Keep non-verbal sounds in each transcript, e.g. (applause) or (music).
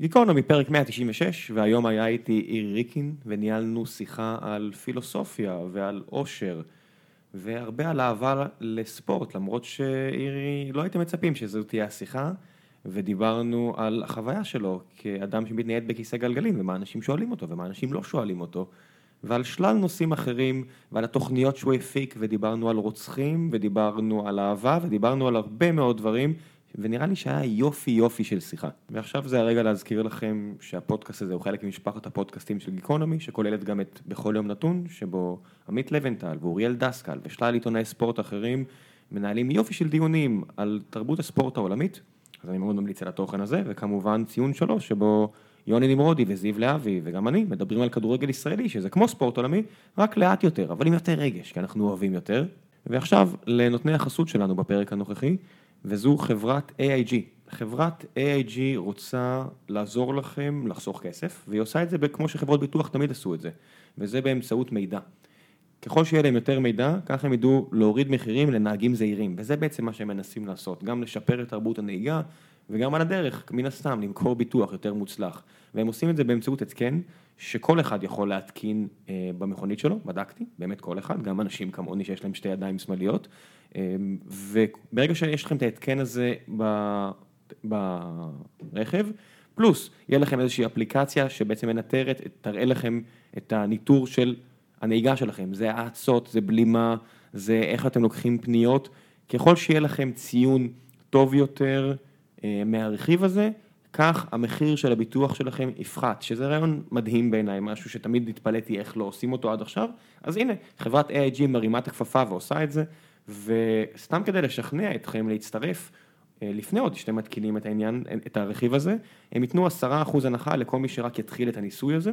גיקונומי, פרק 196, והיום היה איתי עירי ריקין, וניהלנו שיחה על פילוסופיה ועל עושר, והרבה על אהבה לספורט, למרות שעירי, לא הייתם מצפים שזו תהיה השיחה, ודיברנו על החוויה שלו כאדם שמתנייד בכיסא גלגלים, ומה אנשים שואלים אותו, ומה אנשים לא שואלים אותו, ועל שלל נושאים אחרים, ועל התוכניות שהוא הפיק, ודיברנו על רוצחים, ודיברנו על אהבה, ודיברנו על הרבה מאוד דברים. ונראה לי שהיה יופי יופי של שיחה. ועכשיו זה הרגע להזכיר לכם שהפודקאסט הזה הוא חלק ממשפחת הפודקאסטים של גיקונומי, שכוללת גם את בכל יום נתון, שבו עמית לבנטל ואוריאל דסקל ושלל עיתונאי ספורט אחרים מנהלים יופי של דיונים על תרבות הספורט העולמית, אז אני מאוד ממליץ על התוכן הזה, וכמובן ציון שלוש, שבו יוני נמרודי וזיו להבי וגם אני מדברים על כדורגל ישראלי, שזה כמו ספורט עולמי, רק לאט יותר, אבל עם יותר רגש, כי אנחנו אוהבים יותר. ועכשיו לנותני החסות שלנו בפרק הנוכחי. וזו חברת AIG. חברת AIG רוצה לעזור לכם לחסוך כסף, והיא עושה את זה כמו שחברות ביטוח תמיד עשו את זה, וזה באמצעות מידע. ככל שיהיה להם יותר מידע, ככה הם ידעו להוריד מחירים לנהגים זהירים, וזה בעצם מה שהם מנסים לעשות, גם לשפר את תרבות הנהיגה, וגם על הדרך, מן הסתם, למכור ביטוח יותר מוצלח. והם עושים את זה באמצעות התקן, שכל אחד יכול להתקין אה, במכונית שלו, בדקתי, באמת כל אחד, גם אנשים כמוני שיש להם שתי ידיים שמאליות, וברגע שיש לכם את ההתקן הזה ברכב, פלוס יהיה לכם איזושהי אפליקציה שבעצם מנטרת, תראה לכם את הניטור של הנהיגה שלכם, זה האצות, זה בלימה, זה איך אתם לוקחים פניות, ככל שיהיה לכם ציון טוב יותר אה, מהרכיב הזה, כך המחיר של הביטוח שלכם יפחת, שזה רעיון מדהים בעיניי, משהו שתמיד התפלאתי איך לא עושים אותו עד עכשיו, אז הנה, חברת AIG מרימה את הכפפה ועושה את זה. וסתם כדי לשכנע אתכם להצטרף, אה, לפני עוד שאתם מתקינים את העניין, את הרכיב הזה, הם ייתנו עשרה אחוז הנחה לכל מי שרק יתחיל את הניסוי הזה.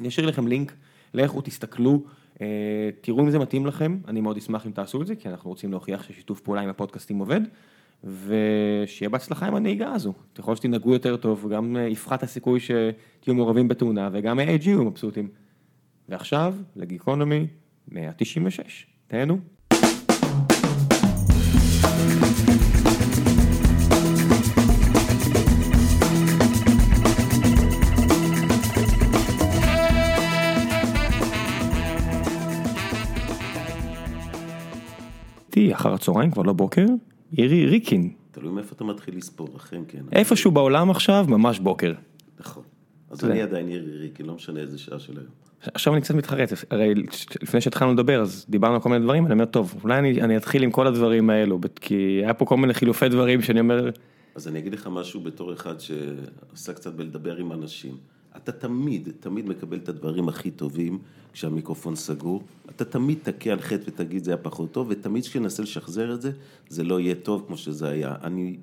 אני אשאיר לכם לינק, לכו תסתכלו, אה, תראו אם זה מתאים לכם, אני מאוד אשמח אם תעשו את זה, כי אנחנו רוצים להוכיח ששיתוף פעולה עם הפודקאסטים עובד, ושיהיה בהצלחה עם הנהיגה הזו. ככל שתנהגו יותר טוב, גם אה, יפחת הסיכוי שתהיו מעורבים בתאונה, וגם AIG יהיו מבסוטים. ועכשיו, לגיקונומי 196, תהנו. איתי אחר הצהריים, כבר לא בוקר, ירי ריקין. תלוי מאיפה אתה מתחיל לספור, אכן כן. איפשהו בעולם עכשיו, ממש בוקר. נכון. אז אני עדיין ירי ריקין, לא משנה איזה שעה של היום. עכשיו אני קצת מתחרט, הרי לפני שהתחלנו לדבר אז דיברנו על כל מיני דברים, אני אומר טוב, אולי אני, אני אתחיל עם כל הדברים האלו, כי היה פה כל מיני חילופי דברים שאני אומר... אז אני אגיד לך משהו בתור אחד שעושה קצת בלדבר עם אנשים. אתה תמיד, תמיד מקבל את הדברים הכי טובים כשהמיקרופון סגור. אתה תמיד תכה על חטא ותגיד זה היה פחות טוב, ותמיד כשננסה לשחזר את זה, זה לא יהיה טוב כמו שזה היה. אני...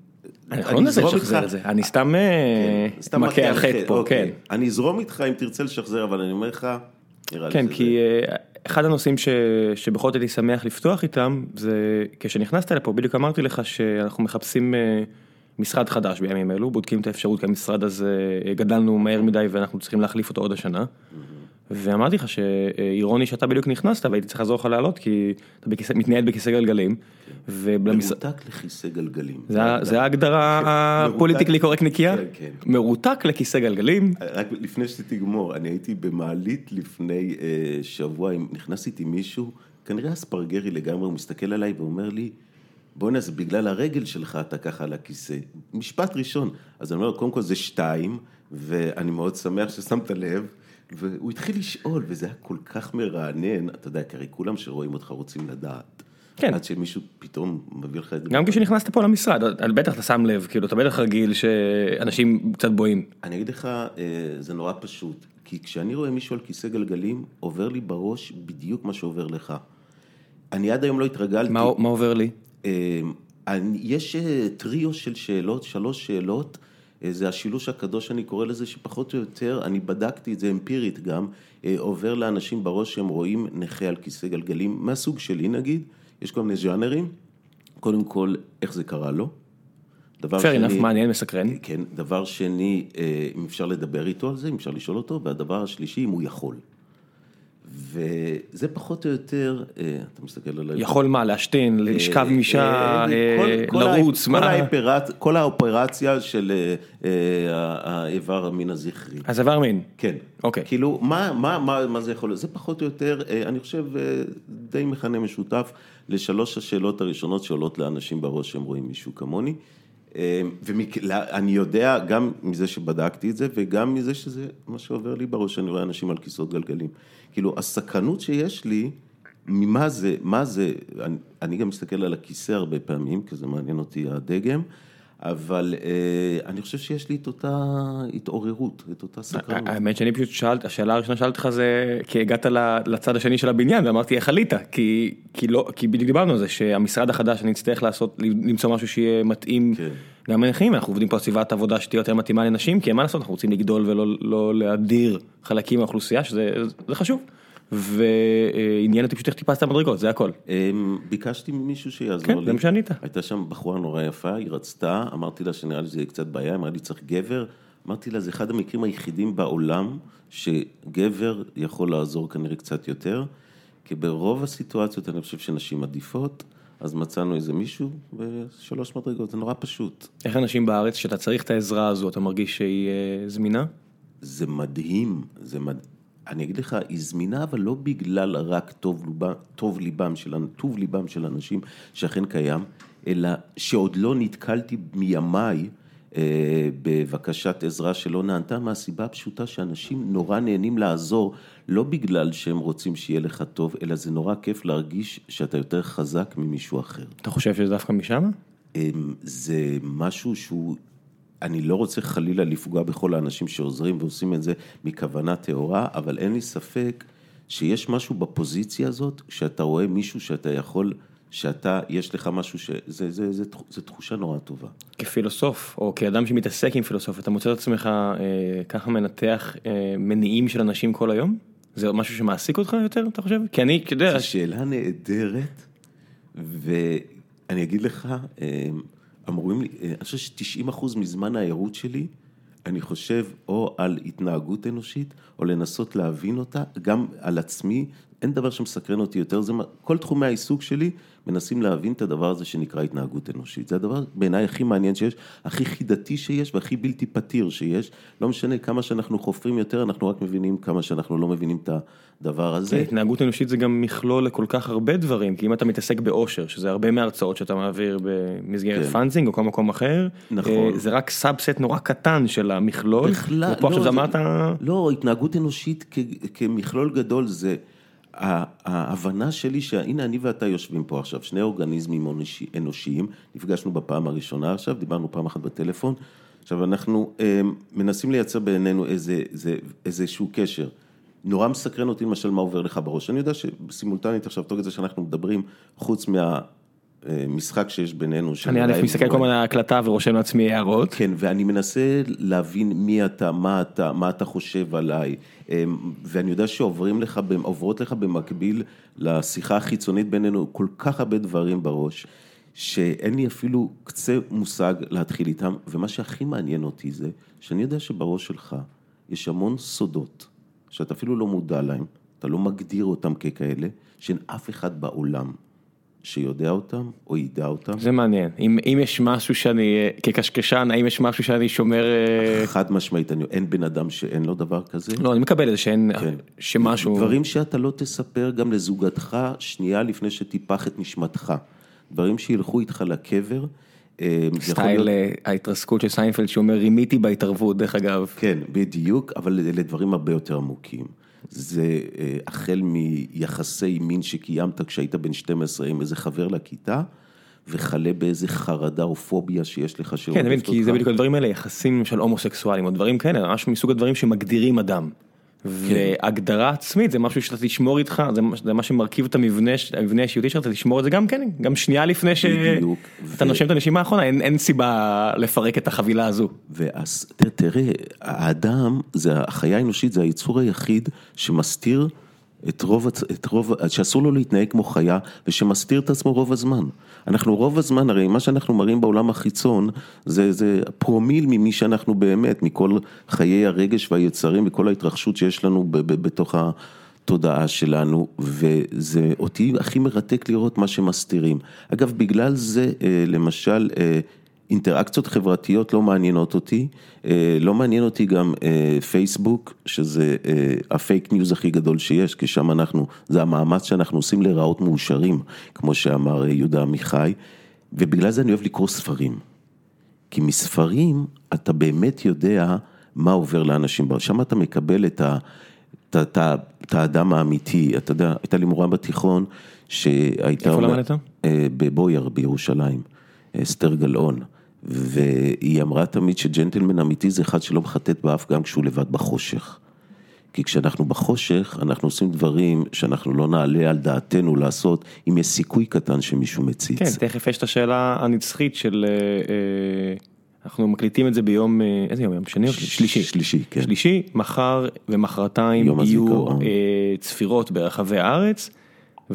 אני לא מנסה לשחזר את זה, אני סתם כן, מכה על חטא פה, אוקיי. כן. אני אזרום איתך אם תרצה לשחזר, אבל אני אומר לך, כן, כי אה, אחד הנושאים שבכל זאת הייתי שמח לפתוח איתם, זה כשנכנסת לפה, בדיוק אמרתי לך שאנחנו מחפשים... אה, משרד חדש בימים אלו, בודקים את האפשרות, כי המשרד הזה גדלנו מהר מדי ואנחנו צריכים להחליף אותו עוד השנה. ואמרתי לך שאירוני שאתה בדיוק נכנסת והייתי צריך לעזור לך לעלות כי אתה בכיסא, מתנייד בכיסא גלגלים. מרותק לכיסא גלגלים. זה ההגדרה הפוליטיקלי קורקט נקייה? כן, כן. מרותק לכיסא גלגלים. רק לפני שתגמור, אני הייתי במעלית לפני אה, שבוע, נכנסתי עם מישהו, כנראה אספרגרי לגמרי, הוא מסתכל עליי ואומר לי, בוא'נה, זה בגלל הרגל שלך אתה ככה על הכיסא. משפט ראשון. אז אני אומר, קודם כל זה שתיים, ואני מאוד שמח ששמת לב, והוא התחיל לשאול, וזה היה כל כך מרענן, אתה יודע, כי הרי כולם שרואים אותך רוצים לדעת. כן. עד שמישהו פתאום מביא לך את זה. גם כשנכנסת פה למשרד, בטח אתה שם לב, כאילו, אתה בטח רגיל שאנשים קצת בואים. אני אגיד לך, אה, זה נורא פשוט, כי כשאני רואה מישהו על כיסא גלגלים, עובר לי בראש בדיוק מה שעובר לך. אני עד היום לא התרגלתי. מה, מה עובר לי? אמ, יש אה, טריו של שאלות, שלוש שאלות, אה, זה השילוש הקדוש אני קורא לזה, שפחות או יותר, אני בדקתי את זה אמפירית גם, אה, עובר לאנשים בראש שהם רואים נכה על כיסא גלגלים, מהסוג שלי נגיד, יש כל מיני ז'אנרים, קודם כל, איך זה קרה לו. דבר שני, enough, מעניין, מסקרן. כן, דבר שני, אם אפשר לדבר איתו על זה, אם אפשר לשאול אותו, והדבר השלישי, אם הוא יכול. וזה פחות או יותר, אה, אתה מסתכל עליי. יכול מה, להשתין, לשכב עם אישה, אה, אה, כל- כל לרוץ, ה- מה? כל האופרצ- כל האופרציה של אה, אה, האיבר המין הזכרי. אז איבר מין. כן. אוקיי. כאילו, מה, זה יכול להיות? זה פחות או יותר, אה, אני חושב, אה, די מכנה משותף לשלוש השאלות הראשונות שעולות לאנשים בראש שהם רואים מישהו כמוני. ואני יודע גם מזה שבדקתי את זה, וגם מזה שזה מה שעובר לי בראש, אני רואה אנשים על כיסאות גלגלים. כאילו, הסכנות שיש לי, ממה זה, מה זה, אני, אני גם מסתכל על הכיסא הרבה פעמים, כי זה מעניין אותי הדגם, אבל אה, אני חושב שיש לי את אותה התעוררות, את אותה סקרנות. האמת שאני פשוט שאלת, השאלה הראשונה שאלתי אותך זה כי הגעת לצד השני של הבניין ואמרתי איך עלית כי כי לא כי בדיוק דיברנו על זה שהמשרד החדש אני אצטרך לעשות למצוא משהו שיהיה מתאים כן. גם לנכים אנחנו עובדים פה על סביבת עבודה שתהיה יותר מתאימה לנשים כי מה לעשות אנחנו רוצים לגדול ולא לא להדיר חלקים מהאוכלוסייה שזה זה חשוב ועניין אותי פשוט איך טיפסת מדרגות זה הכל. אמ, ביקשתי ממישהו שיעזור כן, לי. זה מה שענית. הייתה שם בחורה נורא יפה, היא רצתה, אמרתי לה שנראה לי שזה קצת בעיה, אמרה לי צריך גבר, אמרתי לה זה אחד המקרים היחידים בעולם שגבר יכול לעזור כנראה קצת יותר, כי ברוב הסיטואציות אני חושב שנשים עדיפות, אז מצאנו איזה מישהו ושלוש מדרגות, זה נורא פשוט. איך אנשים בארץ שאתה צריך את העזרה הזו אתה מרגיש שהיא אה, זמינה? זה מדהים, זה מד... אני אגיד לך, היא זמינה, אבל לא בגלל רק טוב, לובם, טוב ליבם של, טוב ליבם של אנשים שאכן קיים, אלא שעוד לא נתקלתי מימיי אה, בבקשת עזרה שלא נענתה, מהסיבה הפשוטה שאנשים נורא נהנים לעזור, לא בגלל שהם רוצים שיהיה לך טוב, אלא זה נורא כיף להרגיש שאתה יותר חזק ממישהו אחר. אתה חושב שזה דווקא משם? אמ, זה משהו שהוא, אני לא רוצה חלילה לפגוע בכל האנשים שעוזרים ועושים את זה מכוונה טהורה, אבל אין לי ספק שיש משהו בפוזיציה הזאת, שאתה רואה מישהו שאתה יכול, שאתה, יש לך משהו ש... זה, זה, זה, זה תחושה נורא טובה. כפילוסוף או כאדם שמתעסק עם פילוסופיה אתה מוצא את עצמך אה, ככה מנתח אה, מניעים של אנשים כל היום? זה משהו שמעסיק אותך יותר אתה חושב? כי אני, אתה יודע, זו שאלה נהדרת, ואני אגיד לך, אה, אמורים לי, אה, אני חושב ש-90 אחוז מזמן הערות שלי, אני חושב או על התנהגות אנושית, או לנסות להבין אותה, גם על עצמי, אין דבר שמסקרן אותי יותר, זה כל תחומי העיסוק שלי מנסים להבין את הדבר הזה שנקרא התנהגות אנושית. זה הדבר בעיניי הכי מעניין שיש, הכי חידתי שיש והכי בלתי פתיר שיש. לא משנה כמה שאנחנו חופרים יותר, אנחנו רק מבינים כמה שאנחנו לא מבינים את הדבר הזה. התנהגות אנושית זה גם מכלול לכל כך הרבה דברים כי אם אתה מתעסק באושר שזה הרבה מההרצאות שאתה מעביר במסגרת כן. פאנזינג או כל מקום אחר, נכון. אה, זה רק subset נורא קטן של המכלול, בכלל, ופה עכשיו זה- אמרת, לא, התנהגות אנושית כ, כמכלול גדול זה ההבנה שלי שהנה אני ואתה יושבים פה עכשיו, שני אורגניזמים אנושי, אנושיים, נפגשנו בפעם הראשונה עכשיו, דיברנו פעם אחת בטלפון, עכשיו אנחנו אה, מנסים לייצר בינינו איזה, איזה, איזשהו קשר. נורא מסקרן אותי למשל מה עובר לך בראש, אני יודע שסימולטנית עכשיו, תוך כדי שאנחנו מדברים, חוץ מהמשחק שיש בינינו, אני א' מסתכל כל הזמן על ההקלטה ורושם לעצמי הערות, כן, ואני מנסה להבין מי אתה, מה אתה, מה אתה חושב עליי, ואני יודע שעוברים לך, לך במקביל לשיחה החיצונית בינינו כל כך הרבה דברים בראש, שאין לי אפילו קצה מושג להתחיל איתם, ומה שהכי מעניין אותי זה, שאני יודע שבראש שלך יש המון סודות, שאתה אפילו לא מודע להם, אתה לא מגדיר אותם ככאלה, שאין אף אחד בעולם שיודע אותם או ידע אותם. זה מעניין, אם אם יש משהו שאני, אה, כקשקשן, האם יש משהו שאני שומר, אה, חד משמעית, אני- אין בן אדם שאין לו דבר כזה. לא אני מקבל את זה שאין, כן. שמשהו, דברים שאתה לא תספר גם לזוגתך שנייה לפני שתיפח את נשמתך. דברים שילכו איתך לקבר. אה, סטייל להיות- ההתרסקות של סיינפלד שאומר רימיתי בהתערבות דרך אגב. כן, בדיוק, אבל אלה דברים הרבה יותר עמוקים. זה אה, החל מיחסי מין שקיימת כשהיית בן 12 עם איזה חבר לכיתה, וכלה באיזה חרדה או פוביה שיש לך כן, שרודפת אותך. כי זה בדיוק הדברים האלה, יחסים של הומוסקסואלים או דברים כאלה, ממש מסוג הדברים שמגדירים אדם. והגדרה עצמית זה משהו שאתה תשמור איתך, זה מה- שמרכיב את המבנה, המבנה האישיותי שלך, אתה תשמור את זה גם כן, גם שנייה לפני. שאתה נושם את הנשימה האחרונה, אין סיבה לפרק את החבילה הזו. ואז תראה, האדם, החיה האנושית, זה היצור היחיד שמסתיר את רוב, את רוב, שאסור לו להתנהג כמו חיה, ושמסתיר את עצמו רוב הזמן. אנחנו רוב הזמן, הרי מה שאנחנו מראים בעולם החיצון, זה, זה פרומיל ממי שאנחנו באמת, מכל חיי הרגש והיצרים וכל ההתרחשות שיש לנו ב, ב, בתוך, התודעה שלנו, וזה אותי הכי מרתק לראות מה שמסתירים. אגב, בגלל זה, אה, למשל, אה, אינטראקציות חברתיות לא מעניינות אותי, אה, לא מעניין אותי גם פייסבוק, שזה הפייק ניוז הכי גדול שיש, כי שם אנחנו, זה המאמץ שאנחנו עושים להיראות מאושרים, כמו שאמר יהודה עמיחי, ובגלל זה אני אוהב לקרוא ספרים. כי מספרים אתה באמת יודע מה עובר לאנשים, שם אתה מקבל את ה... את האדם האמיתי, אתה יודע, הייתה לי מורה בתיכון שהייתה... איפה למדת? אה, בבויר בירושלים, אסתר גלאון, והיא אמרה תמיד שג'נטלמן אמיתי זה אחד שלא מחטט באף גם כשהוא לבד בחושך. כי כשאנחנו בחושך, אנחנו עושים דברים שאנחנו לא נעלה על דעתנו לעשות, אם יש סיכוי קטן שמישהו מציץ. כן, תכף יש את השאלה הנצחית של... אה, אה, אנחנו מקליטים את זה ביום, אה, איזה יום? יום שני או שלישי? שלישי, כן. שלישי, מחר ומחרתיים יהיו אה, צפירות ברחבי הארץ,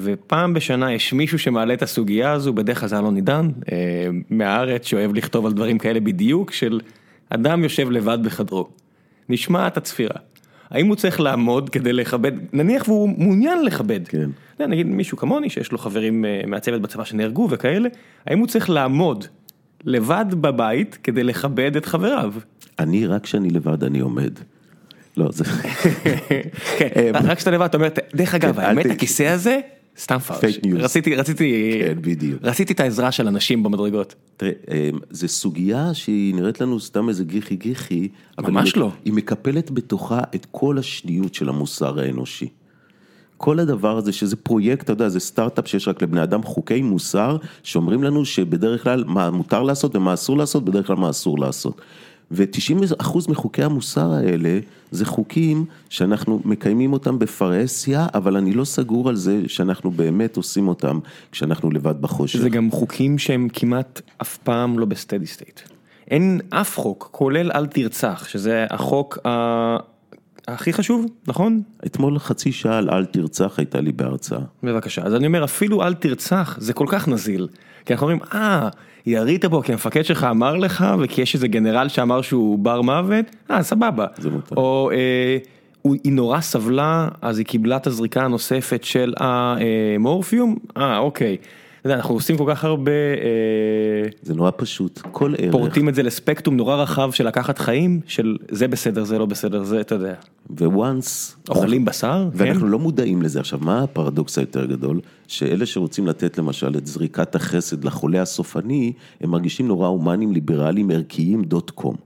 ופעם בשנה יש מישהו שמעלה את הסוגיה הזו, בדרך כלל זה אלון עידן, אה, מהארץ, שאוהב לכתוב על דברים כאלה בדיוק, של אדם יושב לבד בחדרו, נשמע את הצפירה. האם הוא צריך לעמוד כדי לכבד, נניח והוא מעוניין לכבד, כן. נגיד מישהו כמוני שיש לו חברים מהצוות בצבא שנהרגו וכאלה, האם הוא צריך לעמוד לבד בבית כדי לכבד את חבריו. אני, רק כשאני לבד אני עומד. לא, זה... (laughs) כן, רק כשאתה לבד, אתה אומר, דרך אגב, כן, האמת, הכיסא הזה, סתם פארש. רציתי, רציתי, כן, בדיוק. רציתי את העזרה של אנשים במדרגות. תראה, אמ, זו סוגיה שהיא נראית לנו סתם איזה גיחי גיחי. ממש לא. היא מקפלת בתוכה את כל השניות של המוסר האנושי. כל הדבר הזה שזה פרויקט, אתה יודע, זה סטארט-אפ שיש רק לבני אדם חוקי מוסר, שאומרים לנו שבדרך כלל מה מותר לעשות ומה אסור לעשות, בדרך כלל מה אסור לעשות. ו-90% מחוקי המוסר האלה זה חוקים שאנחנו מקיימים אותם בפרהסיה, אבל אני לא סגור על זה שאנחנו באמת עושים אותם כשאנחנו לבד בחושך. זה גם חוקים שהם כמעט אף פעם לא ב steady state. אין אף חוק, כולל אל תרצח, שזה החוק ה... הכי חשוב, נכון? אתמול חצי שעה על אל תרצח הייתה לי בהרצאה. בבקשה, אז אני אומר אפילו אל תרצח זה כל כך נזיל. כי אנחנו אומרים, אה, ירית בו כי המפקד שלך אמר לך וכי יש איזה גנרל שאמר שהוא בר מוות, אה סבבה. זה מותר. או אה, היא נורא סבלה אז היא קיבלה את הזריקה הנוספת של המורפיום, אה אוקיי. יודע, אנחנו עושים כל כך הרבה... אה, זה נורא פשוט, כל ערך. פורטים את זה לספקטרום נורא רחב של לקחת חיים, של זה בסדר, זה לא בסדר, זה אתה יודע. וואנס... אוכלים בשר, כן. ואנחנו לא מודעים לזה. עכשיו, מה הפרדוקס היותר גדול? שאלה שרוצים לתת למשל את זריקת החסד לחולה הסופני, הם מרגישים נורא הומנים, ליברליים, ערכיים, דוט קום.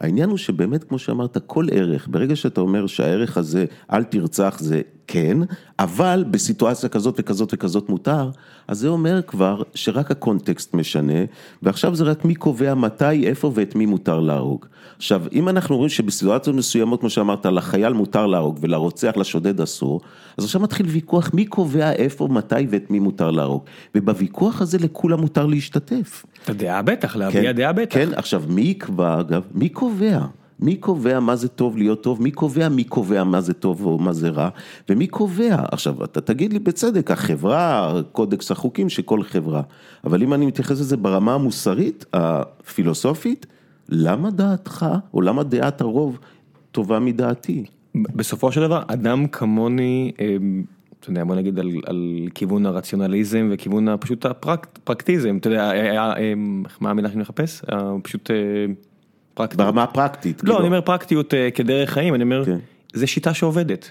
העניין הוא שבאמת, כמו שאמרת, כל ערך, ברגע שאתה אומר שהערך הזה, אל תרצח, זה כן, אבל בסיטואציה כזאת וכזאת וכזאת מותר, אז זה אומר כבר שרק הקונטקסט משנה, ועכשיו זה רק מי קובע מתי, איפה ואת מי מותר להרוג. עכשיו, אם אנחנו רואים שבסיטואציות מסוימות, כמו שאמרת, לחייל מותר להרוג ולרוצח, לשודד אסור, אז עכשיו מתחיל ויכוח מי קובע איפה, מתי ואת מי מותר להרוג. ובוויכוח הזה לכולם מותר להשתתף. את הדעה בטח, להביע כן, דעה בטח. כן, עכשיו מי יקבע אגב, מי קובע? מי קובע מה זה טוב להיות טוב, מי קובע מי קובע מה זה טוב או מה זה רע, ומי קובע, עכשיו אתה תגיד לי בצדק, החברה, קודקס החוקים של כל חברה, אבל אם אני מתייחס לזה ברמה המוסרית, הפילוסופית, למה דעתך, או למה דעת הרוב טובה מדעתי? בסופו של דבר, אדם כמוני, אמ, אתה יודע, בוא נגיד על, על כיוון הרציונליזם וכיוון פשוט הפרקטיזם, אתה יודע, אמ, מה המילה שאני מחפש? פשוט... אה. ברמה הפרקטית. לא, כאילו. אני אומר פרקטיות uh, כדרך חיים, אני אומר, כן. זה שיטה שעובדת.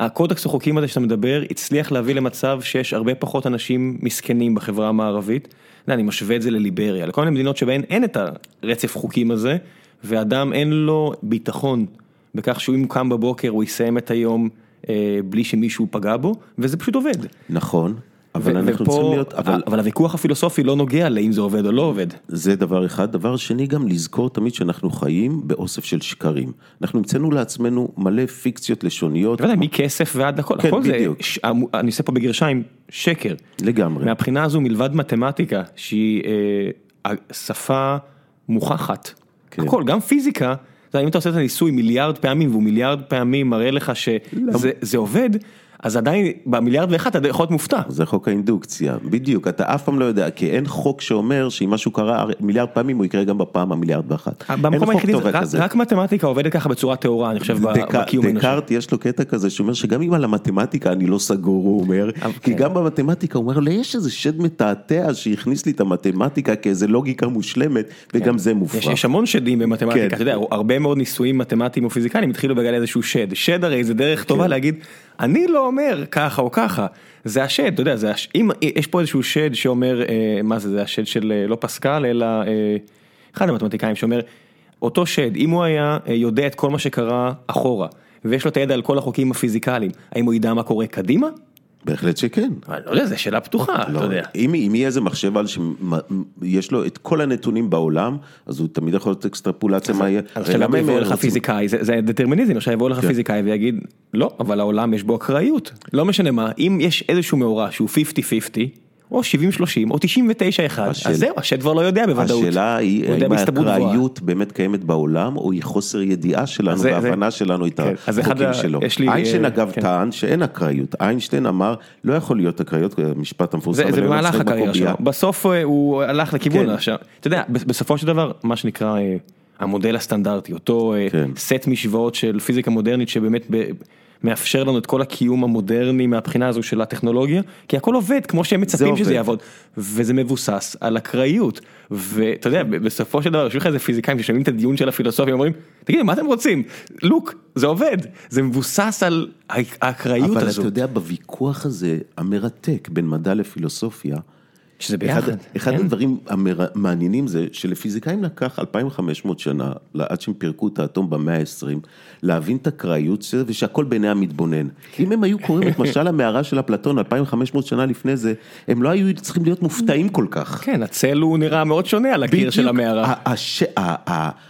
הקודקס החוקים הזה שאתה מדבר הצליח להביא למצב שיש הרבה פחות אנשים מסכנים בחברה המערבית. אני משווה את זה לליבריה, לכל מיני מדינות שבהן אין את הרצף חוקים הזה, ואדם אין לו ביטחון בכך שהוא אם קם בבוקר הוא יסיים את היום אה, בלי שמישהו פגע בו, וזה פשוט עובד. נכון. אבל אנחנו צריכים להיות, אבל... אבל הוויכוח הפילוסופי לא נוגע לאם זה עובד או לא עובד. זה דבר אחד. דבר שני, גם לזכור תמיד שאנחנו חיים באוסף של שקרים. אנחנו המצאנו לעצמנו מלא פיקציות לשוניות. יודע, מכסף ועד הכל, כן, הכל בדיוק. זה, ש... אני עושה פה בגרשיים, שקר. לגמרי. מהבחינה הזו, מלבד מתמטיקה, שהיא אה, שפה מוכחת, כן. הכל, גם פיזיקה. אם אתה עושה את הניסוי מיליארד פעמים והוא מיליארד פעמים מראה לך שזה עובד, אז עדיין במיליארד ואחד אתה יכול להיות מופתע. זה חוק האינדוקציה, בדיוק, אתה אף פעם לא יודע, כי אין חוק שאומר שאם משהו קרה מיליארד פעמים הוא יקרה גם בפעם המיליארד ואחת. במקום היחידי, רק, רק מתמטיקה עובדת ככה בצורה טהורה, אני חושב, דק, בקיום האנושי. דקארט יש לו קטע כזה שאומר שגם אם על המתמטיקה אני לא סגור, הוא אומר, אבל כי כן. גם במתמטיקה הוא אומר, לא, יש איזה שד מתעתע שהכניס לי את המתמטיקה כאיזה לוגיקה מושלמת, וגם זה יש, מופרך. יש המון שדים במתמטיקה, כן. אתה יודע, הרבה מאוד ניסויים מתמטיים ופיזיקליים התחילו בגלל איזשהו שד. שד הרי זה דרך טובה להגיד, אני לא אומר ככה או ככה, זה השד, אתה יודע, זה הש... אם יש פה איזשהו שד שאומר, אה, מה זה, זה השד של אה, לא פסקל, אלא אה, אחד המתמטיקאים שאומר, אותו שד, אם הוא היה אה, יודע את כל מה שקרה אחורה, ויש לו את הידע על כל החוקים הפיזיקליים, האם הוא ידע מה קורה קדימה? בהחלט שכן. אני לא יודע, זו שאלה פתוחה, אתה לא, יודע. אם, אם יהיה איזה מחשב על שיש לו את כל הנתונים בעולם, אז הוא תמיד יכול לעשות אקסטרפולציה מה יהיה. אז עכשיו יבוא לך פיזיקאי, זה, זה דטרמיניזם, עכשיו יבוא לך כן. פיזיקאי ויגיד, לא, אבל העולם יש בו אקראיות, לא משנה מה, אם יש איזשהו מאורע שהוא 50-50, או 70-30, או 99-1, השאלה- אז זהו, השד כבר לא יודע בוודאות. השאלה היא, האם. האקראיות באמת קיימת בעולם, או היא חוסר ידיעה שלנו זה- והבנה שלנו את כן, החוקים שלו. לי, איינשטיין אה, אגב כן. טען שאין אקראיות, איינשטיין אמר, לא יכול להיות אקראיות, המשפט המפורסם, זה, זה במהלך הקריירה שלו. בסוף אה, הוא הלך לכיוון, כן. עכשיו, אתה יודע, בסופו של דבר, מה שנקרא אה, המודל הסטנדרטי, אותו כן. סט משוואות של פיזיקה מודרנית שבאמת ב- מאפשר לנו את כל הקיום המודרני מהבחינה הזו של הטכנולוגיה, כי הכל עובד כמו שהם מצפים. שזה יעבוד, וזה מבוסס על אקראיות, ואתה יודע, בסופו של דבר, יושבים לך איזה פיזיקאים ששומעים את הדיון של הפילוסופיה, אומרים, תגידו, מה אתם רוצים? לוק, זה עובד, זה מבוסס על האק- האקראיות אבל הזו, אתה יודע, בוויכוח הזה, המרתק בין מדע לפילוסופיה, שזה ביחד, אחד כן. הדברים המעניינים זה שלפיזיקאים לקח 2,500 שנה עד שהם פירקו את האטום במאה ה-20, להבין את אקראיות של זה ושהכל בעיני המתבונן. אם הם היו קוראים את משל המערה של אפלטון 2,500 שנה לפני זה, הם לא היו צריכים להיות מופתעים כל כך. כן, הצל הוא נראה מאוד שונה על הקיר של. המערה. הש-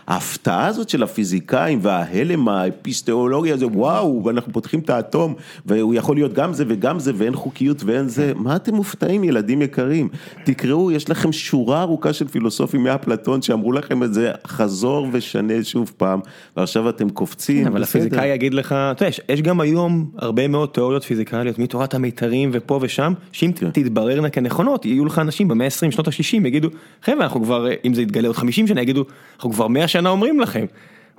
ההפתעה הזאת של הפיזיקאים וההלם האפיסטאולוגי הזה, וואו, ואנחנו פותחים את האטום, והוא יכול להיות גם זה וגם זה, ואין חוקיות ואין זה, מה אתם מופתעים ילדים יקרים? תקראו, יש לכם שורה ארוכה של פילוסופים מאפלטון שאמרו לכם את זה חזור ושנה שוב פעם, ועכשיו אתם קופצים, אבל. הפיזיקאי יגיד לך, אתה יודע, יש- גם היום הרבה מאוד תיאוריות פיזיקליות מתורת המיתרים ופה ושם, שאם כן. תתבררנה כנכונות, יהיו לך אנשים במאה ה-20, שנות ה-60, יגידו, חבר'ה, אנחנו כבר, אם זה יתגלה עוד 50 שנה, יגידו, אנחנו כבר 100 שנה אומרים לכם.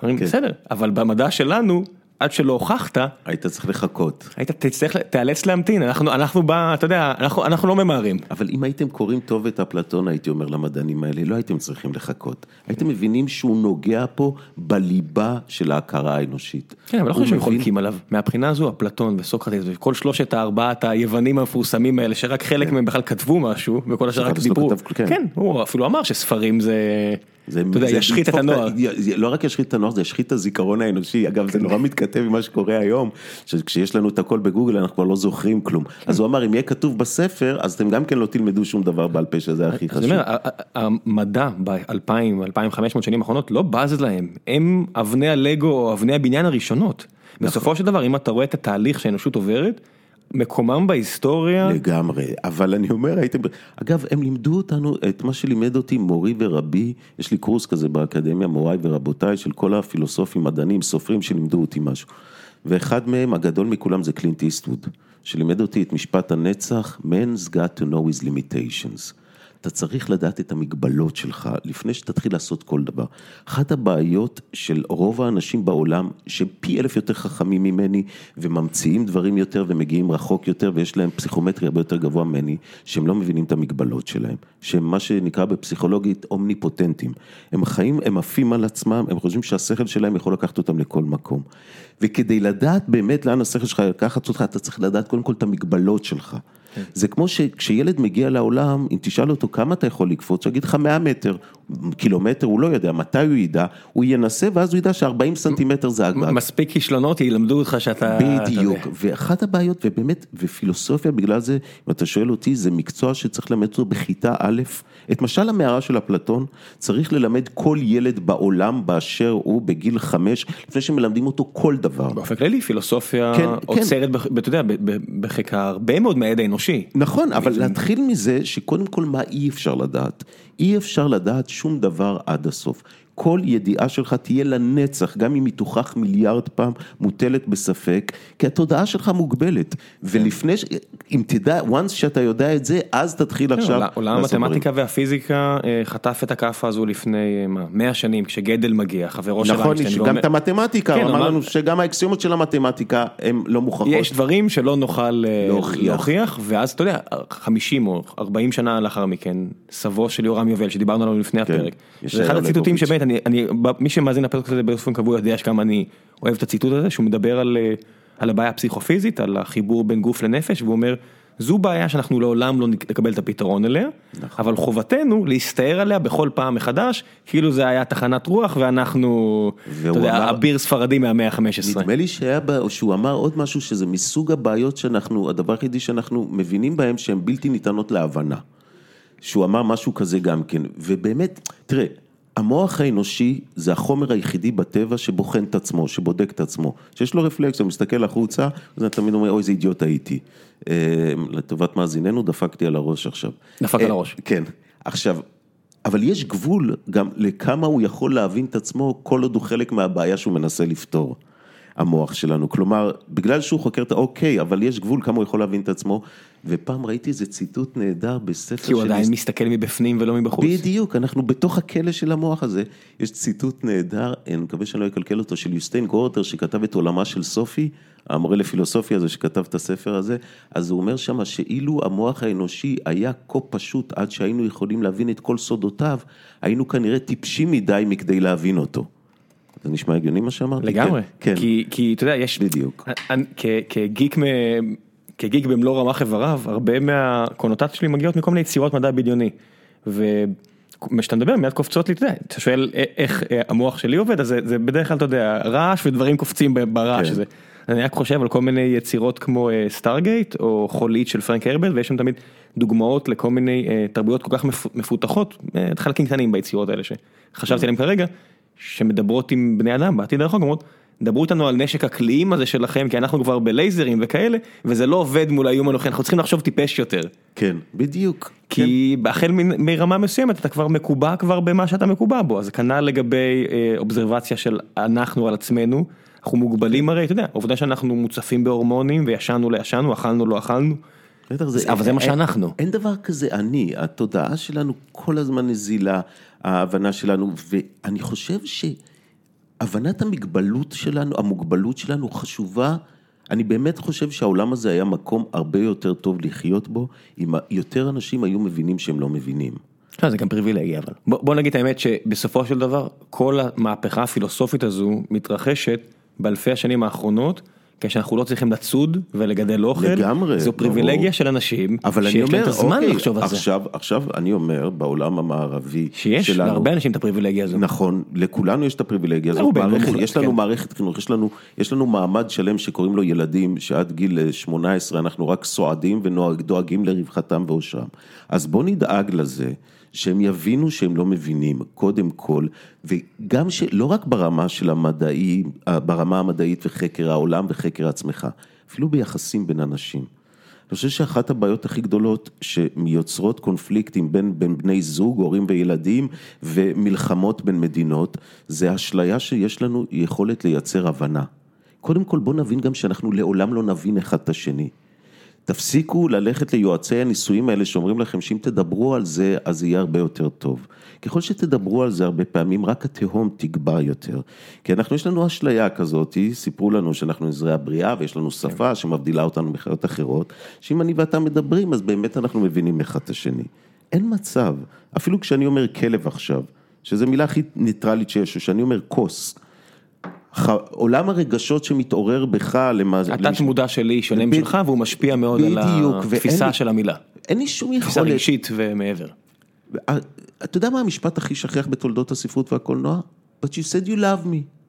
אומרים, כן. בסדר, אבל במדע שלנו, עד שלא הוכחת, היית צריך לחכות. היית תצטרך, תיאלץ להמתין, אנחנו, אנחנו ב... אתה יודע, אנחנו, אנחנו לא ממהרים. אבל אם הייתם קוראים טוב את אפלטון, הייתי אומר למדענים האלה, לא הייתם צריכים לחכות. הייתם מבינים שהוא נוגע פה בליבה של ההכרה האנושית. כן, אבל לא חושב שהם מבין- חולקים עליו. מהבחינה הזו, אפלטון וסוקרטס וכל שלושת הארבעת היוונים המפורסמים האלה, שרק חלק מהם בכלל כתבו משהו, וכל השאר רק דיברו. כן. כן, הוא אפילו אמר שספרים זה, אתה יודע, זה ישחית את הנוער. לא רק ישחית את הנוער, זה ישחית את הזיכרון האנושי. אגב, זה נורא מתכתב עם מה שקורה היום, שכשיש לנו את הכל בגוגל אנחנו כבר לא זוכרים כלום. אז הוא אמר, אם יהיה כתוב בספר, אז אתם גם כן לא תלמדו שום דבר בעל פה, שזה הכי חשוב. המדע ב-2000, 2500 שנים האחרונות לא בז להם, הם אבני הלגו או אבני הבניין הראשונות. נכון. בסופו של דבר, אם אתה רואה את התהליך שהאנושות עוברת, מקומם בהיסטוריה, לגמרי, אבל אני אומר, הייתם, אגב, הם לימדו אותנו את מה שלימד אותי מורי ורבי, יש לי קורס כזה באקדמיה, מוריי ורבותיי, של כל הפילוסופים, מדענים, סופרים שלימדו אותי משהו. ואחד מהם, הגדול מכולם, זה קלינט איסטווד, שלימד אותי את משפט הנצח, man's got to know his limitations. אתה צריך לדעת את המגבלות שלך לפני שתתחיל לעשות כל דבר. אחת הבעיות של רוב האנשים בעולם, שפי אלף יותר חכמים ממני, וממציאים דברים יותר ומגיעים רחוק יותר, ויש להם פסיכומטרי הרבה יותר גבוה ממני, שהם לא מבינים את המגבלות שלהם. שהם מה שנקרא בפסיכולוגית אומניפוטנטים. הם חיים, הם עפים על עצמם, הם חושבים שהשכל שלהם יכול לקחת אותם לכל מקום. וכדי לדעת באמת לאן השכל שלך לקחת אותך, אתה צריך לדעת קודם כל את המגבלות שלך. זה כמו שכשילד מגיע לעולם, אם תשאל אותו כמה אתה יכול לקפוץ, הוא יגיד לך 100 מטר, קילומטר, הוא לא יודע, מתי הוא ידע, הוא ינסה ואז הוא ידע ש-40 סנטימטר זה הגג. מספיק כישלונות ילמדו אותך שאתה... אתה בדיוק, יודע. ואחת הבעיות, ובאמת, ופילוסופיה בגלל זה, אם אתה שואל אותי, זה מקצוע שצריך ללמד אותו בכיתה א', את משל המערה של אפלטון, צריך ללמד כל ילד בעולם באשר הוא בגיל חמש, לפני שמלמדים אותו כל דבר. באופן כללי פילוסופיה כן, עוצרת, בח- אתה יודע, בחיקה הרבה מאוד מהידע האנושי. נכון, אבל להתחיל מזה שקודם כל מה אי אפשר לדעת. אי אפשר לדעת שום דבר עד הסוף. כל ידיעה שלך תהיה לנצח, גם אם היא תוכח מיליארד פעם, מוטלת בספק, כי התודעה שלך מוגבלת. ולפני, ש... אם תדע, once שאתה יודע את זה, אז תתחיל עכשיו כן, עולם לעשות דברים. המתמטיקה והפיזיקה אה, חטף את הכאפה הזו לפני אה, מה, 100 שנים, כשגדל מגיע, חברו של נכון, איינשטיין, גם ואומר- את המתמטיקה, כן, הוא אמר אמר- לנו שגם האקסיומות של המתמטיקה הן לא מוכחות. יש דברים שלא נוכל אה, להוכיח. להוכיח, ואז אתה יודע, 50 או 40 שנה לאחר מכן, סבו של יורם יובל, שדיברנו עליו לפני כן, הפרק, זה אחד הציטוטים. שבאמת, אני, אני, מי שמאזין לפרק הזה באופן קבוע יודע שכמה אני אוהב את הציטוט הזה, שהוא מדבר על, אה, על הבעיה הפסיכופיזית, על החיבור בין גוף לנפש, והוא אומר, זו בעיה שאנחנו לעולם לא נקבל את הפתרון אליה, נכון. אבל חובתנו להסתער עליה בכל פעם מחדש, כאילו זה היה תחנת רוח ואנחנו, אתה יודע, אמר- אביר ספרדי מהמאה ה-15. נדמה לי שהיה, בה- שהוא אמר עוד משהו שזה מסוג הבעיות שאנחנו, הדבר היחידי שאנחנו מבינים בהם שהן בלתי ניתנות להבנה. שהוא אמר משהו כזה גם כן, ובאמת, תראה, המוח האנושי זה החומר היחידי בטבע שבוחן את עצמו, שבודק את עצמו, שיש לו רפלקס, הוא מסתכל החוצה, אז אתה תמיד אומר, אוי, איזה אידיוט הייתי. אה, לטובת מאזיננו, דפקתי על הראש עכשיו. דפק אה, על הראש. כן, עכשיו, אבל יש גבול גם לכמה הוא יכול להבין את עצמו כל עוד הוא חלק מהבעיה שהוא מנסה לפתור, המוח שלנו. כלומר, בגלל שהוא חוקר את ה... אוקיי, אבל יש גבול כמה הוא יכול להבין את עצמו. ופעם ראיתי איזה ציטוט נהדר בספר כי הוא של עדיין מסתכל מבפנים ולא מבחוץ. בדיוק, אנחנו בתוך הכלא של המוח הזה. יש ציטוט נהדר, אני מקווה שאני לא אקלקל אותו, של יוסטיין גורטר, שכתב את עולמה של סופי, המורה לפילוסופיה הזה שכתב את הספר הזה, אז הוא אומר שמה שאילו המוח האנושי היה כה פשוט עד שהיינו יכולים להבין את כל סודותיו, היינו כנראה טיפשים מדי מכדי להבין אותו. זה נשמע הגיוני מה שאמרתי? לגמרי, כן, כן. כי, כי אתה יודע, יש, בדיוק. אני- כ- כגיק, מ- כגיק במלוא רמ"ח איבריו, הרבה מהקונוטציות שלי מגיעות מכל מיני יצירות מדע בדיוני. וכשאתה מדבר מיד קופצות לי, אתה יודע, אתה שואל א- איך אה, המוח שלי עובד, אז זה, זה בדרך כלל, אתה יודע, רעש ודברים קופצים ברעש כן. הזה. אני רק חושב על כל מיני יצירות כמו סטארגייט או חולית של פרנק הרבל ויש שם תמיד דוגמאות לכל מיני אה, תרבויות כל כך מפ- מפותחות, אה, חלקים קטנים ביצירות האלה שחשבתי עליהם כרגע, שמדברות עם בני אדם בעתיד הרחוק, אומרות, דברו איתנו על נשק הקליעים הזה שלכם כי אנחנו כבר בלייזרים וכאלה וזה לא עובד מול האיום הנוכחי, אנחנו צריכים לחשוב טיפש יותר. כן, בדיוק. כי החל מ- מרמה מסוימת אתה כבר מקובע כבר במה שאתה מקובע בו, אז כנ"ל לגבי אה, אובזרבציה של אנחנו על עצמנו, אנחנו מוגבלים הרי, אתה יודע, העובדה שאנחנו מוצפים בהורמונים וישנו לא ישנו, אכלנו לא אכלנו, בטח זה, אבל זה מה שאנחנו. אין דבר כזה אני, התודעה שלנו כל הזמן נזילה, ההבנה שלנו, ואני חושב שהבנת המגבלות שלנו, המוגבלות שלנו חשובה, אני באמת חושב שהעולם הזה היה מקום הרבה יותר טוב לחיות בו, אם יותר אנשים היו מבינים שהם לא מבינים. לא, זה גם פריבילגיה אבל. בוא, בוא נגיד את האמת שבסופו של דבר כל המהפכה הפילוסופית הזו מתרחשת באלפי השנים האחרונות. כשאנחנו לא צריכים לצוד ולגדל אוכל, לגמרי, זו פריבילגיה ברור. של אנשים אבל אני שיש להם אומר, את הזמן אוקיי, לחשוב על זה. עכשיו, עכשיו אני אומר, בעולם המערבי שיש שלנו, להרבה אנשים את הפריבילגיה הזו. נכון, לכולנו יש את הפריבילגיה לרובנו מערכת, מוחלט, יש לנו כן. מערכת חינוך, יש לנו, יש לנו מעמד שלם שקוראים לו ילדים, שעד גיל אה, 18 אנחנו רק סועדים ודואגים לרווחתם ואושרם. אז בואו נדאג לזה. שהם יבינו שהם לא מבינים, קודם כל, וגם שלא רק ברמה של המדעי, ברמה המדעית וחקר העולם וחקר עצמך, אפילו ביחסים בין אנשים. אני חושב שאחת הבעיות הכי גדולות שיוצרות קונפליקטים בין, בין בני זוג, הורים וילדים ומלחמות בין מדינות, זה אשליה שיש לנו יכולת לייצר הבנה. קודם כל בואו נבין גם שאנחנו לעולם לא נבין אחד את השני. תפסיקו ללכת ליועצי הנישואים האלה שאומרים לכם שאם תדברו על זה אז זה יהיה הרבה יותר טוב. ככל שתדברו על זה הרבה פעמים רק התהום תגבר יותר. כי אנחנו יש לנו אשליה כזאת, סיפרו לנו שאנחנו נזרי הבריאה ויש לנו שפה שמבדילה אותנו מחיות אחרות, שאם אני ואתה מדברים אז באמת אנחנו מבינים אחד את השני. אין מצב, אפילו כשאני אומר כלב עכשיו, שזו מילה הכי ניטרלית שיש, או שאני אומר כוס. עולם הרגשות שמתעורר בך למעשה... התת מודע שלי שונה משלך והוא משפיע מאוד על התפיסה של המילה. אין לי שום תפיסה יכולת... רגשית ומעבר. אתה יודע מה המשפט הכי שכיח בתולדות הספרות והקולנוע? But you said you love me.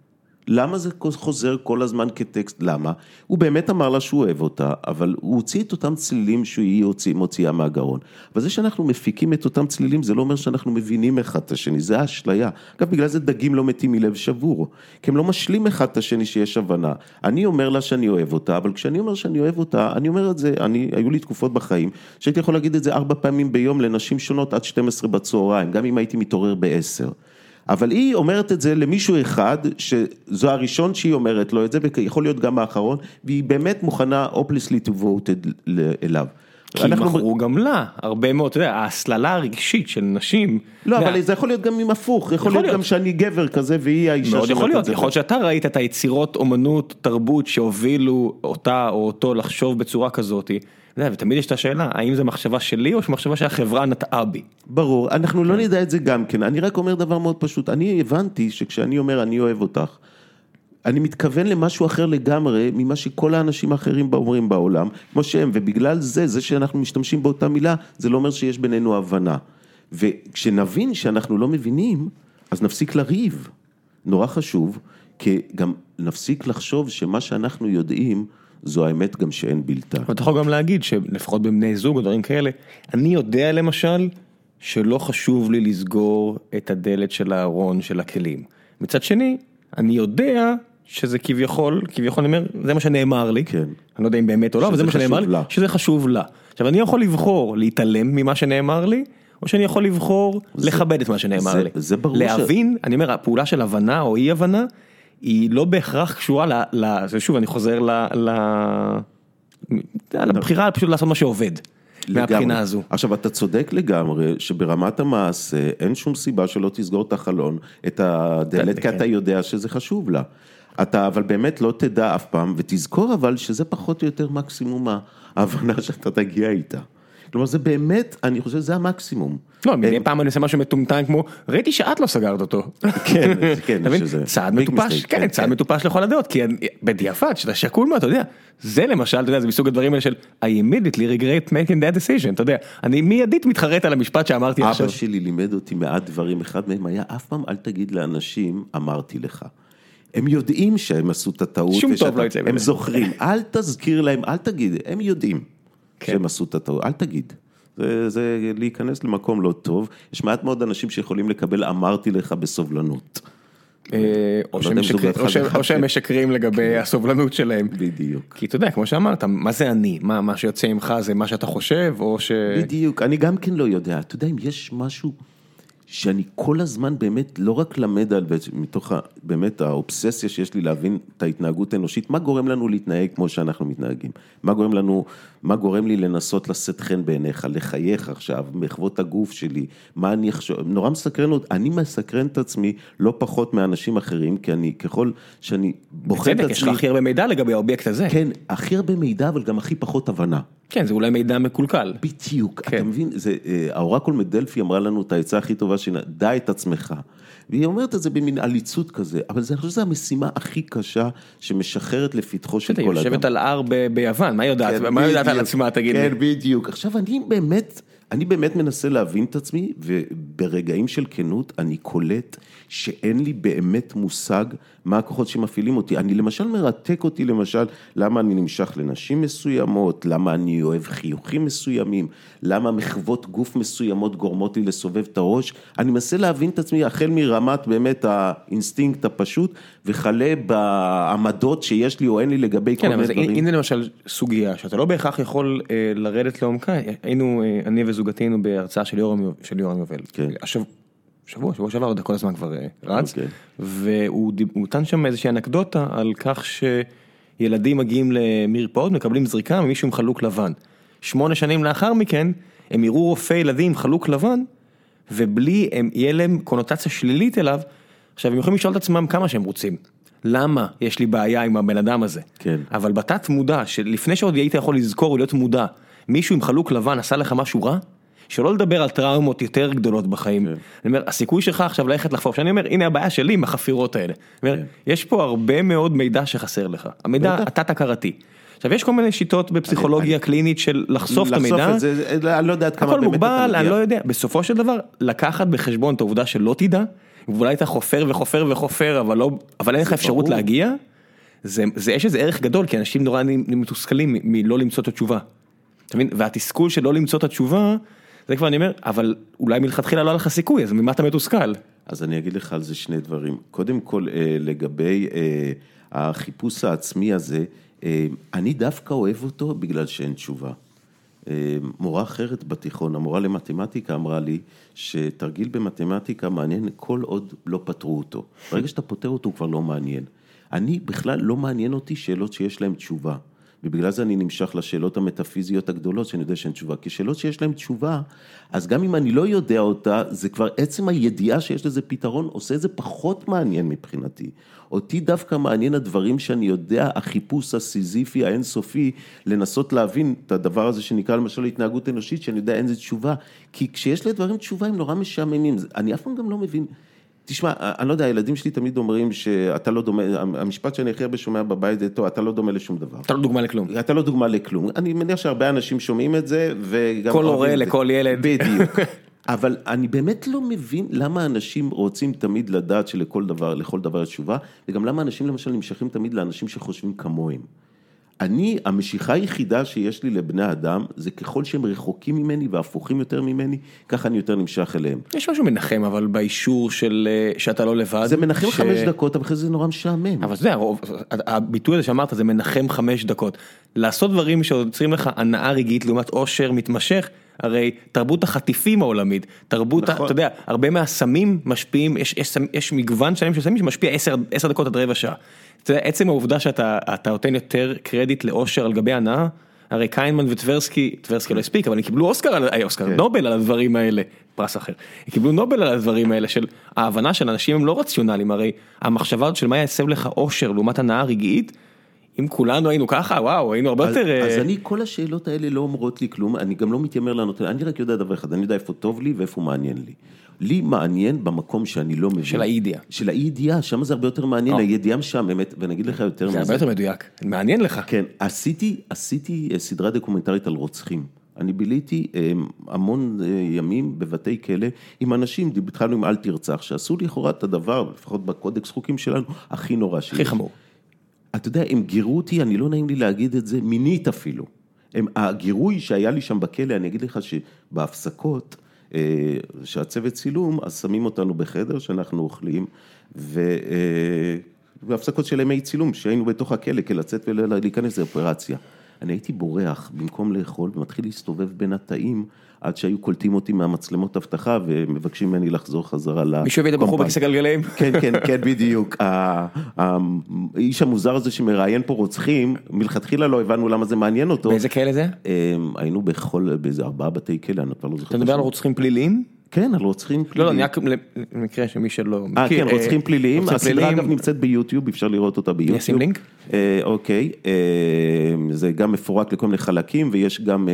למה זה חוזר כל הזמן כטקסט? למה? הוא באמת אמר לה שהוא אוהב אותה, אבל הוא הוציא את אותם צלילים שהיא הוציא, מוציאה מהגרון. אבל זה שאנחנו מפיקים את אותם צלילים, זה לא אומר שאנחנו מבינים אחד את השני, זה האשליה. אגב, בגלל זה דגים לא מתים מלב שבור, כי הם לא משלים אחד את השני שיש הבנה. אני אומר לה שאני אוהב אותה, אבל כשאני אומר שאני אוהב אותה, אני אומר את זה, אני, היו לי תקופות בחיים, שהייתי יכול להגיד את זה ארבע פעמים ביום לנשים שונות עד 12 בצהריים, גם אם הייתי מתעורר בעשר. אבל היא אומרת את זה למישהו אחד, שזו הראשון שהיא אומרת לו את זה, ויכול להיות גם האחרון, והיא באמת מוכנה hopelessly to voted אליו. כי אנחנו... מכרו גם לה הרבה מאוד, אתה יודע, ההסללה הרגשית של נשים. לא, אבל זה יכול להיות גם עם הפוך, יכול להיות גם שאני גבר כזה והיא האישה מאוד יכול להיות, יכול להיות שאתה ראית את היצירות אומנות, תרבות שהובילו אותה או אותו לחשוב בצורה כזאת. ותמיד יש את השאלה, האם זו מחשבה שלי או מחשבה שהחברה נטעה בי? ברור, אנחנו לא נדע את זה גם כן, אני רק אומר דבר מאוד פשוט, אני הבנתי שכשאני אומר אני אוהב אותך, אני מתכוון למשהו אחר לגמרי ממה שכל האנשים האחרים אומרים בעולם, כמו שהם, ובגלל זה, זה שאנחנו משתמשים באותה מילה, זה לא אומר שיש בינינו הבנה. וכשנבין שאנחנו לא מבינים, אז נפסיק לריב. נורא חשוב, כי גם נפסיק לחשוב שמה שאנחנו יודעים, זו האמת גם שאין בלתה. אתה יכול גם להגיד שלפחות בבני זוג או דברים כאלה, אני יודע למשל שלא חשוב לי לסגור את הדלת של הארון של הכלים. מצד שני, אני יודע שזה כביכול, כביכול אני אומר, זה מה שנאמר לי, כן. אני לא יודע אם באמת או לא, אבל זה מה שנאמר לי, שזה חשוב לה. עכשיו אני יכול לבחור להתעלם ממה שנאמר לי, או שאני יכול לבחור זה, לכבד את מה שנאמר זה, לי. זה ברור להבין, ש... אני אומר, הפעולה של הבנה או אי הבנה, היא לא בהכרח קשורה ל... ל שוב, אני חוזר ל... ל... לבחירה פשוט לעשות מה שעובד. מהבחינה הזו. עכשיו אתה צודק לגמרי שברמת המעשה אין שום סיבה שלא תסגור את החלון, את הדלת, כי אתה יודע שזה חשוב לה. אתה אבל באמת לא תדע אף פעם, ותזכור אבל שזה פחות או יותר מקסימום ההבנה שאתה תגיע איתה. כלומר זה באמת, אני חושב שזה המקסימום. לא, מדי פעם אני עושה משהו מטומטם כמו, ראיתי שאת לא סגרת אותו. כן, (laughs) כן, שזה... צעד מטופש, כן, צעד מטופש לכל הדעות, כי בדיעבד, שאתה שקול מה, אתה יודע, זה למשל, אתה יודע, זה מסוג הדברים האלה של, I immediately regret making that decision, אתה יודע, אני מיידית מתחרט על המשפט שאמרתי עכשיו. אבא שלי לימד אותי מעט דברים, אחד מהם היה, אף פעם אל תגיד לאנשים, אמרתי לך. הם יודעים שהם עשו את הטעות, שום טוב לא יצא. הם זוכרים, אל תזכיר להם, אל תגיד, הם יודעים כן. שהם עשו את הטעות, אל תגיד. זה, זה להיכנס למקום לא טוב, יש מעט מאוד אנשים שיכולים לקבל אמרתי לך בסובלנות. אה, או לא שהם משקרים לגבי כן. הסובלנות שלהם. בדיוק. כי אתה יודע, כמו שאמרת, מה זה אני? מה שיוצא ממך זה מה שאתה חושב, או ש... בדיוק, אני גם כן לא יודע, אתה יודע אם יש משהו... שאני כל הזמן באמת לא רק למד על, מתוך באמת האובססיה שיש לי להבין את ההתנהגות האנושית, מה גורם לנו להתנהג כמו שאנחנו מתנהגים, מה גורם לנו, מה גורם לי לנסות לשאת חן בעיניך, לחייך עכשיו, מחוות הגוף שלי, מה אני אחשוב, נורא מסקרן אותי, אני מסקרן את עצמי לא פחות מאנשים אחרים, כי אני, ככל שאני בוחן את עצמי... בצדק, יש לך הכי הרבה מידע לגבי האובייקט הזה. כן, הכי הרבה מידע, אבל גם הכי פחות הבנה. כן, זה אולי מידע מקולקל. בדיוק, כן. אתה מבין, זה, אה, האורקול מדלפי אמרה לנו את העצה הכי טובה, דע את עצמך. והיא אומרת את זה במין עליצות כזה, אבל אני חושב שזו המשימה הכי קשה שמשחררת לפתחו של כל אדם. היא יושבת על הר ביוון, מה היא יודעת? כן, מה היא יודעת על עצמה, תגיד לי? כן, בדיוק. עכשיו, אני באמת, אני באמת מנסה להבין את עצמי, וברגעים של כנות אני קולט שאין לי באמת מושג מה הכוחות שמפעילים אותי. אני למשל מרתק אותי למשל, למה אני נמשך לנשים מסוימות, למה אני אוהב חיוכים מסוימים, למה מחוות גוף מסוימות גורמות לי לסובב את הראש. אני מנסה להבין את עצמי החל מרמת באמת האינסטינקט הפשוט, וכלה בעמדות שיש לי או אין לי לגבי כן, כל מיני דברים. הנה למשל סוגיה שאתה לא בהכרח יכול אה, לרדת לעומקה, היינו, אה, אני וזוגתי היינו בהרצאה של יורם יובל. כן. עכשיו, שבוע, שבוע שעבר, כל הזמן כבר אה, רץ, okay. אוקיי. והוא נתן שם איזושהי אנקדוטה על כך שילדים מגיעים למרפאות, מקבלים זריקה ממישהו עם חלוק לבן. שמונה שנים לאחר מכן, הם יראו רופא ילדים עם חלוק לבן, ובלי, הם, יהיה להם קונוטציה שלילית אליו, עכשיו הם יכולים לשאול את עצמם כמה שהם רוצים. למה יש לי בעיה עם הבן אדם הזה? כן. אבל בתת מודע, שלפני שעוד היית יכול לזכור ולהיות מודע, מישהו עם חלוק לבן עשה לך משהו רע? שלא לדבר על טראומות יותר גדולות בחיים. כן. אני אומר, הסיכוי שלך עכשיו ללכת לחפור, שאני אומר, הנה הבעיה שלי עם החפירות האלה. אומר, כן. יש פה הרבה מאוד מידע שחסר לך, המידע התת-הכרתי. עכשיו יש כל מיני שיטות בפסיכולוגיה קלינית של לחשוף את המידע, לחשוף את זה, אני לא יודע עד כמה באמת אתה מגיע. הכל מוגבל, אני לא יודע, בסופו של דבר, לקחת בחשבון את העובדה שלא תדע, ואולי אתה חופר וחופר וחופר, אבל לא, אבל אין לך אפשרות להגיע, זה, זה, יש איזה ערך גדול, כי אנשים נורא מתוסכלים מלא למצוא את התשובה. אתה מבין? והתסכול של לא למצוא את התשובה, זה כבר אני אומר, אבל אולי מלכתחילה לא היה לך סיכוי, אז ממה אתה מתוסכל? אז אני אגיד לך על זה שני דברים. קודם כל, אה, לגבי אה, החיפוש העצמי הזה, אה, אני דווקא אוהב אותו בגלל שאין תשובה. אה, מורה אחרת בתיכון, המורה למתמטיקה אמרה לי שתרגיל במתמטיקה מעניין כל עוד לא פתרו אותו. ברגע שאתה פותר אותו הוא כבר לא מעניין. אני בכלל לא מעניין אותי שאלות שיש להן תשובה. ובגלל זה אני נמשך לשאלות המטאפיזיות הגדולות, שאני יודע שאין תשובה. כי שאלות שיש להן תשובה, אז גם אם אני לא יודע אותה, זה כבר עצם הידיעה שיש לזה פתרון, עושה את זה פחות מעניין מבחינתי. אותי דווקא מעניין הדברים שאני יודע, החיפוש הסיזיפי האינסופי, לנסות להבין את הדבר הזה שנקרא למשל התנהגות אנושית, שאני יודע אין זה תשובה. כי כשיש לדברים תשובה הם נורא משעממים, אני אף פעם גם לא מבין. תשמע, אני לא יודע, הילדים שלי תמיד אומרים שאתה לא דומה, המשפט שאני הכי הרבה שומע בבית זה, טוב, אתה לא דומה לשום דבר. אתה לא דוגמה לכלום. אתה לא דוגמה לכלום. אני מניח שהרבה אנשים שומעים את זה, וגם... כל הורה לכל ילד. בדיוק. (laughs) אבל אני באמת לא מבין למה אנשים רוצים תמיד לדעת שלכל דבר, לכל דבר יש תשובה, וגם למה אנשים למשל נמשכים תמיד לאנשים שחושבים כמוהם. אני, המשיכה היחידה שיש לי לבני אדם, זה ככל שהם רחוקים ממני והפוכים יותר ממני, ככה אני יותר נמשך אליהם. יש משהו מנחם אבל באישור של אה, שאתה לא לבד. זה מנחם ש... חמש דקות, אבל אחרי זה נורא משעמם. אבל זה הרוב, הביטוי הזה שאמרת זה מנחם חמש דקות. לעשות דברים שיוצרים לך הנאה רגעית לעומת עושר מתמשך. הרי תרבות החטיפים העולמית, תרבות, נכון. אתה יודע, הרבה מהסמים משפיעים, יש, יש, יש מגוון שלם של סמים שמשפיע עשר דקות עד רבע שעה. אתה יודע, עצם העובדה שאתה נותן יותר קרדיט לאושר על גבי הנאה, הרי קיינמן וטברסקי, טברסקי לא הספיק, אבל הם קיבלו אוסקר, על, אה, אוסקר, כן. נובל על הדברים האלה, פרס אחר, הם קיבלו נובל על הדברים האלה של ההבנה של אנשים הם לא רציונליים, הרי המחשבה של מה יסב לך אושר לעומת הנאה רגעית, אם כולנו היינו ככה, וואו, היינו הרבה אז, יותר... אז אה, אני, כל השאלות האלה לא אומרות לי כלום, אני גם לא מתיימר לענות, אני רק יודע דבר אחד, אני יודע איפה טוב לי ואיפה מעניין לי. לי מעניין במקום שאני לא מבין. של האי-ידיעה. של האי-ידיעה, שם זה הרבה יותר מעניין, הידיעה משעממת, ואני אגיד לך יותר מזה. זה הרבה יותר מדויק, מעניין לך. כן, עשיתי, עשיתי אה, סדרה דוקומנטרית על רוצחים. אני ביליתי אה, המון ימים בבתי כלא עם אנשים, התחלנו עם אל תרצח, שעשו לכאורה את הדבר, לפחות בקודקס חוקים שלנו, הכי נורא שיש. הכי חמור. אתה יודע, הם גירו אותי, אני לא נעים לי להגיד את זה, מינית אפילו. הם, הגירוי שהיה לי שם בכלא, אני אגיד לך שבהפסקות, אה, שהצוות צילום, אז שמים אותנו בחדר שאנחנו אוכלים, ו... אה, והפסקות של ימי צילום, שהיינו בתוך הכלא, כלצאת ולהיכנס לאופרציה. אני הייתי בורח במקום לאכול ומתחיל להסתובב בין התאים עד שהיו קולטים אותי מהמצלמות אבטחה ומבקשים ממני לחזור חזרה לקומפן. מישהו הביא את הבחור בכיסא גלגלים? (laughs) כן, כן, כן, בדיוק. האיש המוזר הזה שמראיין פה רוצחים, מלכתחילה לא הבנו למה זה מעניין אותו. באיזה כלא זה? אמ, היינו בכל, באיזה ארבעה בתי כלא, אני כבר לא זוכר. אתה מדבר על רוצחים פליליים? כן, על רוצחים פליליים. לא, לא, אני רק למקרה שמי שלא מכיר. אה, כן, רוצחים אה, פליליים. הסדרה אגב נמצאת ביוטיוב, אפשר לראות אותה ביוטיוב. אני אשים לינק? אה, אוקיי, זה גם מפורק לכל מיני חלקים, ויש גם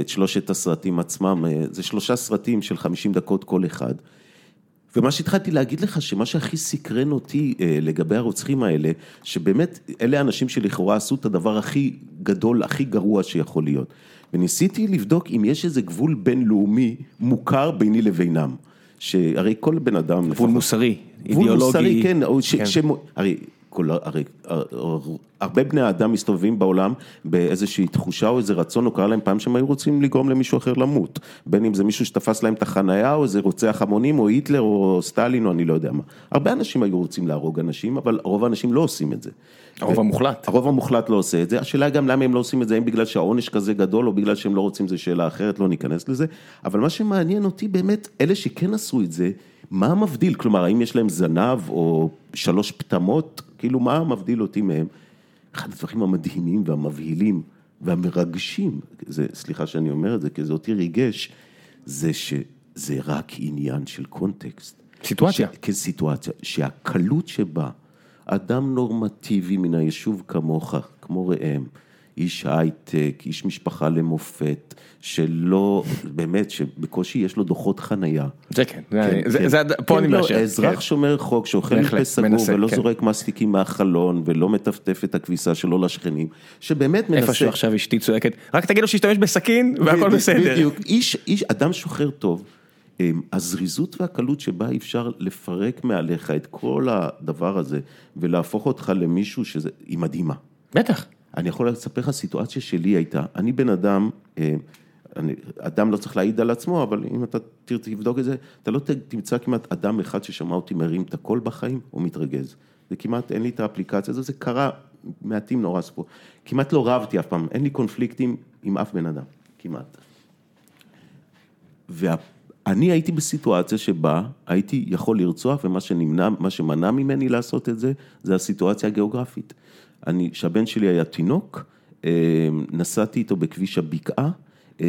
את שלושת הסרטים עצמם, זה שלושה סרטים של 50 דקות כל אחד. ומה שהתחלתי להגיד לך, שמה שהכי סקרן אותי לגבי הרוצחים האלה, שבאמת אלה אנשים שלכאורה עשו את הדבר הכי גדול, הכי גרוע שיכול להיות. וניסיתי לבדוק אם יש איזה גבול בינלאומי מוכר ביני לבינם. שהרי כל בן אדם... גבול לפחות, מוסרי, גבול אידיאולוגי. גבול מוסרי, כן, כן. ש, ש, הרי כל, הרי, הרבה בני אדם מסתובבים בעולם באיזושהי תחושה או איזה רצון, או קרה להם פעם שהם היו רוצים לגרום למישהו אחר למות. בין אם זה מישהו שתפס להם את החנייה, או איזה רוצח המונים, או היטלר, או סטלין, או אני לא יודע מה. הרבה אנשים היו רוצים להרוג אנשים, אבל רוב האנשים לא עושים את זה. הרוב המוחלט. הרוב המוחלט לא עושה את זה. השאלה גם למה הם לא עושים את זה, האם בגלל שהעונש כזה גדול, או בגלל שהם לא רוצים, זו שאלה אחרת, לא ניכנס לזה. אבל מה שמעניין אותי באמת, אלה שכן עשו את זה, מה המבדיל? כלומר, האם יש להם זנב או שלוש פטמות? כאילו, מה מבדיל אותי מהם? אחד הדברים המדהימים והמבהילים והמרגשים, זה, סליחה שאני אומר את זה, כי זה אותי ריגש, זה שזה רק עניין של קונטקסט. סיטואציה. ש, כסיטואציה, שהקלות שבה אדם נורמטיבי מן היישוב כמוך, כמו ראם, איש הייטק, איש משפחה למופת, שלא, באמת, שבקושי יש לו דוחות חנייה. זה כן, כן, זה, כן. זה, פה כן, אני לא, מאשר. אזרח כן. שומר חוק שאוכל מפה סגור ולא כן. זורק מסטיקים מהחלון ולא מטפטף את הכביסה שלו לשכנים, שבאמת מנסה... איפשהו עכשיו אשתי צועקת, רק תגיד לו שישתמש בסכין והכל בסדר. בדיוק, איש, איש, אדם שוחר טוב. אמ, הזריזות והקלות שבה אפשר לפרק מעליך את כל הדבר הזה ולהפוך אותך למישהו שזה, היא מדהימה. בטח. אני יכול לספר לך סיטואציה שלי הייתה, אני בן אדם, אה, אני, אדם לא צריך להעיד על עצמו, אבל אם אתה תבדוק את זה, אתה לא תמצא כמעט אדם אחד ששמע אותי מרים את הקול בחיים, או מתרגז. זה כמעט, אין לי את האפליקציה הזו, זה קרה מעטים נורא ספור. כמעט לא רבתי אף פעם, אין לי קונפליקטים עם אף בן אדם. כמעט. ואני הייתי בסיטואציה שבה הייתי יכול לרצוח, ומה שנמנע, מה שמנע ממני לעשות את זה, זה הסיטואציה הגיאוגרפית. אני, כשהבן שלי היה תינוק, אה, נסעתי איתו בכביש הבקעה, אה,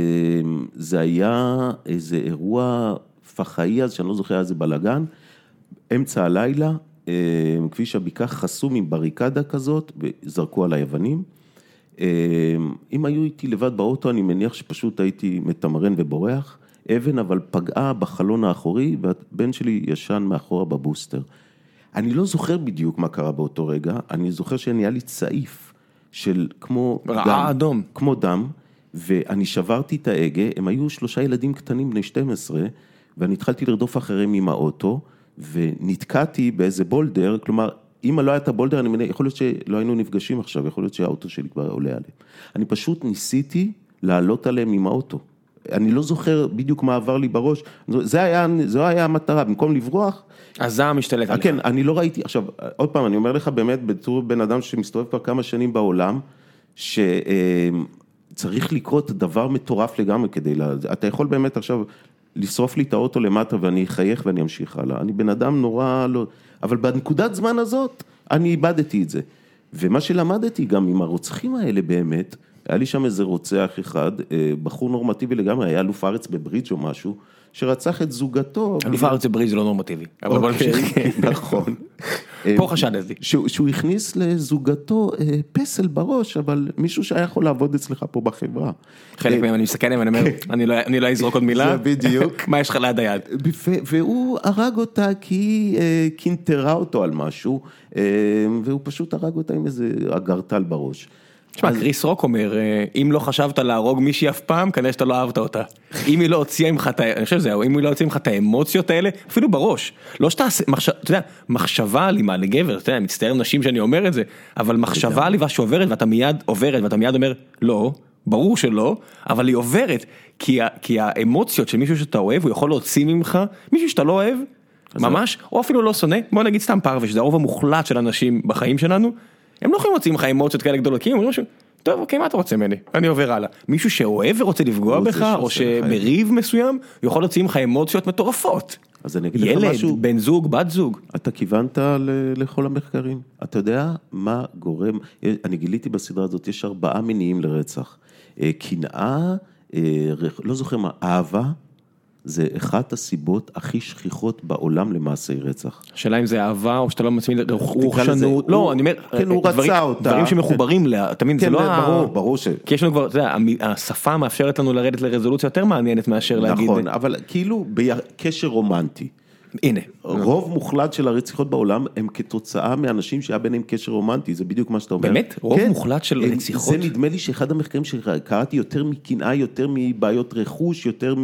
זה היה איזה אירוע פח"עי אז, שאני לא זוכר איזה בלאגן, אמצע הלילה, אה, כביש הבקעה חסום עם בריקדה כזאת, וזרקו עליי אבנים. אם היו איתי לבד באוטו, אני מניח שפשוט הייתי מתמרן ובורח. אבן אבל פגעה בחלון האחורי, והבן שלי ישן מאחורה בבוסטר. אני לא זוכר בדיוק מה קרה באותו רגע, אני זוכר שנהיה לי צעיף של כמו רעה דם, אדום. כמו דם, ואני שברתי את ההגה, הם היו שלושה ילדים קטנים בני 12, ואני התחלתי לרדוף אחריהם עם האוטו, ונתקעתי באיזה בולדר, כלומר, אם לא היה את הבולדר, אני מניח, יכול להיות שלא היינו נפגשים עכשיו, יכול להיות שהאוטו שלי כבר עולה עליהם. אני פשוט ניסיתי לעלות עליהם עם האוטו. אני לא זוכר בדיוק מה עבר לי בראש, זה היה, זו היה המטרה, במקום לברוח. הזעם משתלט עליך. כן, אני לא ראיתי, עכשיו, עוד פעם, אני אומר לך באמת, בתור בן אדם שמסתובב כבר כמה שנים בעולם, שצריך לקרות דבר מטורף לגמרי כדי, לה... אתה יכול באמת עכשיו לשרוף לי את האוטו למטה ואני אחייך ואני אמשיך הלאה, אני בן אדם נורא לא, אבל בנקודת זמן הזאת, אני איבדתי את זה. ומה שלמדתי גם עם הרוצחים האלה באמת, היה לי שם איזה רוצח אחד, אה, בחור נורמטיבי לגמרי, היה אלוף הארץ בברידג' או משהו, שרצח את זוגתו. אלוף הארץ בברידג' זה לא נורמטיבי, אבל בוא אוקיי, נמשיך. (laughs) נכון. (laughs) פה חשדתי. שהוא הכניס לזוגתו אה, פסל בראש, אבל מישהו שהיה יכול לעבוד אצלך פה בחברה. חלק אה, מהם אני מסתכל עליהם ואני אומר, (laughs) כן. אני לא אזרוק עוד מילה. בדיוק. מה יש לך ליד היד? והוא הרג אותה כי היא קינטרה אותו על משהו, והוא פשוט הרג אותה עם איזה אגרטל בראש. תשמע, קריס רוק אומר, אה, אם לא חשבת להרוג מישהי אף פעם, כנראה שאתה לא אהבת אותה. אם היא לא הוציאה ממך את ה... אני חושב שזהו, אם היא לא הוציאה ממך את האמוציות האלה, אפילו בראש. לא שאתה, אתה יודע, מחשבה אלימה לגבר, אתה יודע, מצטער נשים שאני אומר את זה, אבל מחשבה עליבה שעוברת ואתה מיד עוברת ואתה מיד אומר, לא, ברור שלא, אבל היא עוברת, כי האמוציות של מישהו שאתה אוהב, הוא יכול להוציא ממך, מישהו שאתה לא אוהב, ממש, או אפילו לא שונא, בוא נגיד סתם פרווה, שזה הרוב המוחלט של אנשים בחיים שלנו. הם לא יכולים להוציא ממך אמוציות כאלה גדולות, כי הם אומרים טוב אוקיי מה אתה רוצה ממני, אני עובר הלאה. מישהו שאוהב ורוצה לפגוע בך, או שמריב מסוים, יכול להוציא ממך אמוציות מטורפות. אז אני אגיד לך משהו. ילד, בן זוג, בת זוג. אתה כיוונת לכל המחקרים. אתה יודע מה גורם, אני גיליתי בסדרה הזאת, יש ארבעה מניעים לרצח. אה, קנאה, אה, לא זוכר מה, אהבה. זה אחת הסיבות הכי שכיחות בעולם למעשי רצח. השאלה אם זה אהבה או שאתה לא מצמיד רוחשנות, לא, אני אומר, כן, הוא רצה אותה. דברים שמחוברים לה, אתה מבין, זה כן, לא... ברור, ברור ש... כי יש לנו כבר, אתה יודע, השפה מאפשרת לנו לרדת לרזולוציה יותר מעניינת מאשר להגיד... נכון, אבל כאילו בקשר רומנטי. הנה. רוב מוחלט של הרציחות בעולם הם כתוצאה מאנשים שהיה ביניהם קשר רומנטי, זה בדיוק מה שאתה אומר. באמת? רוב כן. מוחלט של רציחות? זה נדמה לי שאחד המחקרים שקראתי יותר מקנאה, יותר מבעיות רכוש, יותר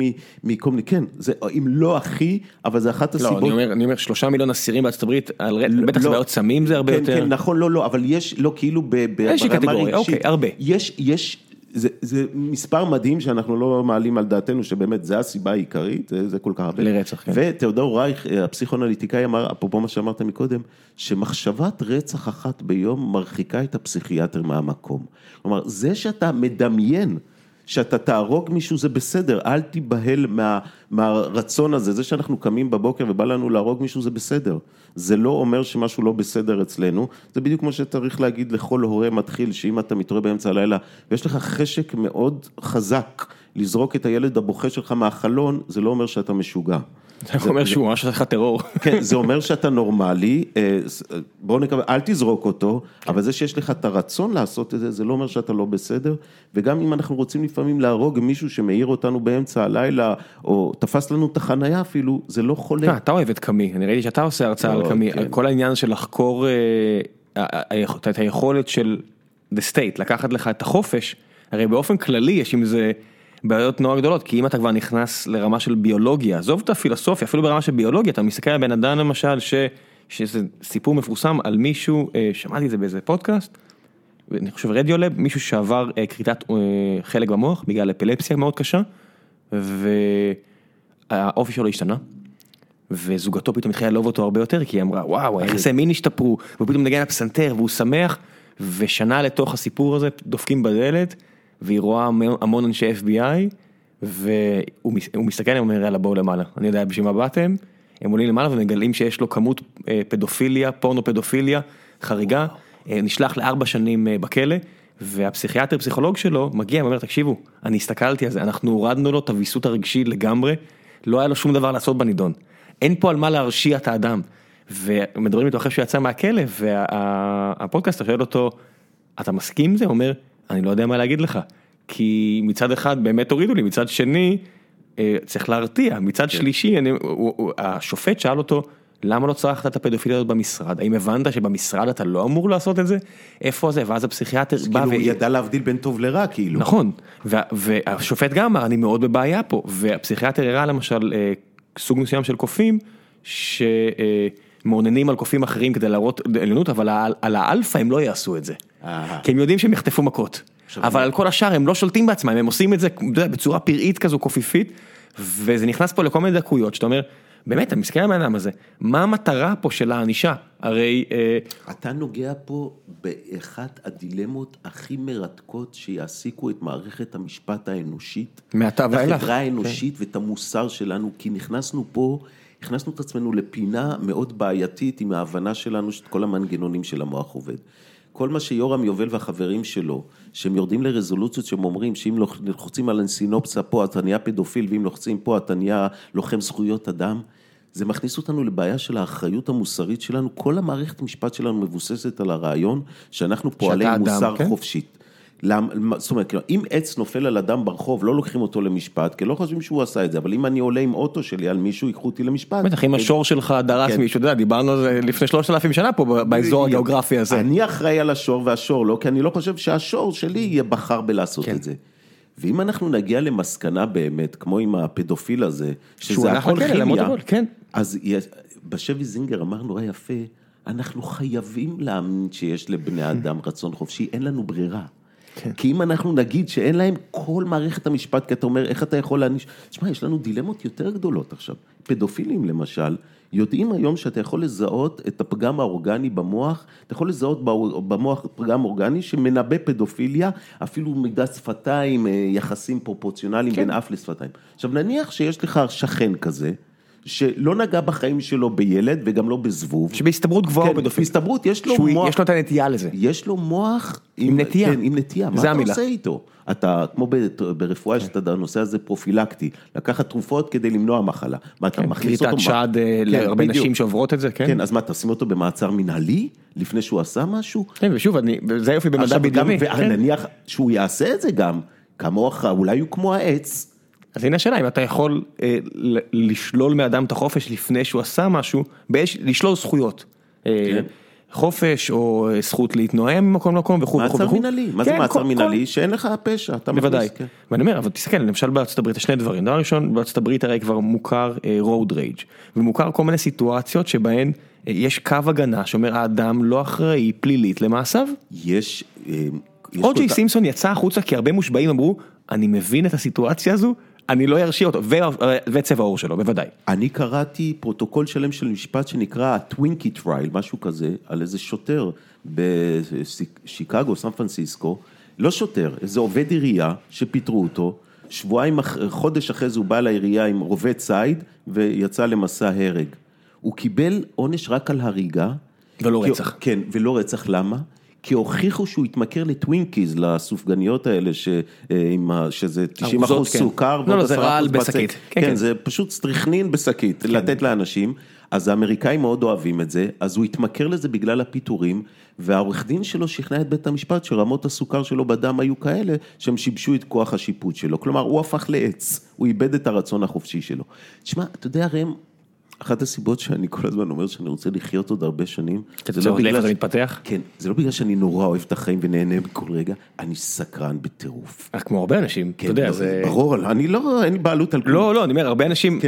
מכל מיני, כן, זה אם לא הכי, אבל זה אחת הסיבות. לא, אני אומר, אני אומר שלושה מיליון אסירים בארצות הברית, לא, בטח זה בעיות סמים זה הרבה כן, יותר. כן, נכון, לא, לא, אבל יש, לא כאילו ברמה רגשית. אוקיי, הרבה. יש, יש. זה, זה מספר מדהים שאנחנו לא מעלים על דעתנו שבאמת זה הסיבה העיקרית, זה, זה כל כך הרבה. לרצח, כן. ותיאודור רייך, הפסיכואנליטיקאי אמר, אפרופו מה שאמרת מקודם, שמחשבת רצח אחת ביום מרחיקה את הפסיכיאטר מהמקום. כלומר, זה שאתה מדמיין שאתה תהרוג מישהו זה בסדר, אל תיבהל מה, מהרצון הזה, זה שאנחנו קמים בבוקר ובא לנו להרוג מישהו זה בסדר, זה לא אומר שמשהו לא בסדר אצלנו, זה בדיוק כמו שצריך להגיד לכל הורה מתחיל, שאם אתה מתעורר באמצע הלילה ויש לך חשק מאוד חזק לזרוק את הילד הבוכה שלך מהחלון, זה לא אומר שאתה משוגע. זה אומר שהוא ממש עושה לך טרור. (laughs) כן, זה אומר שאתה נורמלי, אה, בוא נקווה, אל תזרוק אותו, אבל זה שיש לך את הרצון לעשות את זה, זה לא אומר שאתה לא בסדר, וגם אם אנחנו רוצים לפעמים להרוג מישהו שמעיר אותנו באמצע הלילה, או תפס לנו את החנייה אפילו, זה לא חולה. אה, אתה אוהב את קמי, אני ראיתי שאתה עושה הרצאה על קמי, כן. כל העניין של לחקור אה, את היכולת של the state, לקחת לך את החופש, הרי באופן כללי יש עם זה... בעיות נורא גדולות, כי אם אתה כבר נכנס לרמה של ביולוגיה, עזוב את הפילוסופיה, אפילו ברמה של ביולוגיה, אתה מסתכל על בן אדם למשל, ש, שזה סיפור מפורסם על מישהו, אה, שמעתי את זה באיזה פודקאסט, אני חושב רדיולב, מישהו שעבר אה, כריתת אה, חלק במוח בגלל אפילפסיה מאוד קשה, והאופי שלו השתנה. וזוגתו פתאום התחילה לאהוב אותו הרבה יותר, כי היא אמרה, וואו, היחסי מין השתפרו, והוא פתאום נגן הפסנתר והוא שמח, ושנה לתוך הסיפור הזה דופקים בדלת, והיא רואה המון אנשי FBI, והוא מסתכל, הוא אומר יאללה בואו למעלה, אני יודע בשביל מה באתם, הם עולים למעלה ומגלים שיש לו כמות אה, פדופיליה, פורנו פדופיליה, חריגה, אה, נשלח לארבע שנים אה, בכלא, והפסיכיאטר פסיכולוג שלו מגיע ואומר תקשיבו, אני הסתכלתי על זה, אנחנו הורדנו לו את הוויסות הרגשי לגמרי, לא היה לו שום דבר לעשות בנידון, אין פה על מה להרשיע את האדם, ומדברים איתו אחרי שהוא יצא מהכלא, והפודקאסט שואל אותו, אתה מסכים עם זה? הוא אומר, אני לא יודע מה להגיד לך, כי מצד אחד באמת הורידו לי, מצד שני אה, צריך להרתיע, מצד כן. שלישי אני, הוא, הוא, השופט שאל אותו למה לא צרכת את הפדופיליה הזאת במשרד, האם הבנת שבמשרד אתה לא אמור לעשות את זה, איפה זה, ואז הפסיכיאטר בא כאילו ו... הוא ידע להבדיל בין טוב לרע כאילו. נכון, וה, והשופט גם אמר אני מאוד בבעיה פה, והפסיכיאטר הראה למשל אה, סוג מסוים של קופים, שמעוננים על קופים אחרים כדי להראות עליונות, אבל על האלפא הם לא יעשו את זה, כי הם יודעים שהם יחטפו מכות. אבל על כל השאר הם לא שולטים בעצמם, הם עושים את זה בצורה פראית כזו קופיפית, וזה נכנס פה לכל מיני דקויות שאתה אומר, באמת, על הבן אדם הזה, מה המטרה פה של הענישה? הרי... אה, אתה נוגע פה באחת הדילמות הכי מרתקות שיעסיקו את מערכת המשפט האנושית. מעתה ואילך. את החברה האנושית כן. ואת המוסר שלנו, כי נכנסנו פה, הכנסנו את עצמנו לפינה מאוד בעייתית עם ההבנה שלנו שאת כל המנגנונים של המוח עובד. כל מה שיורם יובל והחברים שלו, שהם יורדים לרזולוציות שהם אומרים שאם לוחצים על הסינופסה פה אתה נהיה פדופיל ואם לוחצים פה אתה נהיה לוחם זכויות אדם, זה מכניס אותנו לבעיה של האחריות המוסרית שלנו, כל המערכת המשפט שלנו מבוססת על הרעיון שאנחנו פועלי מוסר כן? חופשית. למ, זאת אומרת, אם עץ נופל על אדם ברחוב, לא לוקחים אותו למשפט, כי לא חושבים שהוא עשה את זה, אבל אם אני עולה עם אוטו שלי על מישהו, ייקחו אותי למשפט. בטח, אם השור שלך דרס כן. מישהו, אתה יודע, דיברנו על זה לפני שלושת אלפים שנה פה, באזור הגיאוגרפי הזה. אני אחראי על השור והשור לא, כי אני לא חושב שהשור שלי יהיה בחר בלעשות כן. את זה. ואם אנחנו נגיע למסקנה באמת, כמו עם הפדופיל הזה, שזה הכל כימיה, כן. אז בשבי זינגר אמר נורא יפה, אנחנו חייבים להאמין שיש לבני (laughs) אדם רצון חופשי, אין לנו ברירה. כן. כי אם אנחנו נגיד שאין להם כל מערכת המשפט, כי אתה אומר, איך אתה יכול להעניש? תשמע, יש לנו דילמות יותר גדולות עכשיו. פדופילים למשל, יודעים היום שאתה יכול לזהות את הפגם האורגני במוח, אתה יכול לזהות במוח פגם אורגני שמנבא פדופיליה, אפילו מידת שפתיים, אה, יחסים פרופורציונליים כן. בין אף לשפתיים. עכשיו נניח שיש לך שכן כזה, שלא נגע בחיים שלו בילד וגם לא בזבוב. שבהסתברות גבוהה כן, הוא פדופיל. בהסתברות יש לו שהוא, מוח. יש לו את הנטייה לזה. יש לו מוח עם, עם נטייה. כן, עם נטייה. מה אתה המילה. עושה איתו? אתה, כמו ברפואה, יש את הנושא הזה פרופילקטי, לקחת תרופות כדי למנוע מחלה. מה, אתה כן, מכניס אותו... קליטת שד אה, כן, להרבה נשים שעוברות את זה, כן? כן, אז מה, תשים אותו במעצר מנהלי, לפני שהוא עשה משהו? כן, ושוב, אני, זה יופי במדע בדיוני. ונניח שהוא יעשה את זה גם, כמוך, אולי הוא כמו העץ. אז הנה השאלה, אם אתה יכול אה, לשלול מאדם את החופש לפני שהוא עשה משהו, לשלול זכויות. אה, כן. חופש או אה, זכות להתנועם ממקום למקום וכו' וכו'. מעצר מנהלי, מה זה כן, מעצר מנהלי? שאין לך פשע, אתה מכניס. בוודאי, כן. ואני אומר, אבל תסתכל, למשל בארצות הברית, שני דברים. דבר ראשון, בארצות הברית הרי כבר מוכר road rage, ומוכר כל מיני סיטואציות שבהן יש קו הגנה שאומר האדם לא אחראי פלילית למעשיו. יש... או.ג'יי סימפסון יצא החוצה כי הרבה מושבעים אמרו, אני מבין את הסיטואציה הזו, אני לא ארשיע אותו, וצבע העור שלו, בוודאי. אני קראתי פרוטוקול שלם של משפט שנקרא Twinkie Trial, משהו כזה, על איזה שוטר בשיקגו, סן פרנסיסקו, לא שוטר, איזה עובד עירייה שפיטרו אותו, שבועיים, חודש אחרי זה הוא בא לעירייה עם רובה ציד ויצא למסע הרג. הוא קיבל עונש רק על הריגה. ולא כי, רצח. כן, ולא רצח, למה? כי הוכיחו שהוא התמכר לטווינקיז, לסופגניות האלה, ש, אה, שזה 90 אחוז כן. סוכר, לא, לא, זה רעל בשקית. כן, כן, כן, זה פשוט סטריכנין בשקית, כן. לתת לאנשים. אז האמריקאים מאוד אוהבים את זה, אז הוא התמכר לזה בגלל הפיטורים, והעורך דין שלו שכנע את בית המשפט שרמות הסוכר שלו בדם היו כאלה, שהם שיבשו את כוח השיפוט שלו. כלומר, הוא הפך לעץ, הוא איבד את הרצון החופשי שלו. תשמע, אתה יודע, ראם, אחת הסיבות שאני כל הזמן אומר שאני רוצה לחיות עוד הרבה שנים, זה לא בגלל... זה מתפתח? כן, זה לא בגלל שאני נורא אוהב את החיים ונהנה בכל רגע, אני סקרן בטירוף. כמו הרבה אנשים, אתה יודע, זה... ברור, אני לא, אין לי בעלות על כלום. לא, לא, אני אומר, הרבה אנשים,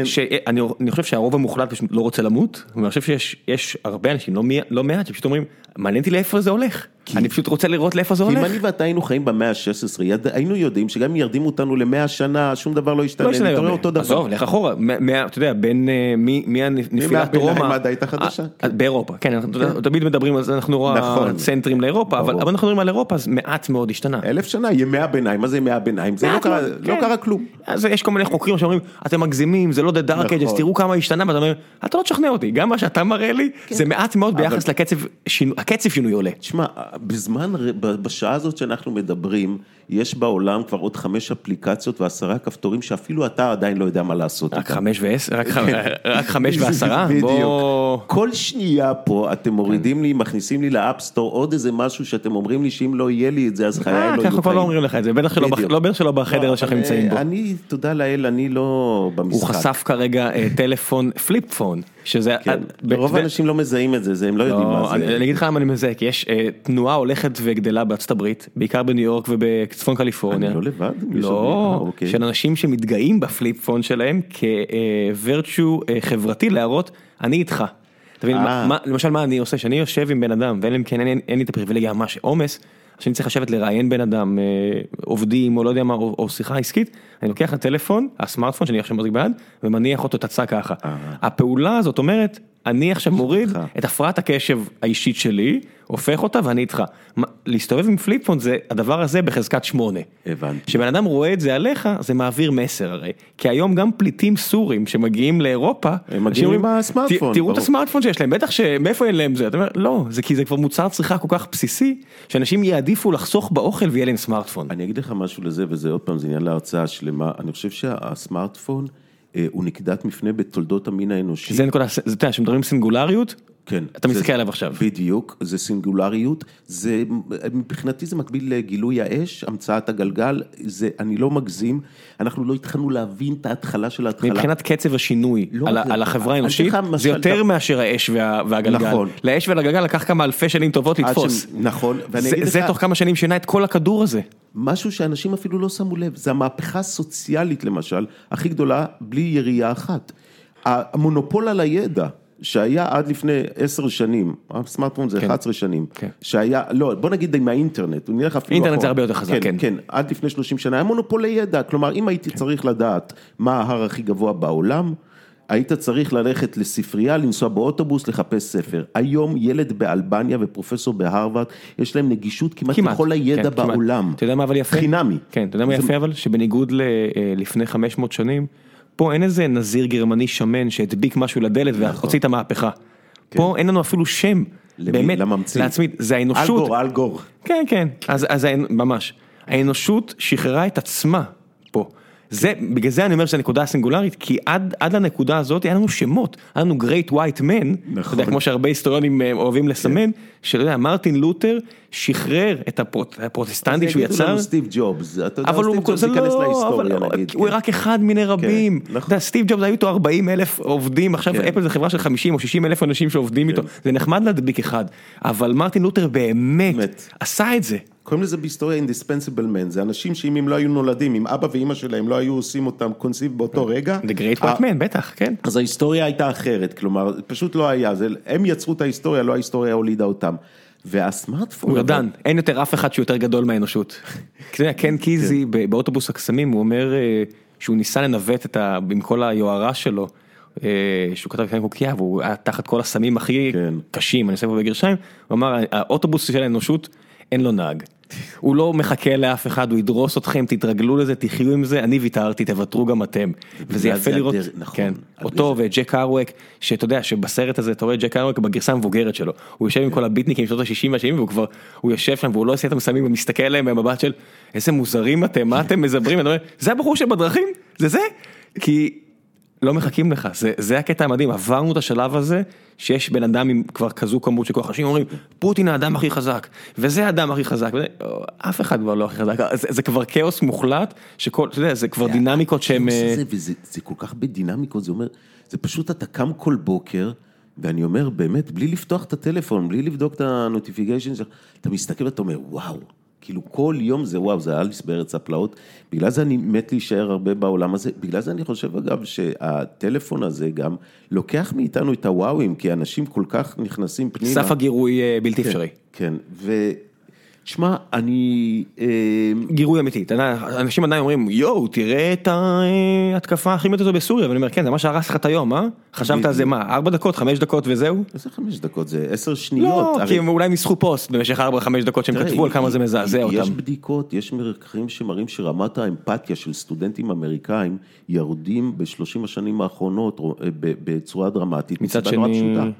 אני חושב שהרוב המוחלט פשוט לא רוצה למות, ואני חושב שיש הרבה אנשים, לא מעט, שפשוט אומרים, מעניין אותי לאיפה זה הולך. אני פשוט רוצה לראות לאיפה זה כי אם הולך. אני ואתה היינו חיים במאה ה-16, יד- היינו יודעים שגם אם ירדימו אותנו למאה שנה, שום דבר לא ישתנה, לא ישתנה הרבה. אותו דבר. עזוב, לך אחורה, מה- אתה יודע, בין אה, מי- מהנפילת הביניים רומא, העת החדשה. אה, באירופה, כן, אנחנו אתה יודע, תמיד מדברים על זה, אנחנו נכון. צנטרים לאירופה, אבל. אבל אנחנו מדברים על אירופה, אז מעט מאוד השתנה. אלף שנה, ימי הביניים, מה זה ימי הביניים? זה לא קרה- לא כן. קרה כלום. אז יש כל מיני חוקרים שאומרים, אתם מגזימים, זה לא The Dark נכון. Ages, תראו כמה השתנה, ואתה אומר, אתה לא תשכנע אותי, גם מה שאתה מראה לי, כן. זה מעט מאוד ביחס לקצב, הקצב שינוי עולה. תשמע, בזמן, בשעה הזאת שאנחנו מדברים, יש בעולם כבר עוד חמש אפליקציות ועשרה כפתורים שאפילו אתה עדיין לא יודע מה לעשות רק. חמש ועשר, רק ח- רק חמש (laughs) ועשרה, בדיוק. כל שנייה פה אתם מורידים לי, מכניסים לי ל App Store עוד איזה משהו שאתם אומרים לי שאם לא יהיה לי את זה אז חיי לא אה, יהיו כי אנחנו כבר לא חיים. אומרים לך את זה, בטח שלא. לא בחדר לא, שאנחנו נמצאים בו. אה, אני, תודה לאל, אני לא במשחק. הוא חשף כרגע אה, (laughs) טלפון flip phone, שזה... כן, ב- רוב האנשים לא מזהים את זה, זה הם לא יודעים לא, מה אני זה. אני אגיד לך למה אני מזהה, כי יש אה, תנועה הולכת וגדלה בארצות הברית, בעיקר בניו יורק ובצפון קליפורניה. אני לא לבד? מישהו- אה, לא, אוקיי. של אנשים שמתגאים ב flip phone שלהם כווירטשו חברתי להראות, אני איתך. אתה מבין, אה. למשל מה אני עושה, שאני יושב עם בן אדם, ואין לי כן, את הפריבילגיה ממש עומס, שאני צריך לשבת לראיין בן אדם, אה, עובדים או לא יודע מה, או או שיחה עסקית, אני לוקח את הטלפון, הסמארטפון שאני עכשיו מחזיק ביד, ומניח אותו תצא ככה. אה. הפעולה הזאת אומרת, אני עכשיו מוריד. את הפרעת הקשב האישית שלי, הופך אותה ואני איתך. להסתובב עם פליפון זה הדבר הזה בחזקת שמונה. הבנתי. כשבן אדם רואה את זה עליך, זה מעביר מסר הרי. כי היום גם פליטים סורים שמגיעים לאירופה, מגיעים אנשים אומרים, עם הסמארטפון, "ת- תראו את ברור." הסמארטפון שיש להם, בטח שמאיפה אין להם זה, אתה אומר, לא, זה כי זה כבר מוצר צריכה כל כך בסיסי, שאנשים יעדיפו לחסוך באוכל ויהיה להם סמארטפון. אני אגיד לך משהו לזה, וזה עוד פעם, זה עניין להרצאה שלמה. אני חושב שהסמארטפון הוא נקודת מפנה בתולדות המין האנושי. זה נקודה, אתה יודע, כשמדברים סינגולריות, כן. אתה זה- מסתכל עליו עכשיו. בדיוק, זה סינגולריות, זה, מבחינתי זה מקביל לגילוי האש, המצאת הגלגל, זה, אני לא מגזים, אנחנו לא התחלנו להבין את ההתחלה של ההתחלה. מבחינת קצב השינוי לא על, זה, על החברה האנושית, זה יותר מאשר האש וה, והגלגל. נכון. לאש ולגלגל לקח כמה אלפי שנים טובות לתפוס. ש- נכון, ואני זה, אגיד זה לך, תוך כמה שנים שינה את כל הכדור הזה. משהו שאנשים אפילו לא שמו לב, זה המהפכה הסוציאלית למשל, הכי גדולה, בלי ירייה אחת. המונופול על הידע. שהיה עד לפני עשר שנים, הסמארטפון זה כן. 11 שנים, כן. שהיה, לא, בוא נגיד עם האינטרנט, הוא נלך אפילו אינטרנט אחורה. זה הרבה יותר חזק, כן. כן, עד לפני 30 שנה היה מונופול לידע, כלומר אם הייתי צריך לדעת מה ההר הכי גבוה בעולם, היית צריך ללכת לספרייה, לנסוע באוטובוס, לחפש ספר. היום ילד באלבניה ופרופסור בהרווארד, יש להם נגישות כמעט כמעט. לכל הידע כן, כמעט. בעולם. אתה יודע מה אבל יפה? חינמי. כן, אתה יודע מה זה- יפה אבל? שבניגוד ללפני 500 שנים, פה אין איזה נזיר גרמני שמן שהדביק משהו לדלת והוציא את המהפכה. פה אין לנו אפילו שם. באמת, לממציא. להצמיד, זה האנושות. אלגור, אלגור. כן, כן, אז, אז ממש. האנושות שחררה את עצמה פה. זה, בגלל זה אני אומר שזו נקודה סינגולרית, כי עד, עד לנקודה הזאת היה לנו שמות, היה לנו great white man, אתה יודע, כמו שהרבה היסטוריונים אה, אוהבים לסמן, שאתה יודע, מרטין לותר שחרר את הפרוט, הפרוטסטנטי שהוא יגידו יצר, לנו סטיב ג'ובס, אתה יודע, סטיב ג'ובס זה ייכנס לא, להיסטוריה נגיד. הוא כן. רק אחד מיני רבים, נכון. אתה יודע, סטיב ג'ובס היו איתו 40 אלף עובדים, עכשיו כן. אפל זה חברה של 50 או 60 אלף אנשים שעובדים איתו, זה נחמד להדביק אחד, אבל מרטין לותר באמת. עשה את זה. קוראים לזה בהיסטוריה indispensable man, זה אנשים שאם הם לא היו נולדים, אם אבא ואימא שלהם לא היו עושים אותם קונסיב באותו רגע, The Great White Man, בטח, כן. אז ההיסטוריה הייתה אחרת, כלומר, פשוט לא היה, זה, הם יצרו את ההיסטוריה, לא ההיסטוריה הולידה אותם. והסמארטפון... הוא ידען, אין יותר אף אחד שהוא יותר גדול מהאנושות. (laughs) קן קיזי ב- באוטובוס הקסמים, הוא אומר אה, שהוא ניסה לנווט את ה... עם כל היוהרה שלו, אה, שהוא כתב לפני קוקייה, והוא היה תחת כל הסמים הכי כן. קשים, אני עושה פה בגרשיים, הוא אמר, האוטובוס של האנושות, אין לו נהג. הוא לא מחכה לאף אחד, הוא ידרוס אתכם, תתרגלו לזה, תחיו עם זה, אני ויתרתי, תוותרו גם אתם. וזה יפה זה לראות, הדרך- נכון, כן, אותו וג'ק ארווק, שאתה יודע שבסרט הזה אתה רואה את ג'ק ארווק בגרסה המבוגרת שלו, הוא יושב עם כל הביטניקים של שנות ה-60 וה-70 והוא כבר, הוא יושב שם והוא לא עושה את המסמים ומסתכל עליהם במבט של איזה מוזרים אתם, מה אתם מזברים, ואתה אומר, זה הבחור שבדרכים? זה זה? כי לא מחכים לך, זה, זה הקטע המדהים, עברנו את השלב הזה שיש בן אדם עם כבר כזו כמות של כוח, אנשים אומרים פוטין האדם הכי חזק, וזה האדם הכי חזק, וזה, אף אחד כבר לא הכי חזק, זה, זה כבר כאוס מוחלט, שכל, אתה יודע, זה כבר דינמיקות שהן... הכאוס אה, הזה, וזה זה כל כך בדינמיקות, זה אומר, זה פשוט אתה קם כל בוקר, ואני אומר, באמת, בלי לפתוח את הטלפון, בלי לבדוק את ה notification שלך, אתה מסתכל ואתה אומר, וואו, כאילו כל יום זה וואו, זה אליס בארץ הפלאות. בגלל זה אני מת להישאר הרבה בעולם הזה. בגלל זה אני חושב אגב שהטלפון הזה גם לוקח מאיתנו את הוואוים, כי אנשים כל כך נכנסים פנימה. סף הגירוי אה, בלתי אפשרי. כן, ו... שמע, אני... אה, גירוי אמיתי, אנשים עדיין אומרים, יואו, תראה את ההתקפה הכי מטוטו בסוריה, ואני אומר, כן, זה מה שהרס לך את היום, אה? חשבת על זה מה, ארבע דקות, חמש דקות וזהו? איזה חמש דקות? זה עשר שניות. לא, כי הם אולי ניסחו פוסט במשך ארבע, חמש דקות שהם כתבו על כמה זה מזעזע יש אותם. בדיקות, יש מחקרים שמראים שרמת האמפתיה של סטודנטים אמריקאים יורדים בשלושים השנים האחרונות ב- בצורה דרמטית. מצד שני-.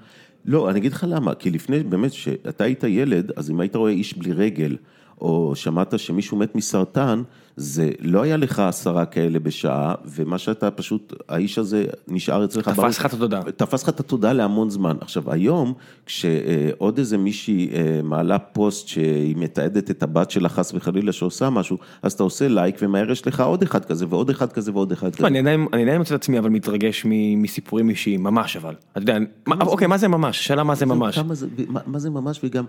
לא, אני אגיד לך למה, כי לפני, באמת, שאתה היית ילד, אז אם היית רואה איש בלי רגל, או שמעת שמישהו מת מסרטן, זה לא היה לך עשרה כאלה בשעה, ומה שאתה פשוט, האיש הזה נשאר אצלך. תפס. לך את התודעה. תפס לך את התודעה להמון זמן. עכשיו, היום, כשעוד איזה מישהי אה, מעלה פוסט שהיא מתעדת את הבת שלה חס וחלילה שעושה משהו, אז אתה עושה לייק ומהר יש לך עוד אחד כזה ועוד אחד כזה ועוד אחד כזה. אני עדיין, מוצא את עצמי אבל מתרגש מסיפורים אישיים, ממש אבל. אתה יודע, אוקיי, מה זה ממש? שאלה מה זה ממש. מה, זה ממש וגם...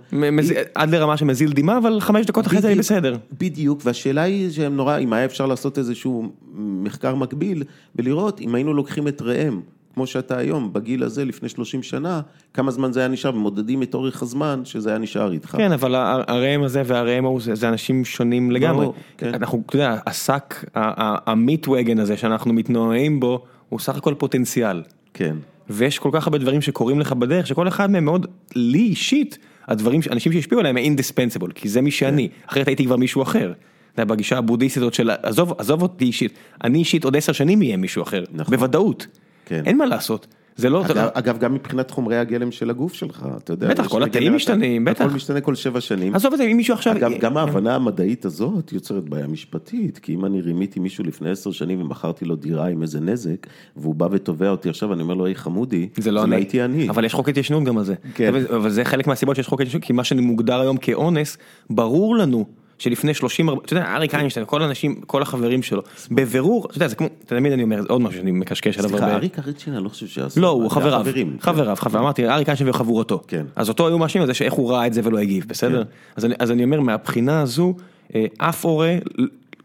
עד לרמה שמזיל דמעה, אבל חמש דקות אחרי זה אני בסדר. בדיוק, והשאלה היא שהם נורא, אם היה אפשר לעשות איזשהו מחקר מקביל, ולראות אם היינו לוקחים את ראם, כמו שאתה היום, בגיל הזה, לפני 30 שנה, כמה זמן זה היה נשאר, ומודדים את אורך הזמן שזה היה נשאר איתך. כן, אבל הראם הזה והראם ההוא זה זה אנשים שונים לגמרי. כן. אנחנו, אתה יודע, השק, המיטווגן הזה שאנחנו מתנועעים בו, הוא סך הכל פוטנציאל. כן. ויש כל כך הרבה דברים שקורים לך בדרך, שכל אחד מהם מאוד, לי אישית, הדברים, אנשים שהשפיעו עליהם הם אינדיספנסיבול, כי זה מי שאני, אחרת הייתי כבר מישהו אחר. יודע, בגישה הבודהיסטית הזאת של, עזוב, עזוב אותי אישית, אני אישית עוד עשר שנים אהיה מישהו אחר, נכון. בוודאות. כן. אין מה לעשות. זה לא, אגב, גם מבחינת חומרי הגלם של הגוף שלך, אתה יודע. בטח, כל התאים משתנים, בטח. הכל משתנה כל שבע שנים. עזוב את זה, אם מישהו עכשיו... אגב, גם ההבנה המדעית הזאת יוצרת בעיה משפטית, כי אם אני רימיתי מישהו לפני עשר שנים ומכרתי לו דירה עם איזה נזק, והוא בא ותובע אותי עכשיו, אני אומר לו, היי חמודי, זה לא הייתי אני. אבל יש חוק התיישנות גם על זה, כן. אבל זה חלק מהסיבות שיש חוק התיישנות, כי מה שמוגדר היום כאונס, ברור לנו שלפני 30, אתה יודע, אריק איינשטיין, כל האנשים, כל החברים שלו, בבירור, אתה יודע, זה כמו, תמיד אני אומר, עוד משהו שאני מקשקש עליו סליחה. אריק אריצ'ין, אני לא חושב שעשו. לא, הוא חבריו, כן. חבריו, חבריו, אמרתי, אריק איינשטיין וחבורתו. כן. אז אותו היו מאשימים על זה שאיך הוא ראה את זה ולא הגיב, בסדר? אז אני- אז אני אומר, מהבחינה הזו, אה, אף הורה,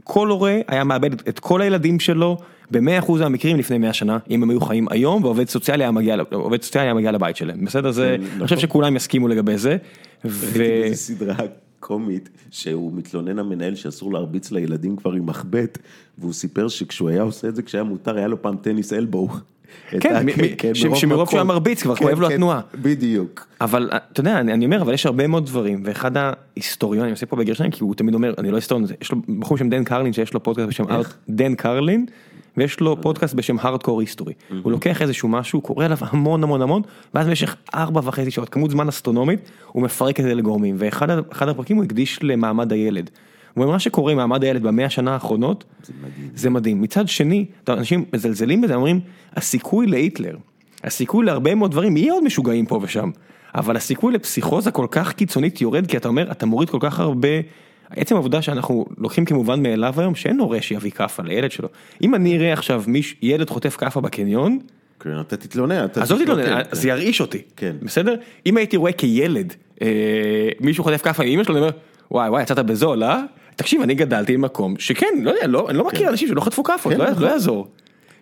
כל הורה היה מאבד את- כל הילדים שלו ב-100% מהמקרים לפני 100 שנה, אם הם היו חיים היום, ועובד סוציאלי היה מגיע, סוציאלי היה מגיע לבית שלהם, בסדר? זה, כן, אני חושב נכון. שכולם יסכימו לגבי זה. ו... סדרה קומית, שהוא מתלונן המנהל שאסור להרביץ לילדים כבר עם מחבט, והוא סיפר שכשהוא היה עושה את זה, כשהיה מותר, היה לו פעם טניס אלבו. (laughs) כן, מ- ש- שמרוב שהוא היה מרביץ כבר, כואב לו התנועה. בדיוק. אבל אתה יודע, אני, אומר, אבל יש הרבה מאוד דברים, ואחד ההיסטוריונים, אני עושה פה בגרשיים, כי הוא תמיד אומר, אני לא היסטוריון, יש לו בחור בשם דן קרלין, שיש לו פודקאסט בשם ארט, דן קרלין, ויש לו פודקאסט בשם הארדקור היסטורי. הוא לוקח איזשהו משהו, קורא עליו המון המון המון, ואז במשך ארבע וחצי שעות, כמות זמן אסטרונומית, הוא מפרק את זה לגורמים, ואחד הפרקים הוא הקדיש למעמד הילד. ומה שקורה עם מעמד הילד במאה השנה האחרונות, זה מדהים. זה מדהים. מצד שני, אנשים מזלזלים בזה, אומרים, הסיכוי להיטלר, הסיכוי להרבה מאוד דברים, יהיה עוד משוגעים פה ושם, אבל הסיכוי לפסיכוזה כל כך קיצונית יורד, כי אתה אומר, אתה מוריד כל כך הרבה, עצם העובדה שאנחנו לוקחים כמובן מאליו היום, שאין הורה שיביא כאפה לילד שלו. אם אני אראה עכשיו מיש, ילד חוטף כאפה בקניון, כן, אתה תתלונן. אתה עזוב תתלונן, לא, כן. זה ירעיש אותי, כן. בסדר? אם הייתי רואה כילד אה, מישהו חוטף כאפה עם אמא שלו, אני אומר, וואי וואי יצאת בזול, אה? תקשיב, אני גדלתי במקום שכן, לא יודע, לא, אני לא מכיר אנשים שלא חטפו כאפות, כן, לא נכון. לא יעזור.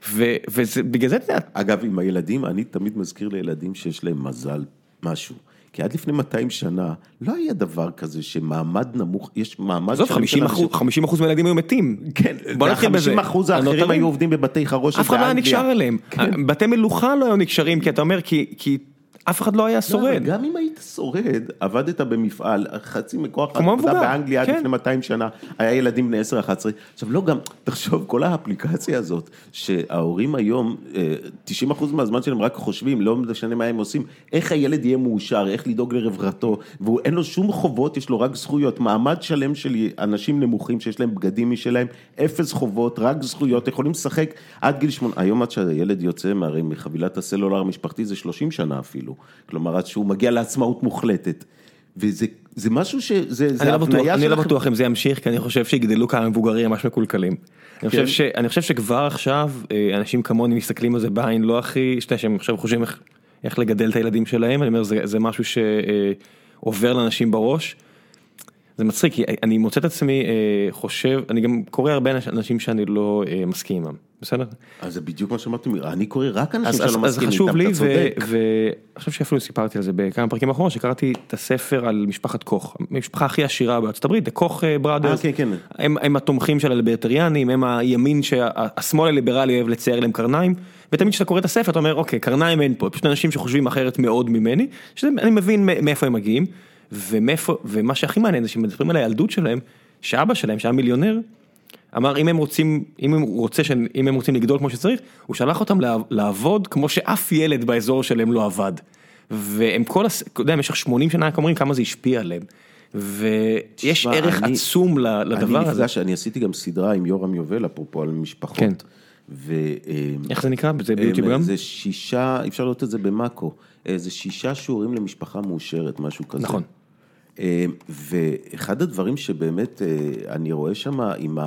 ו- וזה, בגלל זה, אגב, עם הילדים, אני תמיד מזכיר לילדים שיש להם מזל משהו. כי עד לפני 200 שנה, לא היה דבר כזה שמעמד נמוך, יש מעמד... עזוב, שלם 50 של אחוז, אנשים- 50 אחוז מהילדים היו מתים. כן, בוא נתחיל בזה. 50 אחוז האחרים היו עובדים בבתי חרושת אף אחד לא היה באנגליה. נקשר אליהם. כן. בתי מלוכה לא היו נקשרים, כי אתה אומר, כי אף אחד לא היה לא, שורד. גם אם היית שורד, עבדת במפעל, חצי מכוח העבודה באנגליה עד כן. לפני 200 שנה, היה ילדים בני 10-11. עכשיו לא גם, תחשוב, כל האפליקציה הזאת, שההורים היום, אה, 90% מהזמן שלהם רק חושבים, לא משנה מה הם עושים, איך הילד יהיה מאושר, איך לדאוג לרווחתו, ואין לו שום חובות, יש לו רק זכויות, מעמד שלם של אנשים נמוכים שיש להם בגדים משלהם, אפס חובות, רק זכויות, יכולים לשחק עד גיל שמונה, היום עד שהילד יוצא מהרי מחבילת הסלולר המשפחתי זה 30 שנה אפילו, כלומר עד שהוא מגיע לעצמאות מוחלטת. וזה זה משהו שזה אני לא בטוח, אני לא. בטוח אם זה ימשיך, כי אני חושב שיגדלו כמה מבוגרים ממש מקולקלים. אני חושב כן. ש- אני חושב שכבר עכשיו אה, אנשים כמוני מסתכלים על זה בעין לא הכי, שאתה יודע, שהם עכשיו חושבים איך- איך לגדל את הילדים שלהם, אני אומר זה זה משהו שעובר לאנשים בראש. זה מצחיק, כי אני מוצא את עצמי אה, חושב, אני גם קורא הרבה אנשים שאני לא אה, מסכים עמם, בסדר? אז זה בדיוק מה שאמרתי, אני קורא רק אנשים לא מסכים חשוב איתם, לי, אתה צודק. ואני חושב שאפילו סיפרתי על זה בכמה פרקים אחרונים, שקראתי את הספר על משפחת קוך, המשפחה הכי עשירה בארצות הברית, The קוך בראדרס, אה, כן, כן. הם, הם התומכים של הליברטריאנים, הם הימין שהשמאל הליברלי אוהב לצייר להם קרניים, ותמיד כשאתה קורא את הספר אתה אומר אוקיי קרניים אין פה, פשוט אנשים שחושבים אחרת מאוד ממני, שאני מבין מאיפה הם מגיעים, ומאיפה, ומה שהכי מעניין זה שמדברים על הילדות שלהם, שאבא שלהם שהיה מיליונר, אמר אם הם רוצים, אם הם רוצה, אם הם רוצים לגדול כמו שצריך, הוא שלח אותם לעבוד כמו שאף ילד באזור שלהם לא עבד. והם כל, אתה יודע, במשך 80 שנה רק אומרים כמה זה השפיע עליהם. ויש תשמע, ערך אני- עצום לדבר אני הזה. נפגש, אני עשיתי גם סדרה עם יורם יובל, אפרופו על משפחות. כן. ו... אה, איך זה נקרא? זה אה, ביוטיוב גם? זה שישה, אפשר לראות את זה במאקו, אה, זה שישה שיעורים למשפחה מאושרת, משהו כזה. נכון. ואחד הדברים שבאמת אני רואה שם עם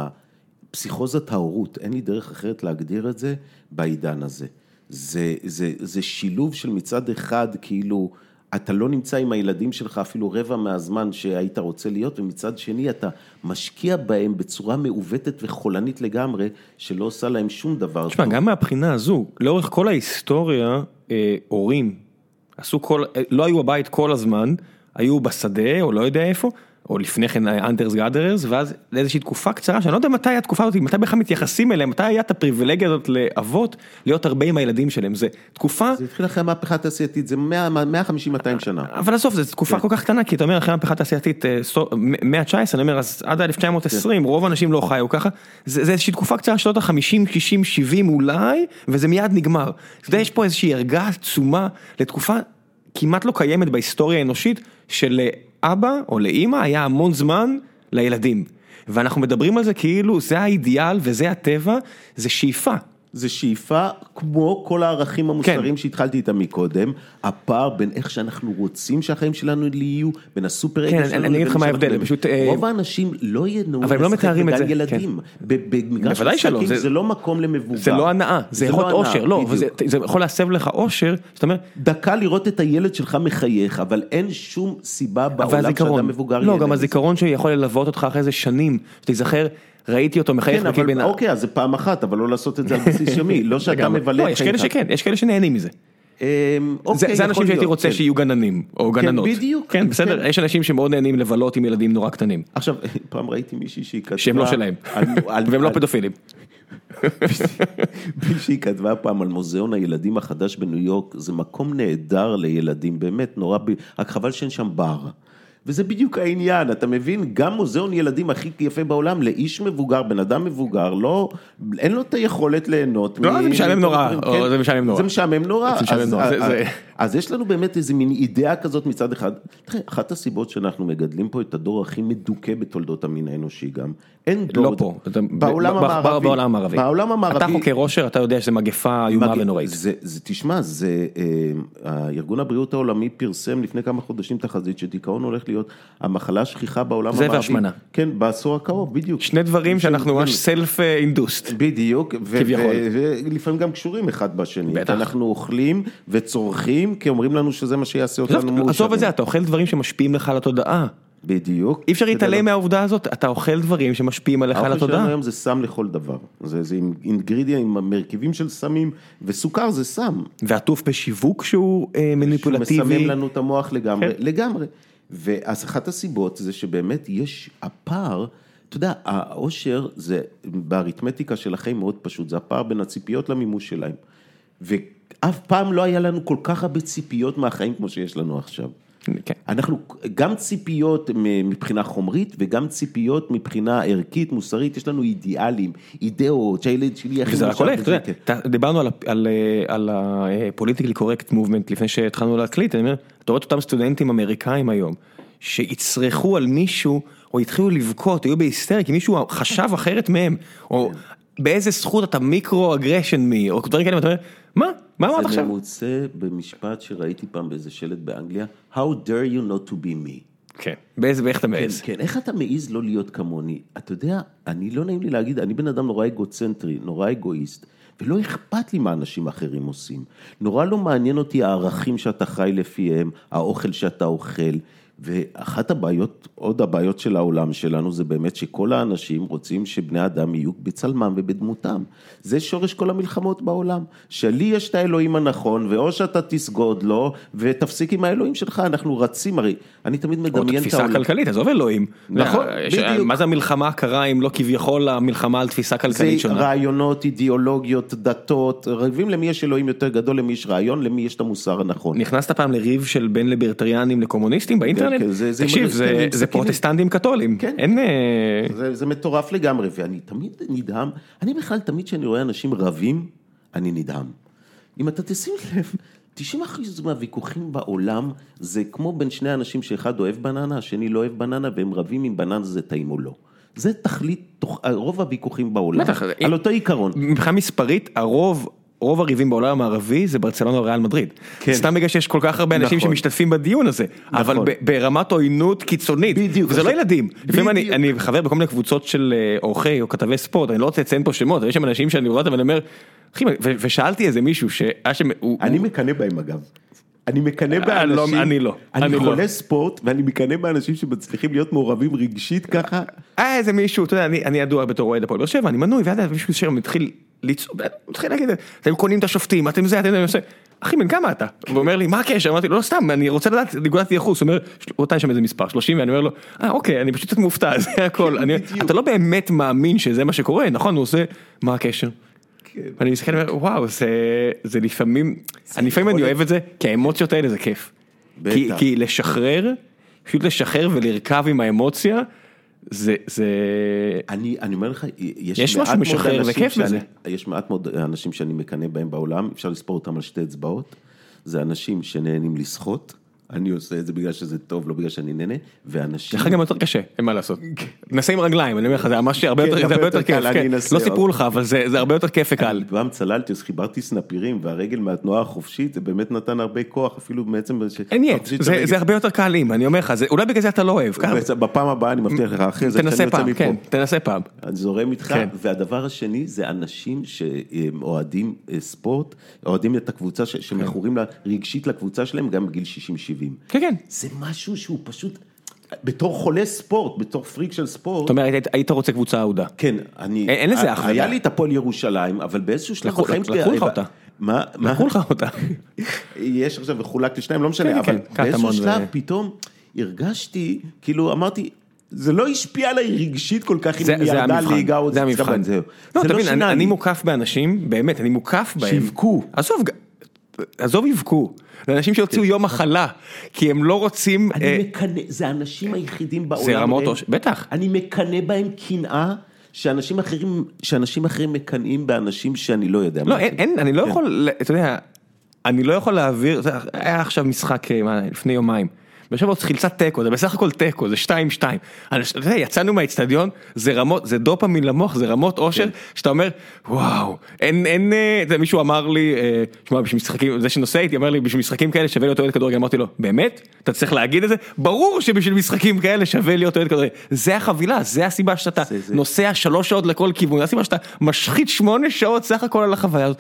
הפסיכוזת ההורות, אין לי דרך אחרת להגדיר את זה בעידן הזה. זה, זה, זה שילוב של מצד אחד כאילו אתה לא נמצא עם הילדים שלך אפילו רבע מהזמן שהיית רוצה להיות, ומצד שני אתה משקיע בהם בצורה מעוותת וחולנית לגמרי, שלא עושה להם שום דבר תשמע, גם מהבחינה הזו, לאורך כל ההיסטוריה, אה, הורים עשו כל, אה, לא היו בבית כל הזמן, היו בשדה או לא יודע איפה, או לפני כן אנטרס גאדרס, ואז לאיזושהי תקופה קצרה, שאני לא יודע מתי התקופה הזאת, מתי בכלל מתייחסים אליהם, מתי היה את הפריבילגיה הזאת לאבות, להיות הרבה עם הילדים שלהם, זה תקופה, זה התחיל אחרי המהפכה התעשייתית, זה 150-200 שנה. אבל עזוב, זו תקופה כל כך קטנה, כי אתה אומר, אחרי המהפכה התעשייתית, אה, מאה ה-19, אני אומר, אז עד ה-1920, רוב האנשים לא חיו ככה, זה איזושהי תקופה קצרה, שנות ה-50, 60, 70 אולי, וזה מיד נגמר. אתה יודע, יש פה איזושהי ערגה עצומה לתקופה כמעט לא קיימת בהיסטוריה האנושית, שלאבא או לאימא היה המון זמן לילדים. ואנחנו מדברים על זה כאילו זה האידיאל וזה הטבע, זה שאיפה. זה שאיפה כמו כל הערכים המוסריים שהתחלתי איתם מקודם, הפער בין איך שאנחנו רוצים שהחיים שלנו יהיו, בין הסופר כן, אגו אני- שלנו אני אגיד לך מה ההבדל. פשוט, אה, רוב האנשים לא ינועו אבל הם לא לשחק מתארים את בגן זה, ילדים. ב- במגרש משחקים זה- זה לא מקום למבוגר. זה לא הנאה, זה יכול להיות הנאה, אושר, לא. וזה- זה יכול להסב לך אושר, שאתה אומר, דקה לראות את הילד שלך מחייך, אבל אין שום סיבה בעולם שאדם מבוגר לא, ייהנה גם מזה. הזיכרון שיכול ללוות אותך אחרי איזה שנים, שתיזכר, ראיתי אותו מחייך כן, וכאילו, אבל אוקיי, אז זה פעם אחת, אבל לא לעשות את זה על בסיס יומי, לא שאתה. מבלה לא, יש כאלה. שכן, יש כאלה שנהנים מזה. אמ, זה אוקיי, זה יכול אנשים שהייתי רוצה כן. שיהיו גננים, או גננות. בדיוק, כן, בסדר, כן. יש אנשים שמאוד נהנים לבלות עם ילדים נורא קטנים, עכשיו, (laughs) פעם ראיתי מישהי שהיא כתבה... שהם לא שלהם, על- (laughs) והם לא פדופילים. (laughs) מישהי כתבה פעם על מוזיאון הילדים החדש בניו יורק, זה מקום נהדר לילדים, באמת נורא, רק חבל שאין שם בר. וזה בדיוק העניין, אתה מבין? גם מוזיאון ילדים הכי יפה בעולם, לאיש מבוגר, בן אדם מבוגר, לא, אין לו את היכולת ליהנות. לא, מ- זה משעמם נורא, כן. זה משעמם נורא. זה משעמם נורא. זה משעמם נורא, אז- זה- יש לנו באמת איזה מין אידאה כזאת מצד אחד. תראה, אחת הסיבות שאנחנו מגדלים פה את הדור הכי מדוכא בתולדות המין האנושי גם, אין דור... לא פה, אתה- בעולם המערבי. בעולם המערבי. בעולם המערבי. אתה חוקר אושר, אתה יודע שזה מגפה איומה מג- ונוראית. זה, זה, תשמע, זה, אה, ארגון הבריאות העולמי פרסם לפני כמה חודשים תחזית שדיכאון הולך להיות המחלה השכיחה בעולם זה המערבי. והשמנה. כן, בעשור הקרוב, בדיוק. שני דברים שאנחנו. ממש סלף אינדוסט. בדיוק, כביכול. ולפעמים גם קשורים אחד בשני. בטח. אנחנו אוכלים וצורכים, כי אומרים לנו שזה מה שיעשה אותנו מאושרים. עזוב את זה, אתה אוכל דברים שמשפיעים לך על התודעה. בדיוק. אי אפשר להתעלם מהעובדה הזאת, אתה אוכל דברים שמשפיעים עליך על האוכל שלנו התודעה. היום זה סם לכל דבר. זה, זה עם אינגרידיה, עם מרכיבים של סמים, וסוכר זה סם. ועטוף בשיווק שהוא אה, מניפולטיבי. מסמם לנו את המוח לגמרי, כן. לגמרי. ואז אחת הסיבות זה שבאמת יש הפער, אתה יודע, העושר זה באריתמטיקה של החיים מאוד פשוט, זה הפער בין הציפיות למימוש שלהם. ואף פעם לא היה לנו כל כך הרבה ציפיות מהחיים כמו שיש לנו עכשיו. כן. אנחנו גם ציפיות מבחינה חומרית וגם ציפיות מבחינה ערכית, מוסרית, יש לנו אידיאלים, אידאות, שהילד שלי הכי וזה רק הולך, אתה יודע, כן. אתה- דיברנו על על, אה, על ה-politically correct movement לפני שהתחלנו להקליט, אני אומר, אתה רואה את אותם סטודנטים אמריקאים היום, שיצרחו על מישהו, או התחילו לבכות, היו בהיסטריה, כי מישהו חשב אחרת מהם, או באיזה זכות אתה micro-aggression me, או דברים כאלה, ואתה אומר, מה? מה אמרת זה עכשיו? ממוצא במשפט שראיתי פעם באיזה שלט באנגליה, How dare you not to be me. כן, באיזה, ואיך אתה כן, מעז? כן, איך אתה מעז לא להיות כמוני? אתה יודע, אני לא נעים לי להגיד, אני בן אדם נורא אגוצנטרי, נורא אגואיסט, ולא אכפת לי מה אנשים אחרים עושים. נורא לא מעניין אותי הערכים שאתה חי לפיהם, האוכל שאתה אוכל. ואחת הבעיות, עוד הבעיות של העולם שלנו, זה באמת שכל האנשים רוצים שבני אדם יהיו בצלמם ובדמותם. זה שורש כל המלחמות בעולם. שלי יש את האלוהים הנכון, ואו שאתה תסגוד לו, ותפסיק עם האלוהים שלך, אנחנו רצים, הרי אני תמיד מדמיין את העולם. או תפיסה כלכלית, עזוב אלוהים. נכון, בדיוק. מה זה המלחמה הקרה אם לא כביכול המלחמה על תפיסה כלכלית שונה? זה רעיונות, אידיאולוגיות, דתות, רבים למי יש אלוהים יותר גדול, למי יש רעיון, למי יש את המוסר הנכון. נכנסת פעם לריב של בין ליברטריאנים לקומוניסטים באינטרנט? זה- תקשיב, זה- זה פרוטסטנטים קתולים. כן. אין... אה, זה, מטורף לגמרי, ואני תמיד נדהם, אני בכלל תמיד כשאני רואה אנשים רבים, אני נדהם. אם אתה תשים לב, 90% מהוויכוחים בעולם זה כמו בין שני אנשים שאחד אוהב בננה, השני לא אוהב בננה, והם רבים אם בננה זה טעים או לא. זה תכלית, רוב הוויכוחים בעולם, בטח, על אותו עיקרון. מבחינה מספרית, הרוב... רוב הריבים בעולם המערבי זה ברצלונה וריאל מדריד. כן. סתם בגלל שיש כל כך הרבה אנשים נכון. שמשתתפים בדיון הזה. אבל ב- ברמת עוינות קיצונית. בדיוק. וזה לא ילדים. לפעמים אני-. אני חבר בכל מיני קבוצות של אה, עורכי או כתבי ספורט, אני לא רוצה לציין פה שמות, אבל יש שם אנשים שאני רואה אותם ואני אומר, אחי, ושאלתי איזה מישהו שהיה שם, אני הוא- מקנא בהם אגב. אני מקנא אה, לא, באנשים, אני לא, אני אני לא. חולה ספורט ואני מקנא באנשים שמצליחים להיות מעורבים רגשית ככה. היה איזה מישהו, אתה יודע, אני, אני ידוע בתור אוהד הפועל באר שבע, אני מנוי, ואז מישהו שם מתחיל מתחיל להגיד, אתם קונים את השופטים, אתם זה, אתם זה, אני עושה, אחי, בן כמה אתה? והוא אומר לי, מה הקשר? אמרתי לו, לא סתם, אני רוצה לדעת נקודת ייחוס, הוא אומר, הוא נתן שם איזה מספר, 30, ואני אומר לו, אה, אוקיי, אני פשוט מופתע, זה (laughs) הכל. אתה לא באמת מאמין שזה מה שקורה, נכון, הוא עושה, מה הקשר? ואני מסתכל, ואומר, וואו, זה, לפעמים, אני לפעמים אני אוהב את זה, כי האמוציות האלה זה כיף. כי לשחרר, פשוט לשחרר ולרכב עם האמוציה, זה, זה, אני, אני אומר לך, יש, יש משהו משחרר וכיף בזה. יש מעט מאוד אנשים שאני מקנא בהם בעולם, אפשר לספור אותם על שתי אצבעות. זה אנשים שנהנים לשחות, אני עושה את זה בגלל שזה טוב, לא בגלל שאני נהנה, ואנשים... דרך אגב יותר קשה, אין מה לעשות. נסה עם רגליים, אני אומר לך, זה ממש הרבה כן, יותר, קל, כיף, כן. לא סיפרו לך, אבל זה הרבה יותר כיף וקל. פעם צללתי, אז חיברתי סנפירים, והרגל מהתנועה החופשית, זה באמת נתן הרבה כוח, אפילו בעצם... אין יט, זה- הרבה יותר קל אם, אני אומר לך, אולי בגלל זה אתה לא אוהב, בפעם הבאה אני מבטיח לך, אחרי זה, תנסה יוצא פעם, מפה. כן, תנסה פעם. אני זורם איתך, כן. והדבר השני זה אנשים שאוהדים אה, ספורט, אוהדים את הקבוצה, שמכורים רגשית לקבוצה שלהם גם בגיל 60-70. כן, כן. זה משהו שהוא פשוט, בתור חולה ספורט, בתור פריק של ספורט, זאת אומרת, היית- רוצה קבוצה אהודה. כן, אני, אין- אין לזה הכבדה. היה לי את הפועל ירושלים, אבל באיזשהו שלב בחיים שלי, לקחו לך אותה. מה, מה, לקחו לך אותה. (laughs) יש עכשיו וחולק לשניים, לא כן, משנה, כן, אבל באיזשהו קטמון שלב ו- פתאום הרגשתי, כאילו אמרתי, זה לא השפיע עליי רגשית כל כך אם זה היא זה ירדה המבחן, ליגה או זה המבחן. לא, זה אתה לא אני- שינה אני. מוקף באנשים, באמת, אני מוקף בהם. שיווקו. עזוב, עזוב יבכו. זה אנשים שהוציאו יום מחלה, כי הם לא רוצים... אני אה, מקנא, זה האנשים היחידים בעולם. זה רמות. אושר, בטח. אני מקנא בהם קנאה, שאנשים אחרים, שאנשים אחרים מקנאים באנשים שאני לא יודע. לא, אין. אין, אני לא כן. יכול, אתה יודע, אני לא יכול להעביר, היה עכשיו משחק אה, לפני יומיים. באר שבע חילצה תיקו, זה בסך הכל תיקו, זה 2-2. אני- אתה יודע, יצאנו מהאיצטדיון, זה רמות, זה דופמין למוח, זה רמות אושר, כן. שאתה אומר, וואו, אין, אין, אה, אתה יודע, מישהו אמר לי, אה, שמע, בשביל משחקים, זה שנוסע איתי, אמר לי, בשביל משחקים כאלה שווה להיות אוהד כדורגל, אמרתי לו, באמת? אתה צריך להגיד את זה? ברור שבשביל משחקים כאלה שווה להיות אוהד כדורגל. זה החבילה, זה הסיבה שאתה זה- זה- נוסע שלוש שעות לכל כיוון, זה הסיבה שאתה משחית שמונה שעות סך הכל על החוויה הזאת,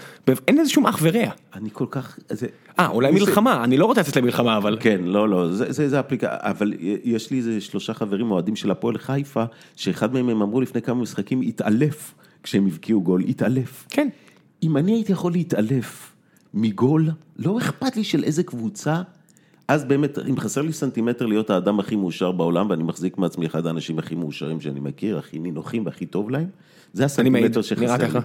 אין לזה שום אח ורע. אני כל כך... זה- אה, אולי מלחמה, אני לא רוצה לצאת למלחמה, אבל... כן, לא, לא, זה, זה, זה אפליקציה, אבל יש לי איזה שלושה חברים אוהדים של הפועל חיפה, שאחד מהם הם אמרו לפני כמה משחקים, התעלף כשהם הבקיעו גול, התעלף. כן. אם אני הייתי יכול להתעלף מגול, לא אכפת לי של איזה קבוצה, אז באמת, אם חסר לי סנטימטר להיות האדם הכי מאושר בעולם, ואני מחזיק מעצמי אחד האנשים הכי מאושרים שאני מכיר, הכי נינוחים והכי טוב להם, זה הסנטימטר שחסר לי.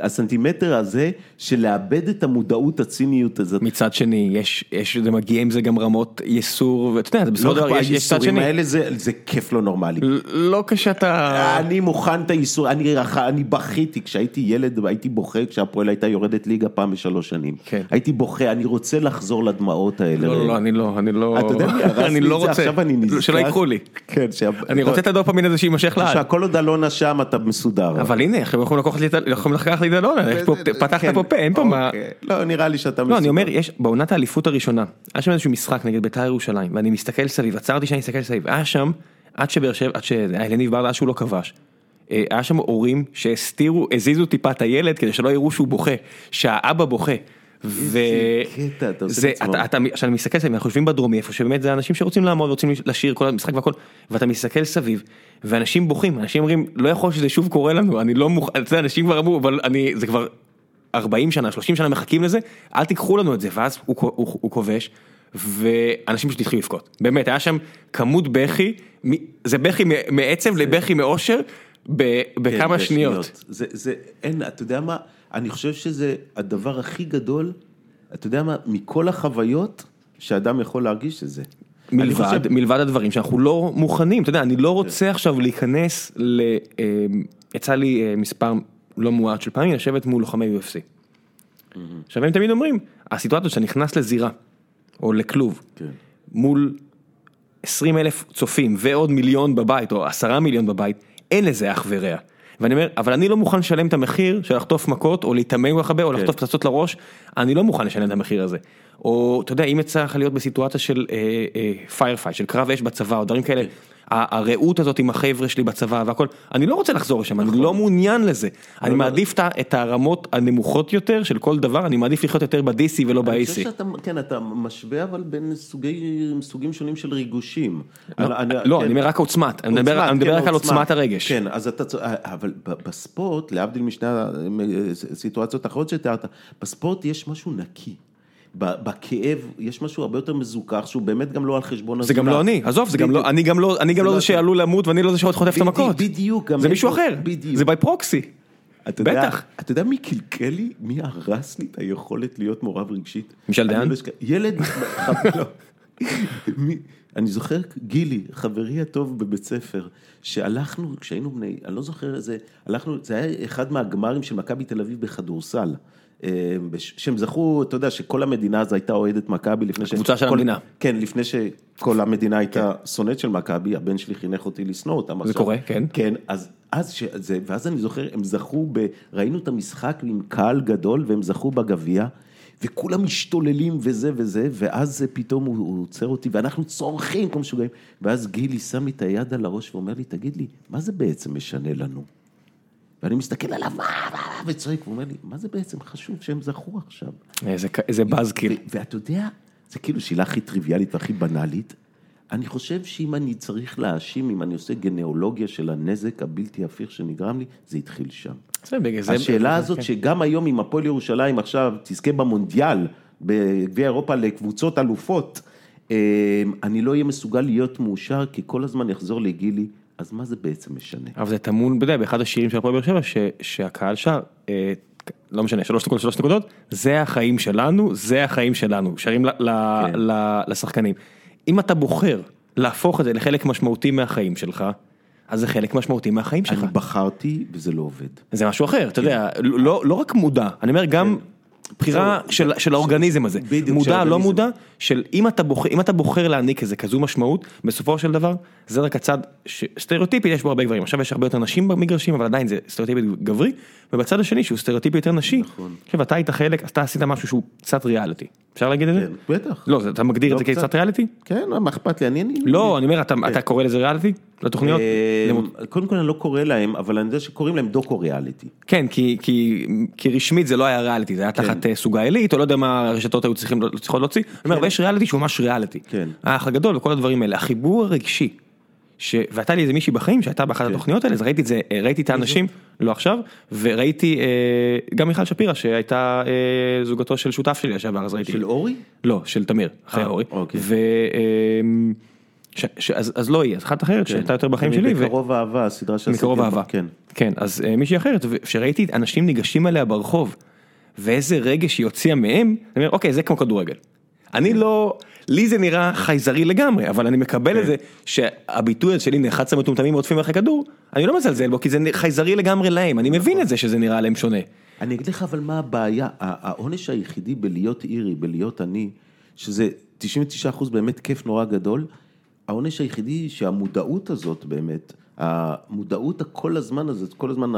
הסנטימטר הזה של לאבד את המודעות הציניות הזאת. מצד שני, יש, יש, זה מגיע עם זה גם רמות ייסור, ואתה יודע, זה בסופו לא של דבר, יש, יש צד שני. האלה זה, זה כיף לא נורמלי. לא כשאתה... אני מוכן את האיסור, אני, רח- אני בכיתי, כשהייתי ילד הייתי בוכה כשהפועל הייתה יורדת ליגה פעם בשלוש שנים. כן. הייתי בוכה, אני רוצה לחזור לדמעות האלה. לא, לא, לא, אני לא, אני לא... אתה יודע מי אני לא את זה? רוצה, עכשיו אני נזכר. שלא ייקחו לי. כן, שה- אני רוצה את הדופמין הזה שיימשך לעד. שהכל עוד אלונה שם אתה מסודר. אבל הנה, עכשיו יכולים לקחת לקחת לי את יש פה- פתחת כן, פה פה, אין פה מה... אוקיי. לא, נראה לי שאתה לא, אני. אומר, יש, בעונת האליפות הראשונה, היה שם איזשהו משחק נגד בית"ר ירושלים, ואני מסתכל סביב, עצרתי שאני מסתכל סביב, היה שם, עד שבאר שבע, עד שאלניב ברדה, עד שהוא לא כבש, אה, היה שם הורים שהסתירו, הזיזו טיפה את הילד כדי שלא יראו שהוא בוכה, שהאבא בוכה. ו... קטע, אתה עושה לעצמם. אתה, כשאני מסתכל, אנחנו יושבים בדרומי, איפה שבאמת זה אנשים שרוצים לעמוד, רוצים לשיר כל המשחק והכל, ואתה מסתכל סביב, ואנשים בוכים, אנשים אומרים, לא יכול שזה שוב קורה לנו, אני לא מוכן, אתה אנשים כבר אמרו, אבל אני, זה כבר 40 שנה, 30 שנה מחכים לזה, אל תיקחו לנו את זה, ואז הוא, הוא, הוא, הוא כובש, ואנשים פשוט התחילו לבכות, באמת, היה שם כמות בכי, זה בכי מעצב לבכי מאושר, בכמה כן, שניות. זה, זה, אין, אתה יודע מה, אני חושב שזה הדבר הכי גדול, אתה יודע מה, מכל החוויות שאדם יכול להרגיש את זה. מלבד, חושב- מלבד הדברים שאנחנו לא מוכנים, אתה יודע, אני לא רוצה עכשיו להיכנס ל... אה, יצא לי אה, מספר לא מועט של פעמים לשבת מול לוחמי UFC. עכשיו הם תמיד אומרים, הסיטואציה שאתה נכנס לזירה, או לכלוב, כן. מול 20 אלף צופים ועוד מיליון בבית, או עשרה מיליון בבית, אין לזה אח ורע. ואני אומר, אבל אני לא מוכן לשלם את המחיר של לחטוף מכות, או להתאמן כל כך הרבה, או לחטוף פצצות לראש, אני לא מוכן לשלם את המחיר הזה. או, אתה יודע, אם יצא לך להיות בסיטואציה של firefight, של קרב אש בצבא, או דברים כאלה, הרעות הזאת עם החבר'ה שלי בצבא והכל, אני לא רוצה לחזור לשם, אני לא מעוניין לזה. אני מעדיף את הרמות הנמוכות יותר של כל דבר, אני מעדיף לחיות יותר ב-DC ולא אני חושב ב-AC. שאתה, כן, אתה משווה אבל בין סוגי, סוגים שונים של ריגושים. לא, לא, אני אומר רק עוצמת, אני מדבר אני מדבר רק על עוצמת הרגש. כן, אז אתה, צ- אבל בספורט, להבדיל משני הסיטואציות האחרות שתיארת, בספורט יש משהו נקי. בכאב יש משהו הרבה יותר מזוכח, שהוא באמת גם לא על חשבון זה גם לא אני, עזוב, זה גם לא, אני גם לא, אני גם זה לא לא זה שעלול למות ואני לא זה שעוד חוטף את המכות. בדיוק, זה מישהו אחר. זה בי פרוקסי. אתה יודע, בטח. אתה יודע מי קלקל לי? מי הרס לי את היכולת להיות מעורב רגשית? מישל דיין? לא ילד, (laughs) לא. מי- אני זוכר, גילי, חברי הטוב בבית ספר, שהלכנו, כשהיינו בני, אני לא זוכר איזה, הלכנו, זה היה אחד מהגמרים של מכבי תל אביב בכדורסל. אה, שהם זכו, אתה יודע, שכל המדינה אז הייתה אוהדת מכבי לפני ש... הקבוצה של כל- המדינה. כן, לפני שכל המדינה הייתה שונאת של מכבי, הבן שלי חינך אותי לשנוא אותם. זה. קורה, כן. כן, אז, אז שזה, ואז אני זוכר, הם זכו ב... ראינו את המשחק עם קהל גדול, והם זכו בגביע, וכולם משתוללים וזה וזה, ואז פתאום הוא, הוא עוצר אותי, ואנחנו צורכים כמו משוגעים, ואז גילי שם לי את היד על הראש ואומר לי, תגיד לי, מה זה בעצם משנה לנו? ואני מסתכל עליו, מה, מה, מה, וצועק, הוא אומר לי, מה זה בעצם חשוב שהם זכו עכשיו? איזה ק- איזה בזקיל. ו- ואתה יודע, זה כאילו שאלה הכי טריוויאלית והכי בנאלית. אני חושב שאם אני צריך להאשים, אם אני עושה גנאולוגיה של הנזק הבלתי הפיך שנגרם לי, זה התחיל שם. השאלה הזאת כן. שגם היום אם הפועל ירושלים עכשיו תזכה במונדיאל, בגביע אירופה לקבוצות אלופות, אה, אני לא אהיה מסוגל להיות מאושר, כי כל הזמן יחזור לגילי, אז מה זה בעצם משנה? אבל זה טמון, אתה יודע, באחד השירים של הפועל באר שבע, שהקהל שר, אה, לא משנה, שלוש נקודות, שלוש נקודות, זה החיים שלנו, זה החיים שלנו, שרים ל- ל- כן. ל- לשחקנים. אם אתה בוחר להפוך את זה לחלק משמעותי מהחיים שלך, אז זה חלק משמעותי מהחיים שלך. אני בחרתי וזה לא עובד. זה משהו אחר, אתה יודע, לא לא רק מודע, אני אומר גם בחירה זהו, של- של האורגניזם הזה, בדיוק, מודע, לא. מודע, של אם אתה בוחר, אם אתה בוחר להעניק איזה כזו משמעות, בסופו של דבר, זה רק הצד, ש- סטריאוטיפית יש בו הרבה גברים, עכשיו יש הרבה יותר נשים במגרשים, אבל עדיין זה סטריאוטיפית גברי, ובצד השני שהוא סטריאוטיפי יותר נשי, נכון. עכשיו אתה היית חלק, אתה עשית משהו שהוא קצת ריאליטי, אפשר להגיד את זה? כן, בטח. לא, אתה מגדיר את לא זה קצת. כקצת ריאליטי? כן, מה אכפת לי, אני... אני- לא, אני אומר, אתה- אתה קורא לזה ריאליטי? לתוכניות? אה, קודם כל אני לא קורא להם, אבל אני יודע שקוראים להם דוקו ריאליטי. כן, כי רשמית זה לא היה ריאליטי, זה היה כן. תחת אה, סוג העילית, או לא יודע מה הרשתות היו צריכים, צריכות להוציא, אני אומר, אבל יש ריאליטי שהוא ממש ריאליטי. כן. האח הגדול וכל הדברים האלה, החיבור הרגשי, ש... והייתה לי איזה מישהי בחיים שהייתה באחת כן. התוכניות האלה, אז ראיתי את זה, אה, ראיתי את האנשים, לא עכשיו, וראיתי אה, גם מיכל שפירא שהייתה אה, זוגתו של שותף שלי לשעבר, אז ראיתי. של אורי? לא, של תמיר, אחרי אה, אורי. אוקיי. ו... אה, ש... ש... אז, אז לא היא, אז אחת אחרת שהייתה יותר בחיים שלי. ו- מקרוב אהבה, הסדרה שעשיתי. מקרוב אהבה. כן. כן, אז אה, מישהי אחרת, כשראיתי אנשים ניגשים אליה ברחוב, ואיזה רגש היא הוציאה מהם, אני אומר, אוקיי, זה כמו כדורגל. אני לא, לי זה נראה חייזרי לגמרי, אבל אני מקבל את זה שהביטוי הזה שלי, הנה 11 מטומטמים רודפים אחרי כדור, אני לא מזלזל בו, כי זה חייזרי לגמרי להם, אני מבין את זה שזה נראה להם שונה. אני אגיד לך אבל מה הבעיה, העונש היחידי בלהיות אירי, בלהיות אני, שזה 99% באמת כיף נורא גדול, העונש היחידי שהמודעות הזאת באמת, המודעות הכל הזמן הזאת, כל הזמן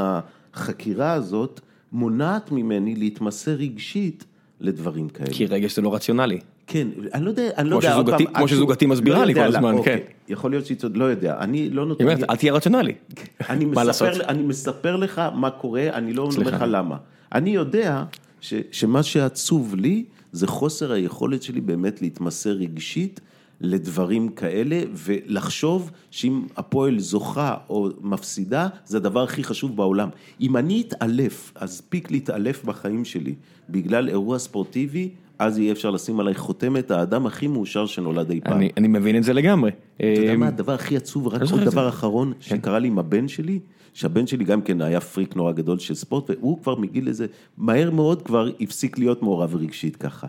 החקירה הזאת, מונעת ממני להתמסר רגשית לדברים כאלה. כי רגש זה לא רציונלי. כן, אני לא יודע, אני לא יודע, עוד שזוגתי- פעם, כמו שזוגתי מסבירה לא לי כל הזמן, אוקיי, כן. יכול להיות שהיא צודקת, לא יודע, אני לא נותן... אומרת, אל תהיה רציונלי. (laughs) אני מה לעשות? אני מספר לך מה קורה, אני לא אומר. לך למה. אני יודע ש, שמה שעצוב לי זה חוסר היכולת שלי באמת להתמסר רגשית לדברים כאלה, ולחשוב שאם הפועל זוכה או מפסידה, זה הדבר הכי חשוב בעולם. אם אני אתעלף, אספיק להתעלף בחיים שלי בגלל אירוע ספורטיבי, אז יהיה אפשר לשים עליי חותמת האדם הכי מאושר שנולד אי פעם. אני, אני מבין את זה לגמרי. אתה יודע אה, מה הדבר הכי עצוב, רק עוד את זה. דבר אחרון שקרה לי עם הבן שלי, שהבן שלי גם כן היה פריק נורא גדול של ספורט, והוא כבר מגיל איזה, מהר מאוד כבר הפסיק להיות מעורב רגשית ככה.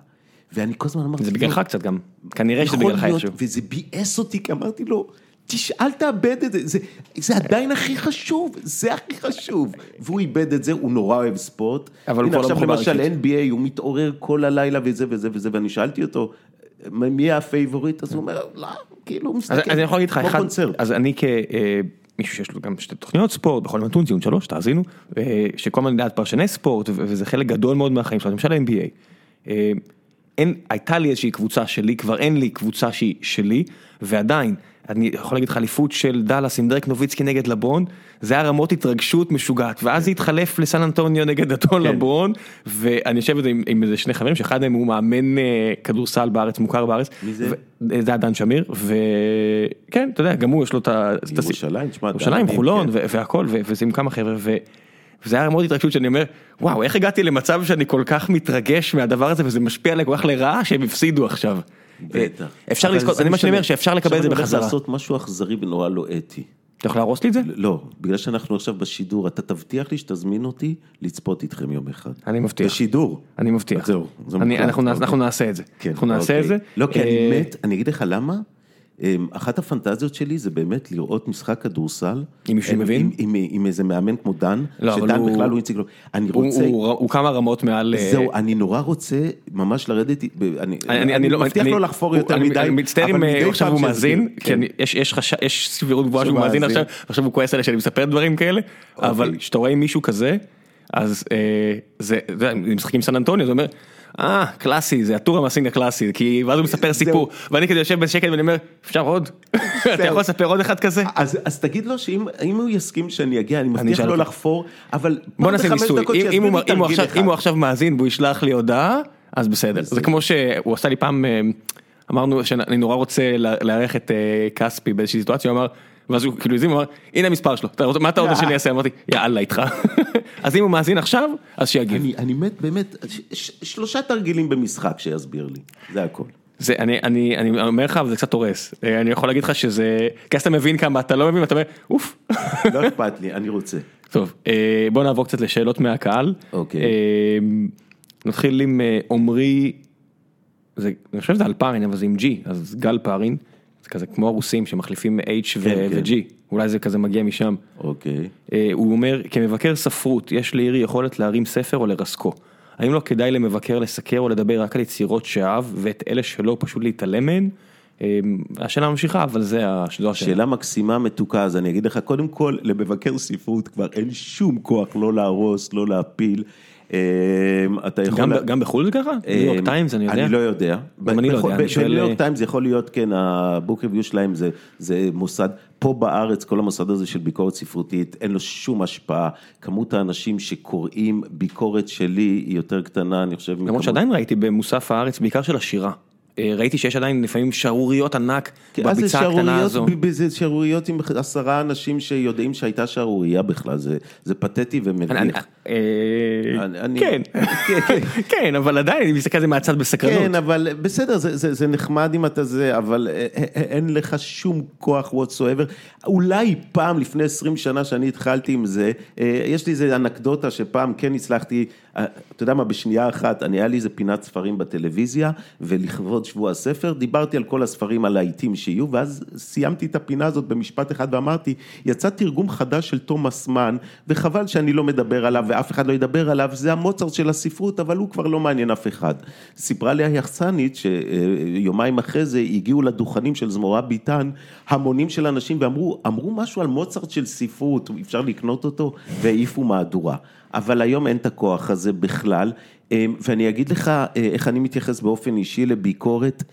ואני כל הזמן אמרתי, זה בגללך קצת גם, כנראה שזה בגללך איכשהו. וזה ביאס אותי, כי אמרתי לו, שלא תאבד את זה, זה, זה עדיין הכי חשוב, זה הכי חשוב. והוא איבד את זה, הוא נורא אוהב ספורט. אבל הוא כבר לא עכשיו מחובר למשל NBA, הוא מתעורר כל הלילה וזה וזה וזה, ואני שאלתי אותו, מי ה favorite? אז הוא אומר, לא, כאילו, הוא מסתכל, אז אני יכול להגיד לך, אחד. אז אני כמישהו שיש לו גם שתי תוכניות ספורט, בכל נתון ציון שלוש, תאזינו, אה, שכל הזמן ליד פרשני ספורט, וזה חלק גדול מאוד מהחיים שלנו, למשל NBA. אין, הייתה לי איזושהי קבוצה שלי, כבר אין לי קבוצה שהיא שלי, ועדיין, אני יכול להגיד לך אליפות של דאלאס עם דרק נוביצקי נגד לברון, זה היה רמות התרגשות משוגעת, ואז זה התחלף לסן אנטוניו נגד אדון כן. לברון, ואני יושב עם, עם איזה שני חברים, שאחד מהם הוא מאמן אה, כדורסל בארץ, מוכר בארץ. מי זה? זה היה דן שמיר, וכן, אתה יודע, גם הוא יש לו את ה... ירושלים, תשמע, ירושלים, חולון כן. והכל, וזה עם כמה חבר'ה, וזה היה מאוד התרגשות שאני אומר, וואו, איך הגעתי למצב שאני כל כך מתרגש מהדבר הזה, וזה משפיע עליי כל כך לרעה שהם הפסידו עכשיו. בטח. אפשר אבל לזכות, זה מה שאני. אומר, שאפשר לקבל את זה עכשיו אני בחזרה. הולך לעשות משהו אכזרי ונורא לא אתי. אתה יכול להרוס לי את זה? לא, בגלל שאנחנו עכשיו בשידור, אתה תבטיח לי שתזמין אותי לצפות איתכם יום אחד. אני מבטיח. בשידור. אני מבטיח. זהו, זה אנחנו נעשה- אוקיי. אנחנו נעשה את זה. כן, אנחנו נעשה אוקיי. את זה. לא, כי אני אה, מת, אני אגיד לך למה. אמ, אחת הפנטזיות שלי זה באמת לראות משחק כדורסל. עם מישהו עם- מבין? עם- עם- עם איזה מאמן כמו דן, לא, שדן הוא- בכלל הוא הציג לו. אני הוא- רוצה... הוא- הוא כמה רמות מעל... אה, זהו, אני נורא רוצה ממש לרדת, ב- אני אני, אני לא, מבטיח אני, לא לחפור הוא- יותר אני, מדי, אני מצטער אם אה, עכשיו הוא מאזין, שיזכיר, כי כן. אני, יש, יש, חש... יש סבירות גבוהה שהוא מאזין. עכשיו, עכשיו הוא כועס עליי שאני מספר דברים כאלה, אבל כשאתה רואה מישהו כזה, אז אה, זה, אתה יודע, אם משחקים עם סן אנטוניו, זה אומר, אה, קלאסי, זה הטור המאסינג הקלאסי, כי ואז הוא מספר סיפור, ואני כזה יושב בשקט ואני אומר, אפשר עוד? (laughs) אתה יכול לספר עוד אחד כזה? אז, אז תגיד לו שאם אם הוא יסכים שאני אגיע, אני מבטיח לו. לחפור, אבל בוא נעשה ניסוי, אם- הוא- עכשיו- מאזין והוא ישלח לי הודעה, אז בסדר, זה כמו שהוא עשה לי פעם, אה, אמרנו שאני נורא רוצה לארח את אה, כספי באיזושהי סיטואציה, הוא אמר, ואז הוא כאילו הזין, הוא אמר, הנה המספר שלו, אתה מה אתה רוצה שאני אעשה? אמרתי, יאללה איתך. (laughs) אז אם הוא מאזין עכשיו, אז שיגיב. אני, אני מת באמת, ש, שלושה תרגילים במשחק שיסביר לי, זה הכל. זה, אני, אני, אני אומר לך, אבל זה קצת הורס. אה, אני יכול להגיד לך שזה, כי אז אתה מבין כמה אתה לא מבין, ואתה אומר, אוף. (laughs) לא אכפת לי, אני רוצה. טוב, אה, בוא נעבור קצת לשאלות מהקהל. אוקיי. אה, נתחיל עם עמרי, זה- אני חושב שזה על פארין, אבל זה עם G, אז גל פארין, זה כזה כמו הרוסים שמחליפים H כן, כן. ו-G, אולי זה כזה מגיע משם. אוקיי. אה, הוא אומר, כמבקר ספרות, יש לאירי יכולת להרים ספר או לרסקו. האם לא כדאי למבקר לסקר או לדבר רק על יצירות שאהב, ואת אלה שלא פשוט להתעלם מהן? אה, השאלה ממשיכה, אבל זה השאלה. שאלה מקסימה מתוקה, אז אני אגיד לך, קודם כל, למבקר ספרות כבר אין שום כוח לא להרוס, לא להפיל. אה, אתה יכול... גם, בחו"ל זה ככה? ניו יורק טיימס, אני יודע. אני לא יודע. גם אני לא יודע, אני שואל- בניו יורק טיימס יכול להיות, כן, הבוק ריוויו שלהם זה, מוסד, פה בארץ כל המוסד הזה של ביקורת ספרותית, אין לו שום השפעה. כמות האנשים שקוראים ביקורת שלי היא יותר קטנה, אני חושב. למרות שעדיין ראיתי במוסף הארץ, בעיקר של השירה. אה, ראיתי שיש עדיין לפעמים שערוריות ענק כן, בביצה הקטנה הזו. זה שערוריות עם עשרה אנשים שיודעים שהייתה שערורייה בכלל, זה, זה פתטי ומביך. אה, אני- כן, כן, אבל עדיין אני מסתכל על זה מהצד בסקרנות. כן, אבל בסדר, זה, זה, זה נחמד אם אתה זה, אבל אה, אין לך שום כוח whatsoever. אולי פעם, לפני 20 שנה שאני התחלתי עם זה, יש לי איזה אנקדוטה שפעם כן הצלחתי, אתה יודע מה, בשנייה אחת, אני, היה לי איזה פינת ספרים בטלוויזיה, ולכבוד שבוע הספר, דיברתי על כל הספרים הלהיטים שיהיו, ואז סיימתי את הפינה הזאת במשפט אחד ואמרתי, יצא תרגום חדש של תומאס מן, וחבל שאני לא מדבר עליו ואף אחד לא ידבר עליו, זה המוצרט של הספרות, אבל הוא כבר לא מעניין אף אחד. סיפרה לי היחצנית שיומיים אחרי זה הגיעו לדוכנים של זמורה ביטן המונים של אנשים ואמרו, אמרו משהו על מוצרט של ספרות, אפשר לקנות אותו, והעיפו מהדורה. אבל היום אין את הכוח הזה בכלל, ואני אגיד לך איך אני מתייחס באופן אישי לביקורת.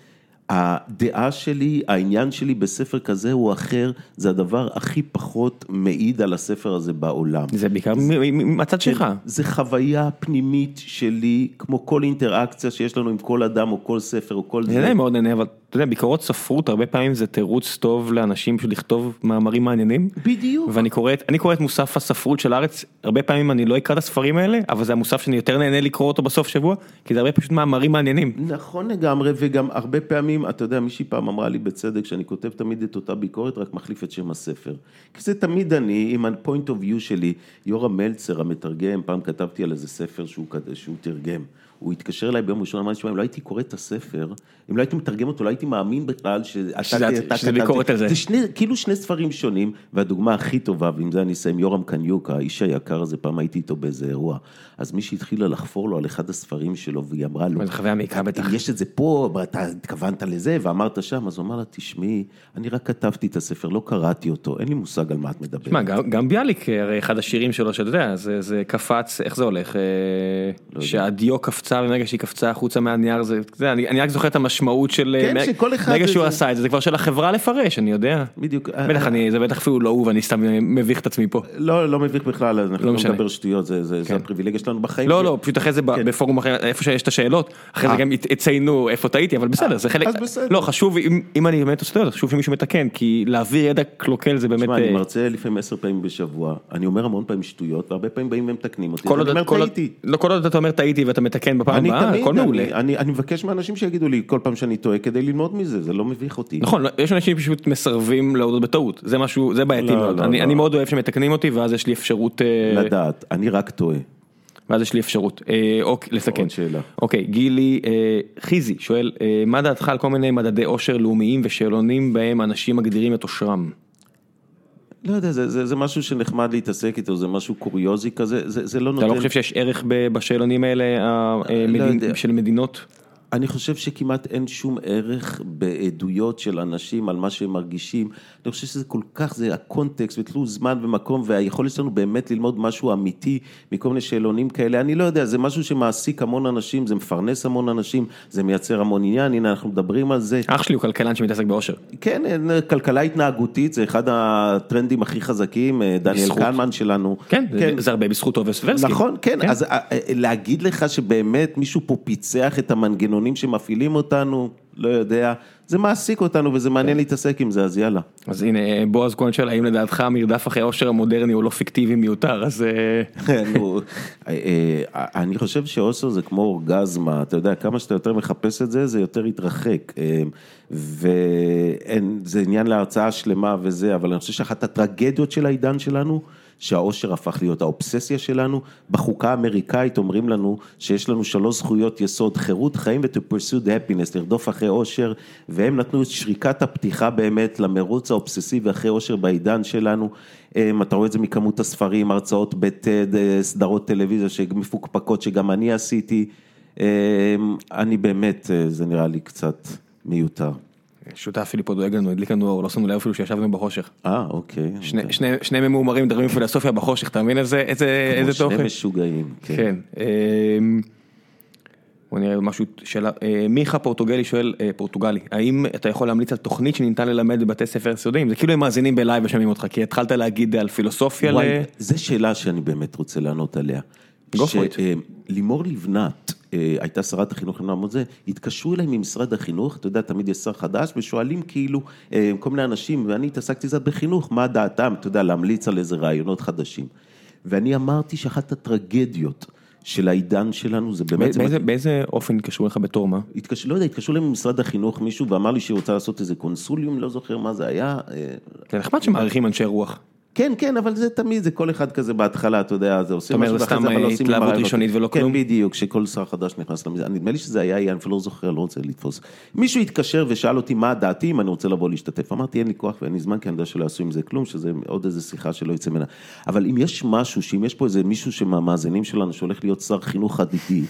הדעה שלי, העניין שלי בספר כזה או אחר, זה הדבר הכי פחות מעיד על הספר הזה בעולם. זה בעיקר מהצד שלך. זה חוויה פנימית שלי, כמו כל אינטראקציה שיש לנו עם כל אדם או כל ספר או כל זה. מאוד נהנה, אבל אתה יודע, ביקורות ספרות הרבה פעמים זה תירוץ טוב לאנשים בשביל לכתוב מאמרים מעניינים. בדיוק. ואני קורא, אני קורא את מוסף הספרות של הארץ, הרבה פעמים אני לא אקרא את הספרים האלה, אבל זה המוסף שאני יותר נהנה לקרוא אותו בסוף שבוע, כי זה הרבה פשוט מאמרים מעניינים. נכון לגמרי, וגם הרבה פעמים, אתה יודע, מישהי פעם אמרה לי בצדק, שאני כותב תמיד את אותה ביקורת, רק מחליף את שם הספר. כי זה תמיד אני, עם ה-point of view שלי, יורם מלצר המתרגם, פעם כתבתי על איזה ספר שהוא, שהוא תרגם. הוא התקשר אליי ביום ראשון, אמר לי, אם לא הייתי קורא את הספר, אם לא הייתי מתרגם אותו, לא הייתי מאמין בכלל. שזה ביקורת על זה. זה שני, כאילו שני ספרים שונים, והדוגמה הכי טובה, ועם זה אני אסיים, יורם קניוק, האיש היקר הזה, פעם הייתי איתו באיזה אירוע, אז מישהי התחילה לחפור לו על אחד הספרים שלו, והיא אמרה לו, זה חוויה מעיקה בטח. יש את זה פה, אתה התכוונת לזה, ואמרת שם, אז הוא אמר לה, תשמעי, אני רק כתבתי את הספר, לא קראתי אותו, אין לי מושג על מה את מדברת. תשמע, גם ביאליק, הרי אחד השירים שלו, שאתה יודע, זה קפץ, איך זה הולך, לא שהדיו קפצה ברגע שהיא קפצה החוצה מהנייר, זה, זה, אני, אני רק זוכר את המשמעות של, כן, שכל אחד... ברגע שהוא זה- עשה את זה, זה כבר של החברה לפרש, אני יודע. בדיוק. בטח אני, זה בטח אפילו לא הוא ואני סתם מביך את עצמי פה. לא, לא מביך בכלל, אנחנו לא משנה. מדבר שטויות, זה, זה, זה כן. הפריבילגיה שלנו בחיים. לא, ש- לא, פשוט אחרי זה כן. בפורום אחר, איפה שיש את השאלות, אחרי זה אה. גם יציינו איפה טעיתי, אבל בסדר, זה חלק, בסדר. לא, חשוב, אם- אם אני באמת עושה טעויות, חשוב שמישהו מתקן, כי להעביר ידע קלוקל זה באמת, תשמע, אני אה, מרצה לפעמים עשר פעמים בשבוע, אני אומר המון פעמים שטויות, והרבה פעמים באים ומתקנים אותי, כל. לא, כל עוד אתה אומר טעיתי ואתה מתקן בפעם הבאה, הכל מעולה. אני, אני, מבקש מאנשים שיגידו לי כל פעם שאני טועה כדי ללמוד מזה, זה לא מביך אותי. נכון, לא, יש אנשים שפשוט מסרבים להודות בטעות, זה משהו, זה בעייתי לא, מאוד, לא, אני לא. אני מאוד אוהב שמתקנים אותי ואז יש לי אפשרות, אה, לדעת, אני רק טועה. ואז יש לי אפשרות, אה, אוקיי, לתקן. עוד שאלה. אוקיי, גילי אה, חיזי שואל, אה, מה דעתך על כל מיני מדדי עושר לאומיים ושאלונים בהם אנשים מגדירים את עושרם? לא יודע, זה, זה, זה משהו שנחמד להתעסק איתו, זה משהו קוריוזי כזה, זה, זה לא אתה נותן... לא חושב שיש ערך בשאלונים האלה ה- אה, לא מדין- יודע. של מדינות? אני חושב שכמעט אין שום ערך בעדויות של אנשים על מה שהם מרגישים. אני חושב שזה כל כך, זה הקונטקסט ותלוי זמן ומקום והיכולת שלנו באמת ללמוד משהו אמיתי מכל מיני שאלונים כאלה. אני לא יודע, זה משהו שמעסיק המון אנשים, זה מפרנס המון אנשים, זה מייצר המון עניין, הנה אנחנו מדברים על זה. אח שלי הוא כלכלן שמתעסק בעושר. כן, כלכלה התנהגותית זה אחד הטרנדים הכי חזקים, דניאל בזכות. קלמן שלנו. כן, זה- זה הרבה בזכותו וסברסקי. נכון, כן, אז אה, אה, להגיד לך שבאמת מישהו פה פיצח את המנגנונים שמפעילים אותנו, לא יודע, זה מעסיק אותנו וזה מעניין להתעסק עם זה, אז יאללה. אז הנה, אה, בועז כהן שואל, האם לדעתך המרדף אחרי העושר המודרני הוא לא פיקטיבי מיותר, אז אה, נו, אה, אני חושב שאוסר זה כמו אורגזמה, אתה יודע, כמה שאתה יותר מחפש את זה, זה יותר יתרחק. וזה עניין להרצאה שלמה וזה, אבל אני חושב שאחת הטרגדיות של העידן שלנו, שהאושר הפך להיות האובססיה שלנו. בחוקה האמריקאית אומרים לנו שיש לנו שלוש זכויות יסוד, חירות, חיים ו-to pursue the happiness, לרדוף אחרי אושר, והם נתנו את שריקת הפתיחה באמת למרוץ האובססיבי אחרי אושר בעידן שלנו. אמ, אתה רואה את זה מכמות הספרים, הרצאות בטד, אה, סדרות טלוויזיה שמפוקפקות שגם אני עשיתי. אמ, אני באמת, אה, זה נראה לי קצת מיותר. שותף שלי פה דואג לנו, הדליק לנו אור, לא שמנו לב אפילו שישבנו בחושך. אה, אוקיי. שני- שני- שני ממורמרים מדברים פילוסופיה בחושך, אתה מבין איזה איזה כמו תוכן? שני משוגעים. כן. כן. אמ, בוא נראה משהו, שאלה, אה, מיכה פורטוגלי שואל, אה, פורטוגלי, האם אתה יכול להמליץ על תוכנית שניתן ללמד בבתי ספר יסודיים? זה כאילו הם מאזינים בלייב ושומעים אותך, כי התחלת להגיד על פילוסופיה ל... וואי, זו שאלה שאני באמת רוצה לענות עליה. Go for it. לימור לבנת, אה, הייתה שרת החינוך זה, התקשרו אליי ממשרד החינוך, אתה יודע, תמיד יש שר חדש, ושואלים כאילו אה, כל מיני אנשים, ואני התעסקתי קצת בחינוך, מה דעתם, אתה יודע, להמליץ על איזה רעיונות חדשים. ואני אמרתי שאחת הטרגדיות של העידן שלנו זה באמת... זה באיזה- באיזה אופן התקשרו לך בתור מה? התקשר, לא יודע, התקשרו אליי ממשרד החינוך מישהו ואמר לי שהיא רוצה לעשות איזה קונסוליום, לא זוכר מה זה היה. אה, זה נחמד שמעריכים אנשי רוח. כן, כן, אבל זה תמיד, זה כל אחד כזה בהתחלה, אתה יודע, זה עושים משהו זה ואחרי סתם, אבל לא עושים התלהבות. ראשונית ולא כלום? כן, בדיוק, שכל שר חדש נכנס לזה, נדמה לי שזה היה, אני אפילו לא זוכר, לא רוצה לתפוס. מישהו התקשר ושאל אותי מה דעתי, אם אני רוצה לבוא להשתתף. אמרתי, אין לי כוח ואין לי זמן, כי אני יודע שלא יעשו עם זה כלום, שזה עוד איזה שיחה שלא יצא ממנה. אבל אם יש משהו, שאם יש פה איזה מישהו שמהמאזינים שלנו שהולך להיות שר חינוך עתידי,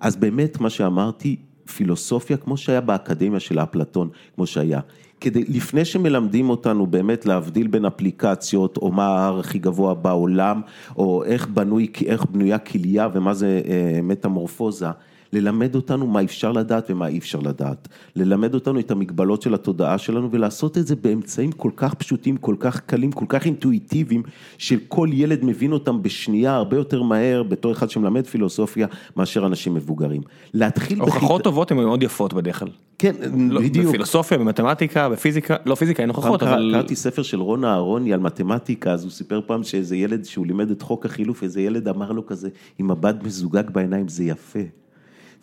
אז באמת, מה שאמרתי, פילוסופיה, כמו שהיה באקדמיה של אפלטון, כמו שהיה. כדי, לפני שמלמדים אותנו באמת להבדיל בין אפליקציות, או מה ההר הכי גבוה בעולם, או איך, בנוי, איך בנויה כליה ומה זה אה, מטמורפוזה, ללמד אותנו מה אפשר לדעת ומה אי אפשר לדעת. ללמד אותנו את המגבלות של התודעה שלנו ולעשות את זה באמצעים כל כך פשוטים, כל כך קלים, כל כך אינטואיטיביים, שכל ילד מבין אותם בשנייה הרבה יותר מהר בתור אחד שמלמד פילוסופיה מאשר אנשים מבוגרים. להתחיל... הוכחות טובות הן מאוד יפות בדרך כלל. כן, לא, בדיוק. בפילוסופיה, במתמטיקה, בפיזיקה, לא פיזיקה אין הוכחות, אבל... קראתי ספר של רון אהרוני על מתמטיקה, אז הוא סיפר פעם שאיזה ילד, שהוא לימד את חוק החילוף, איזה ילד אמר לו כזה, עם מבט מזוגג בעיניים, זה יפה.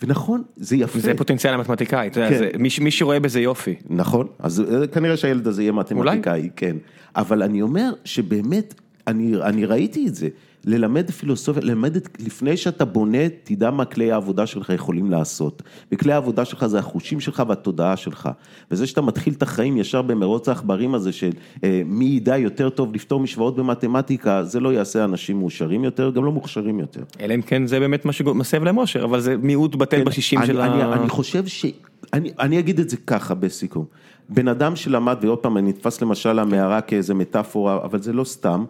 ונכון, זה יפה. זה פוטנציאל המתמטיקאי, אתה יודע, כן. מי שרואה בזה יופי. נכון, אז אה, כנראה שהילד הזה יהיה מתמטיקאי, כן. אבל אני אומר שבאמת, אני, אני ראיתי את זה. ללמד פילוסופיה, ללמד את, לפני שאתה בונה, תדע מה כלי העבודה שלך יכולים לעשות. וכלי העבודה שלך זה החושים שלך והתודעה שלך. וזה שאתה מתחיל את החיים ישר במרוץ העכברים הזה של אה, מי ידע יותר טוב לפתור משוואות במתמטיקה, זה לא יעשה אנשים מאושרים יותר, גם לא מוכשרים יותר. אלא אם כן זה באמת מה שמסב להם אושר, אבל זה מיעוט בטל בשישים אני, של אני, ה... אני חושב ש... אני, אני אגיד את זה ככה בסיכום. בן אדם שלמד, ועוד פעם אני נתפס למשל המערה כאיזה מטאפורה, אבל זה לא סתם.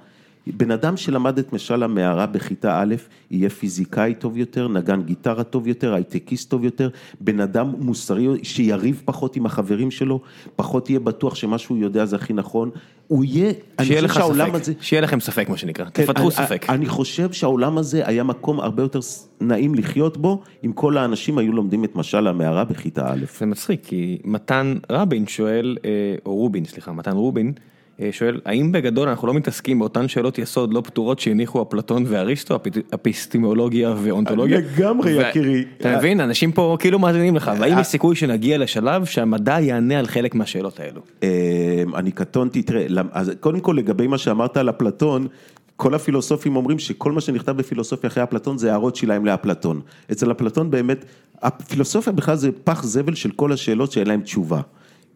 בן אדם שלמד את משל המערה בכיתה א', יהיה פיזיקאי טוב יותר, נגן גיטרה טוב יותר, הייטקיסט טוב יותר, בן אדם מוסרי שיריב פחות עם החברים שלו, פחות יהיה בטוח שמה שהוא יודע זה הכי נכון. הוא יהיה, שיהיה לך ספק, הזה... שיהיה לכם ספק מה שנקרא, כן, תפתחו אני- ספק. אני חושב שהעולם הזה היה מקום הרבה יותר נעים לחיות בו, אם כל האנשים היו לומדים את משל המערה בכיתה א'. זה מצחיק, כי מתן רבין שואל, אה, או רובין, סליחה, מתן רובין, שואל, האם בגדול אנחנו לא מתעסקים באותן שאלות יסוד לא פתורות שהניחו אפלטון ואריסטו, אפ- אפיסטימולוגיה ואונתולוגיה? לגמרי, יקירי. אתה מבין, אנשים פה כאילו מאזינים לך, והאם יש סיכוי שנגיע לשלב שהמדע יענה על חלק מהשאלות האלו? אה, אני קטונתי, תראה, אז קודם כל לגבי מה שאמרת על אפלטון, כל הפילוסופים אומרים שכל מה שנכתב בפילוסופיה אחרי אפלטון זה הערות שלהם לאפלטון. אצל אפלטון באמת, הפילוסופיה בכלל זה פח זבל של כל השאלות שאין להם תשובה.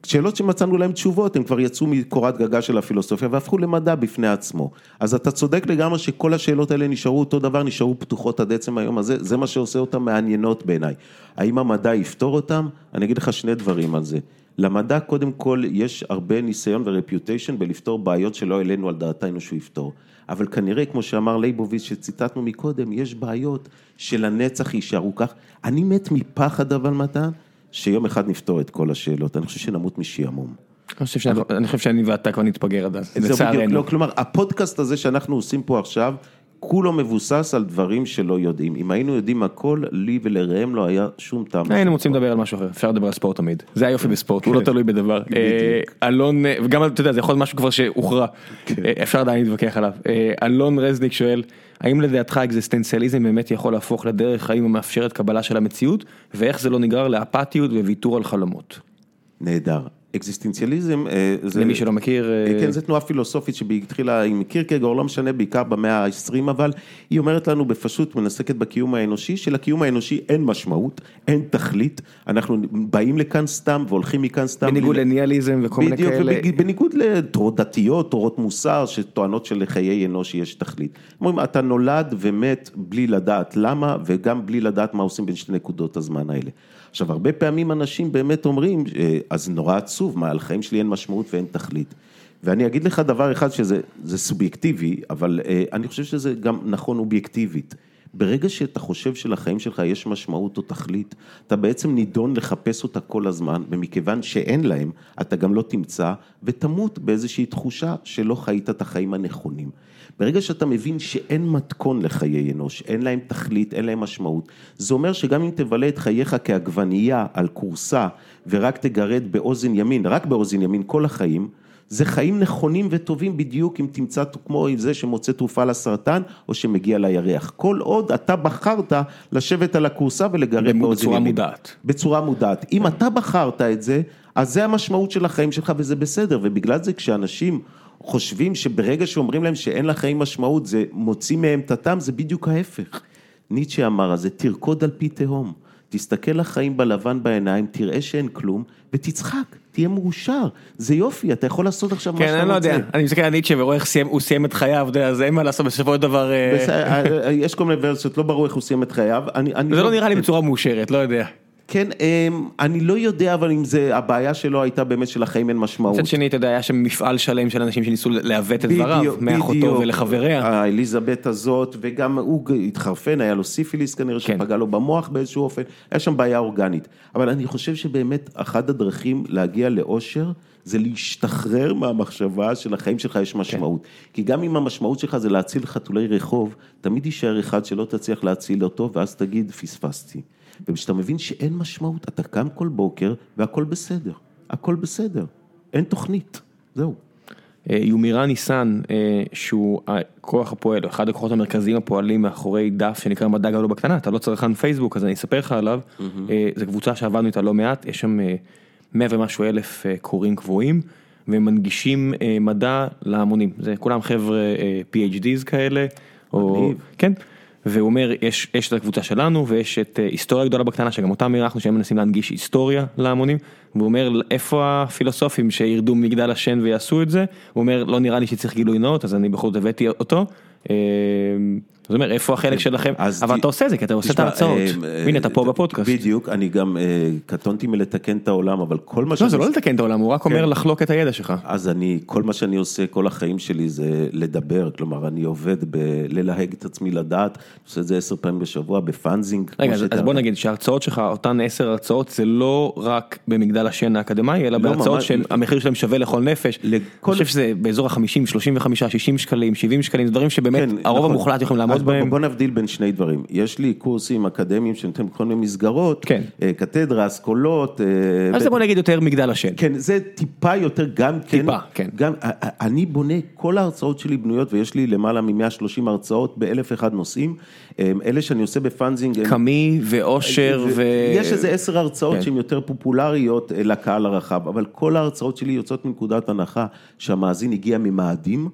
שאלות שמצאנו להם תשובות, הם כבר יצאו מקורת גגה של הפילוסופיה והפכו למדע בפני עצמו. אז אתה צודק לגמרי שכל השאלות האלה נשארו אותו דבר, נשארו פתוחות עד עצם היום הזה, זה מה שעושה אותן מעניינות בעיניי. האם המדע יפתור אותם? אני אגיד לך שני דברים על זה. למדע קודם כל יש הרבה ניסיון ורפיוטיישן בלפתור בעיות שלא העלינו על דעתנו שהוא יפתור. אבל כנראה, כמו שאמר לייבוביץ שציטטנו מקודם, יש בעיות שלנצח יישארו כך. אני מת מפחד אבל מתן, שיום אחד נפתור את כל השאלות. אני חושב שנמות משעמום. אני חושב שאני ואתה כבר נתבגר עד אז, לצערנו. לא, כלומר, הפודקאסט הזה שאנחנו עושים פה עכשיו, כולו מבוסס על דברים שלא יודעים. אם היינו יודעים הכל, לי ולראם לא היה שום טעם. היינו רוצים לדבר על משהו אחר, אפשר לדבר על ספורט תמיד, זה היופי בספורט, הוא לא תלוי בדבר. אה, אלון, וגם אתה יודע, זה יכול להיות משהו כבר שהוכרע, אה, אפשר עדיין להתווכח עליו. אה, אלון רזניק שואל, האם לדעתך אקזיסטנציאליזם באמת יכול להפוך לדרך חיים המאפשרת קבלה של המציאות, ואיך זה לא נגרר לאפתיות וויתור על חלומות? נהדר. אקזיסטנציאליזם, אה, זה... למי שלא מכיר, אה, כן, זו תנועה פילוסופית שהתחילה עם קירקגור, לא משנה, בעיקר במאה ה-20, אבל היא אומרת לנו בפשוט, מנסקת בקיום האנושי, שלקיום האנושי אין משמעות, אין תכלית, אנחנו באים לכאן סתם והולכים מכאן סתם. בניגוד בלי- לניאליזם וכל מיני בדיוק, כאלה. ובג- בניגוד לתורות דתיות, תורות מוסר, שטוענות שלחיי אנוש יש תכלית. אומרים, אתה נולד ומת בלי לדעת למה, וגם בלי לדעת מה עושים בין שתי נקודות הזמן האלה. עכשיו, הרבה פעמים אנשים באמת אומרים, אה, אז נורא עצוב, מה, על חיים שלי אין משמעות ואין תכלית. ואני אגיד לך דבר אחד שזה זה סובייקטיבי, אבל אה, אני חושב שזה גם נכון אובייקטיבית. ברגע שאתה חושב שלחיים שלך יש משמעות או תכלית, אתה בעצם נידון לחפש אותה כל הזמן, ומכיוון שאין להם, אתה גם לא תמצא, ותמות באיזושהי תחושה שלא חיית את החיים הנכונים. ברגע שאתה מבין שאין מתכון לחיי אנוש, אין להם תכלית, אין להם משמעות, זה אומר שגם אם תבלה את חייך כעגבנייה על כורסה, ורק תגרד באוזן ימין, רק באוזן ימין כל החיים, זה חיים נכונים וטובים בדיוק אם תמצא כמו זה שמוצא תרופה לסרטן או שמגיע לירח. כל עוד אתה בחרת לשבת על הכורסה ולגרד באוזן בצורה ימין. מודעת. בצורה מודעת. אם אתה בחרת את זה, אז זה המשמעות של החיים שלך וזה בסדר, ובגלל זה כשאנשים חושבים שברגע שאומרים להם שאין לחיים משמעות, זה מוציא מהם את הטעם, זה בדיוק ההפך. ניטשה אמר, אז זה תרקוד על פי תהום. תסתכל לחיים בלבן בעיניים, תראה שאין כלום, ותצחק, תהיה מאושר. זה יופי, אתה יכול לעשות עכשיו מה כן, שאתה אני לא רוצה. יודע, אני מסתכל על ניטשה ורואה איך סיים- הוא סיים את חייו, אז אין מה לעשות בסופו של דבר, אה, בסדר, יש כל מיני ורסיות, לא ברור איך הוא סיים את חייו. אני, אני זה לא נראה לי בצורה מאושרת, לא יודע. כן, אמ, אני לא יודע, אבל אם זה, הבעיה שלו הייתה באמת שלחיים אין משמעות. מצד שני, אתה יודע, היה שם מפעל שלם של אנשים שניסו לעוות את דבריו, מאחותו ולחבריה. האליזבת הזאת, וגם הוא התחרפן, היה לו סיפיליס כנראה, כן. שפגע לו במוח באיזשהו אופן, היה שם בעיה אורגנית. אבל אני חושב שבאמת, אחת הדרכים להגיע לאושר, זה להשתחרר מהמחשבה שלחיים שלך יש משמעות. כן. כי גם אם המשמעות שלך זה להציל חתולי רחוב, תמיד יישאר אחד שלא תצליח להציל אותו, ואז תגיד, פספסתי. וכשאתה מבין שאין משמעות, אתה קם כל בוקר והכל בסדר, הכל בסדר, אין תוכנית, זהו. אה, יומירה ניסן, אה, שהוא הכוח הפועל, אחד הכוחות המרכזיים הפועלים מאחורי דף שנקרא מדע גדול בקטנה, אתה לא צרכן פייסבוק אז אני אספר לך עליו, mm-hmm. זו קבוצה שעבדנו איתה לא מעט, יש שם מאה ומשהו אלף קוראים קבועים, ומנגישים מדע להמונים, זה כולם חבר'ה PhDs כאלה, או, כן. והוא אומר, יש, יש את הקבוצה שלנו ויש את אה, היסטוריה גדולה בקטנה שגם אותם אירחנו שהם מנסים להנגיש היסטוריה להמונים. והוא אומר, איפה הפילוסופים שירדו מגדל השן ויעשו את זה? הוא אומר, לא נראה לי שצריך גילוי נאות, אז אני בכל זאת הבאתי אותו. אה, זאת אומרת, איפה החלק כן, שלכם? אבל אתה עושה את זה, כי אתה עושה את ההרצאות. אה, הנה, אתה פה בפודקאסט. בדיוק, אני גם קטונתי מלתקן את העולם, אבל כל מה ש... לא, זה לא לתקן את העולם, הוא רק אומר כן. לחלוק את הידע שלך. אז אני, כל מה שאני עושה, כל החיים שלי זה לדבר, כלומר, אני עובד בללהג את עצמי לדעת, עושה את זה עשר פעמים בשבוע בפאנזינג. רגע, אז בוא נגיד שההרצאות שלך, אותן עשר הרצאות, זה לא רק במגדל השן האקדמאי, אלא לא, בהרצאות שהמחיר שלהם שווה לכל נפש. אני חושב שזה באזור ה-50, 35, 60 שקלים, 70 שקלים, דברים שבאמת כן, הרוב נכון. המוחלט יכולים לעמוד בהם. בוא נבדיל בין שני דברים, יש לי קורסים אקדמיים שנותנים בכל מיני מסגרות, כן. אה, קתדרה, אסכולות. אה, אז זה בוא נגיד יותר מגדל השן. כן, זה טיפה יותר גם כן. טיפה, כן. גם, אני בונה, כל ההרצאות שלי בנויות, ויש לי למעלה מ-130 הרצאות באלף אחד נושאים, אה, אלה שאני עושה בפאנזינג. קאמי ואושר ו... יש איזה עשר הרצאות כן. שהן יותר פופולריות לקהל הרחב, אבל כל ההרצאות שלי יוצאות מנקודת הנחה שהמאזין הגיע ממאדים.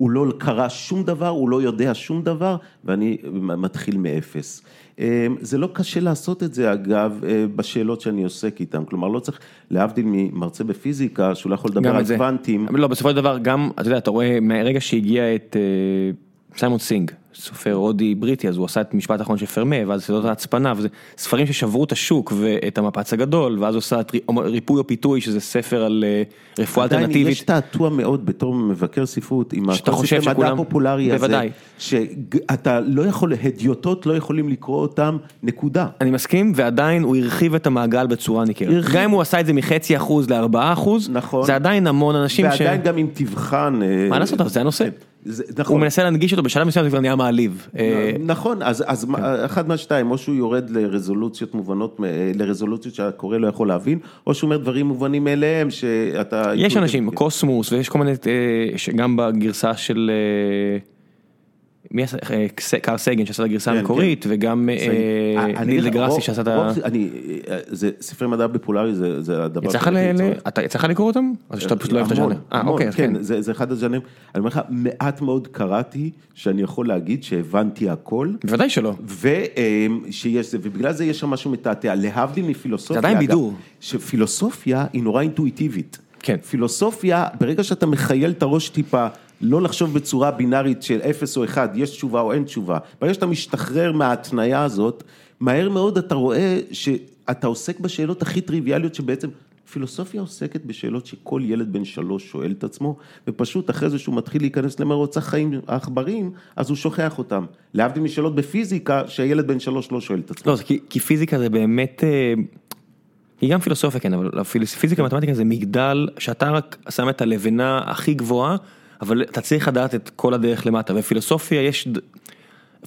הוא לא קרא שום דבר, הוא לא יודע שום דבר, ואני מתחיל מאפס. אמ, זה לא קשה לעשות את זה אגב, אה, בשאלות שאני עוסק איתן, כלומר לא צריך, להבדיל ממרצה בפיזיקה, שהוא לא יכול לדבר על קוונטים. לא, בסופו של דבר גם, אתה יודע, אתה רואה מהרגע שהגיע את אה, סיימון סינג. סופר הודי בריטי, אז הוא עשה את משפט האחרון של פרמה, ואז סדות ההצפנה, וזה ספרים ששברו את השוק ואת המפץ הגדול, ואז הוא עושה את ריפוי או פיתוי, שזה ספר על אה, רפואה אלטרנטיבית. עדיין יש תעתוע מאוד בתור מבקר ספרות, עם הקונספט המדע הפופולרי הזה, בוודאי. שאתה לא יכול, הדיוטות לא יכולים לקרוא אותם, נקודה. אני מסכים, ועדיין הוא הרחיב את המעגל בצורה ניכרת. גם אם הוא עשה את זה מחצי אחוז לארבעה אחוז, נכון. זה עדיין המון אנשים ש... ועדיין גם אם תבחן... אה, מה לעשות, זה הנושא. זה, נכון. הוא מנסה להנגיש אותו בשלב מסוים זה כבר נהיה מעליב. אה, נכון, אז, אז כן. אחד מהשתיים, או שהוא יורד לרזולוציות מובנות, לרזולוציות שהקורא לא יכול להבין, או שהוא אומר דברים מובנים מאליהם שאתה... יש אנשים, קוסמוס, ויש כל מיני, אה, גם בגרסה של... אה, מי עשה, קאר סייגן שעשה את הגרסה כן, המקורית, כן. וגם ניל דגרסי שעשה את ה... זה ספרי מדע בפולרי, זה הדבר... יצא לך לקרוא אותם? או שאתה פשוט לא אוהב את הז'אנר? אה, אוקיי, כן, זה אחד הז'אנרים. אני אומר לך, מעט מאוד קראתי, שאני יכול להגיד שהבנתי הכל. בוודאי שלא. ושיש, ובגלל זה יש שם משהו מתעתע, להבדיל מפילוסופיה. זה עדיין בידור. שפילוסופיה היא נורא אינטואיטיבית. כן. פילוסופיה, ברגע שאתה מחייל את הראש טיפה, לא לחשוב בצורה בינארית של אפס או אחד, יש תשובה או אין תשובה. ברגע שאתה משתחרר מההתניה הזאת, מהר מאוד אתה רואה שאתה עוסק בשאלות הכי טריוויאליות שבעצם פילוסופיה עוסקת בשאלות שכל ילד בן שלוש שואל את עצמו, ופשוט אחרי זה שהוא מתחיל להיכנס למרוץ החיים העכברים, אז הוא שוכח אותם. להבדיל משאלות בפיזיקה, שהילד בן שלוש לא שואל את עצמו. לא, כי, כי פיזיקה זה באמת... אה, היא גם פילוסופיה כן, אבל פיזיקה ומתמטיקה זה מגדל שאתה רק שם את הלבנה הכי גבוהה, אבל אתה צריך לדעת את כל הדרך למטה, ופילוסופיה יש,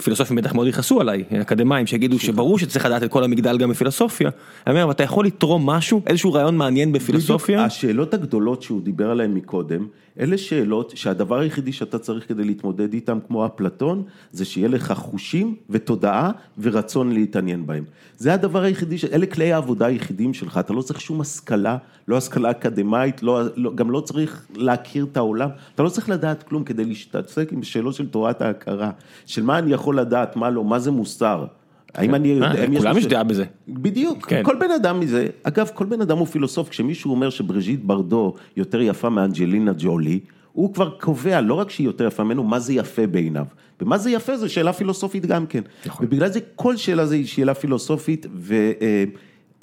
פילוסופים בטח מאוד יכעסו עליי, אקדמאים שיגידו שברור שצריך לדעת את כל המגדל גם בפילוסופיה, אני אומר, אבל אתה יכול לתרום משהו, איזשהו רעיון מעניין בפילוסופיה. השאלות הגדולות שהוא דיבר עליהן מקודם, אלה שאלות שהדבר היחידי שאתה צריך כדי להתמודד איתן כמו אפלטון, זה שיהיה לך חושים ותודעה ורצון להתעניין בהם. זה הדבר היחידי, אלה כלי העבודה היחידים שלך, אתה לא צריך שום השכלה, לא השכלה אקדמאית, לא, לא, גם לא צריך להכיר את העולם, אתה לא צריך לדעת כלום כדי להשתתפק עם שאלות של תורת ההכרה, של מה אני יכול לדעת, מה לא, מה זה מוסר. האם אני יודע, אה, כולם יש דעה בזה. בדיוק, כן. כל בן אדם מזה, אגב כל בן אדם הוא פילוסוף, כשמישהו אומר שבריז'יט ברדו יותר יפה מאנג'לינה ג'ולי, הוא כבר קובע לא רק שהיא יותר יפה ממנו, מה זה יפה בעיניו. ומה זה יפה זו שאלה פילוסופית גם כן. נכון. ובגלל זה כל שאלה זה היא שאלה פילוסופית,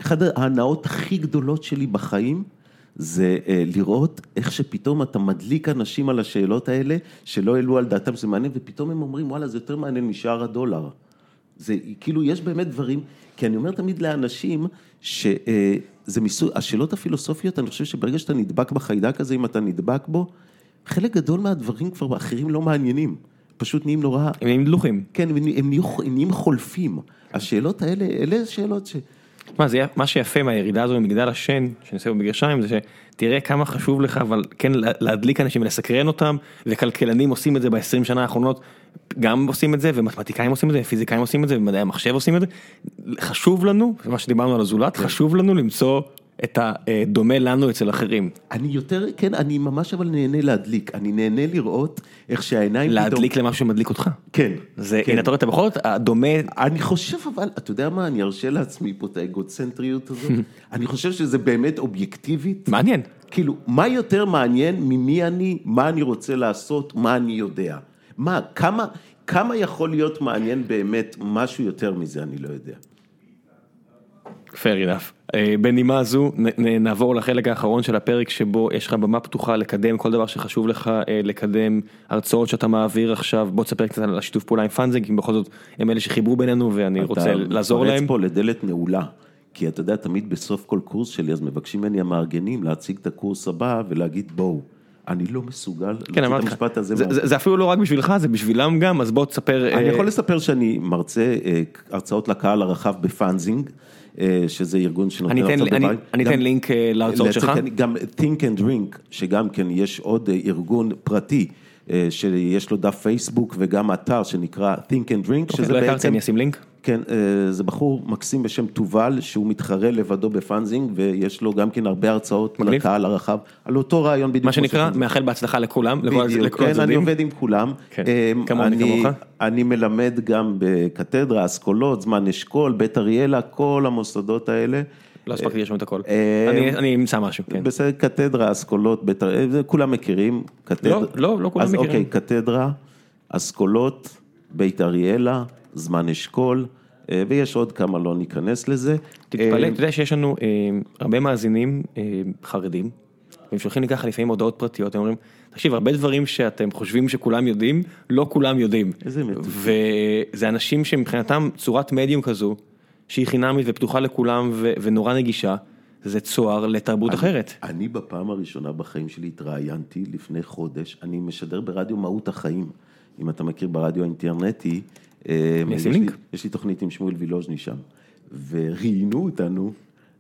אחת ההנאות הכי גדולות שלי בחיים, זה אה, לראות איך שפתאום אתה מדליק אנשים על השאלות האלה, שלא העלו על דעתם שזה מעניין, ופתאום הם אומרים, וואלה, זה יותר מעניין משער הדולר. זה כאילו, יש באמת דברים, כי אני אומר תמיד לאנשים, שזה מסוג, השאלות הפילוסופיות, אני חושב שברגע שאתה נדבק בחיידק הזה, אם אתה נדבק בו, חלק גדול מהדברים כבר אחרים לא מעניינים. פשוט נהיים נורא... הם נהיים דלוחים. כן, הם נהיים, הם הם נהיים חולפים. השאלות האלה, אלה שאלות ש... מה, זה, מה שיפה מהירידה הזו ממגדל השן, שאני עושה במגרשיים, זה שתראה כמה חשוב לך, אבל כן להדליק אנשים ולסקרן אותם, וכלכלנים עושים את זה ב-20 שנה האחרונות, גם עושים את זה, ומתמטיקאים עושים את זה, ופיזיקאים עושים את זה, ומדעי המחשב עושים את זה. חשוב לנו, מה שדיברנו על הזולת, כן. חשוב לנו למצוא את הדומה לנו אצל אחרים. אני יותר, כן, אני ממש אבל נהנה להדליק, אני נהנה לראות איך שהעיניים פתאום... להדליק למשהו שמדליק אותך. כן. זה, כן. הנה, אתה רואה, אתה בכל זאת, הדומה... אני חושב אבל, אתה יודע מה, אני ארשה לעצמי פה את האגוצנטריות הזאת, (laughs) אני חושב שזה באמת אובייקטיבית. מעניין. כאילו, מה יותר מעניין ממי אני, מה אני רוצה לעשות, מה אני יודע. מה, כמה, כמה יכול להיות מעניין באמת, משהו יותר מזה, אני לא יודע. fair enough. אה, בנימה זו נעבור לחלק האחרון של הפרק שבו יש לך במה פתוחה לקדם כל דבר שחשוב לך אה, לקדם, הרצאות שאתה מעביר עכשיו, בוא תספר קצת על השיתוף פעולה עם פאנזינג, כי בכל זאת הם אלה שחיברו בינינו ואני רוצה לעזור להם. אתה מתפרץ פה לדלת נעולה, כי אתה יודע, תמיד בסוף כל קורס שלי, אז מבקשים ממני המארגנים להציג את הקורס הבא ולהגיד בואו. אני לא מסוגל כן, להוציא את המשפט הזה. זה, זה, זה אפילו לא רק בשבילך, זה בשבילם גם, אז בוא תספר. אני יכול לספר שאני מרצה הרצאות לקהל הרחב בפאנזינג. אה, שזה ארגון שנותן הרצאות בבית. אני אתן לינק אה, להרצאות שלך. גם Think and Drink, שגם כן יש עוד אה, ארגון פרטי. שיש לו דף פייסבוק וגם אתר שנקרא Think and Drink, אוקיי, שזה לא בעצם... אני אשים לינק. כן, זה בחור מקסים בשם תובל, שהוא מתחרה לבדו בפאנזינג, ויש לו גם כן הרבה הרצאות מגניב. לקהל הרחב, על אותו רעיון בדיוק. מה שנקרא, מאחל בהצלחה לכולם, בדיוק, לכל, לכל כן, אני עובד עם כולם. כן, כמוני כמוך. אני מלמד גם בקתדרה, אסכולות, זמן אשכול, בית אריאלה, כל המוסדות האלה. לא הספקתי לשמוע את הכל, אני אמצא משהו, כן. בסדר, קתדרה, אסכולות, בית אריאלה, כולם מכירים. לא, לא, לא כולם מכירים. אז אוקיי, קתדרה, אסכולות, בית אריאלה, זמן אשכול. אה, ויש עוד כמה, לא ניכנס לזה. תתפלא, אתה יודע שיש לנו הרבה מאזינים חרדים, הם שולחים לי ככה לפעמים הודעות פרטיות, הם אומרים, תקשיב, הרבה דברים שאתם חושבים שכולם יודעים, לא כולם יודעים. איזה אמת. וזה אנשים שמבחינתם צורת מדיום כזו, שהיא חינמית ופתוחה לכולם ונורא נגישה, זה צוהר לתרבות אני, אחרת. אני בפעם הראשונה בחיים שלי התראיינתי לפני חודש, אני משדר ברדיו מהות החיים, אם אתה מכיר ברדיו האינטרנטי. אה, יש לי, יש לי תוכנית עם שמואל וילוז'ני שם, וראיינו אותנו,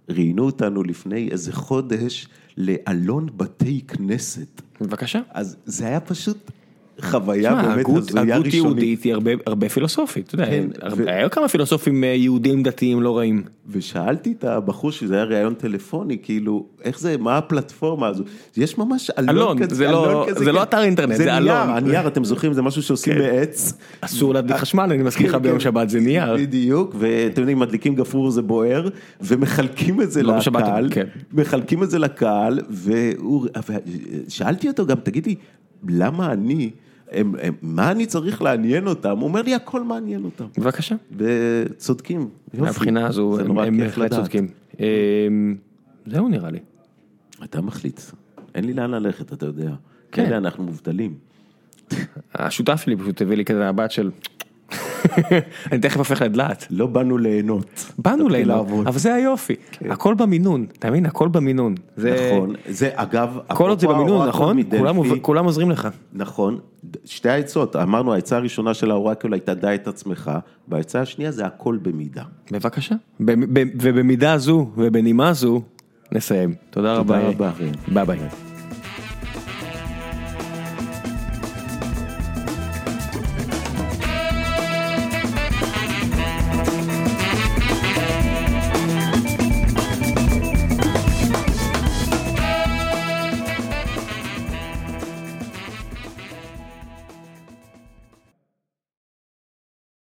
ראיינו אותנו לפני איזה חודש לאלון בתי כנסת. בבקשה. אז זה היה פשוט חוויה באמת הזויה ראשונית. הגות יהודית היא הרבה, הרבה פילוסופית, אתה יודע, כן, הרבה, ו... היו כמה פילוסופים אה, יהודים דתיים לא רעים. ושאלתי את הבחור שזה היה ראיון טלפוני, כאילו, איך זה, מה הפלטפורמה הזו? יש ממש אלון, אלון כזה, זה, אלון לא, כזה, זה לא כן. לא אתר אינטרנט, זה, זה אלון. זה נייר, הנייר, אתם זוכרים, זה משהו שעושים כן. בעץ. אסור להדליק חשמל, אני מזכיר לך כן, ביום כן. שבת, זה נייר. בדיוק, ואתם יודעים, מדליקים גפרור זה בוער, ומחלקים את זה לא לקהל, כן. מחלקים את זה לקהל, ושאלתי אותו גם, תגיד לי, למה אני... הם, הם, מה אני צריך לעניין אותם? הוא אומר לי, הכל מעניין אותם. בבקשה. וצודקים, יופי. מהבחינה הזו, הם הם בהחלט צודקים. אמ, זהו נראה לי. אתה מחליט. אין לי לאן ללכת, אתה יודע. כן. כאלה אנחנו מובטלים. השותף שלי פשוט הביא לי כזה הבת של... (laughs) אני תכף הופך לדלעת. לא באנו ליהנות. באנו ליהנות, אבל זה היופי. כן. הכל במינון, אתה מבין? הכל במינון. נכון, זה אגב, כל עוד זה במינון, נכון? כולם עוזרים לך. נכון, שתי העצות, אמרנו העצה הראשונה של האורקל הייתה דע את עצמך, והעצה השנייה זה הכל במידה. בבקשה, ובמידה זו ובנימה זו נסיים. תודה רבה. תודה רבה. ביי ביי.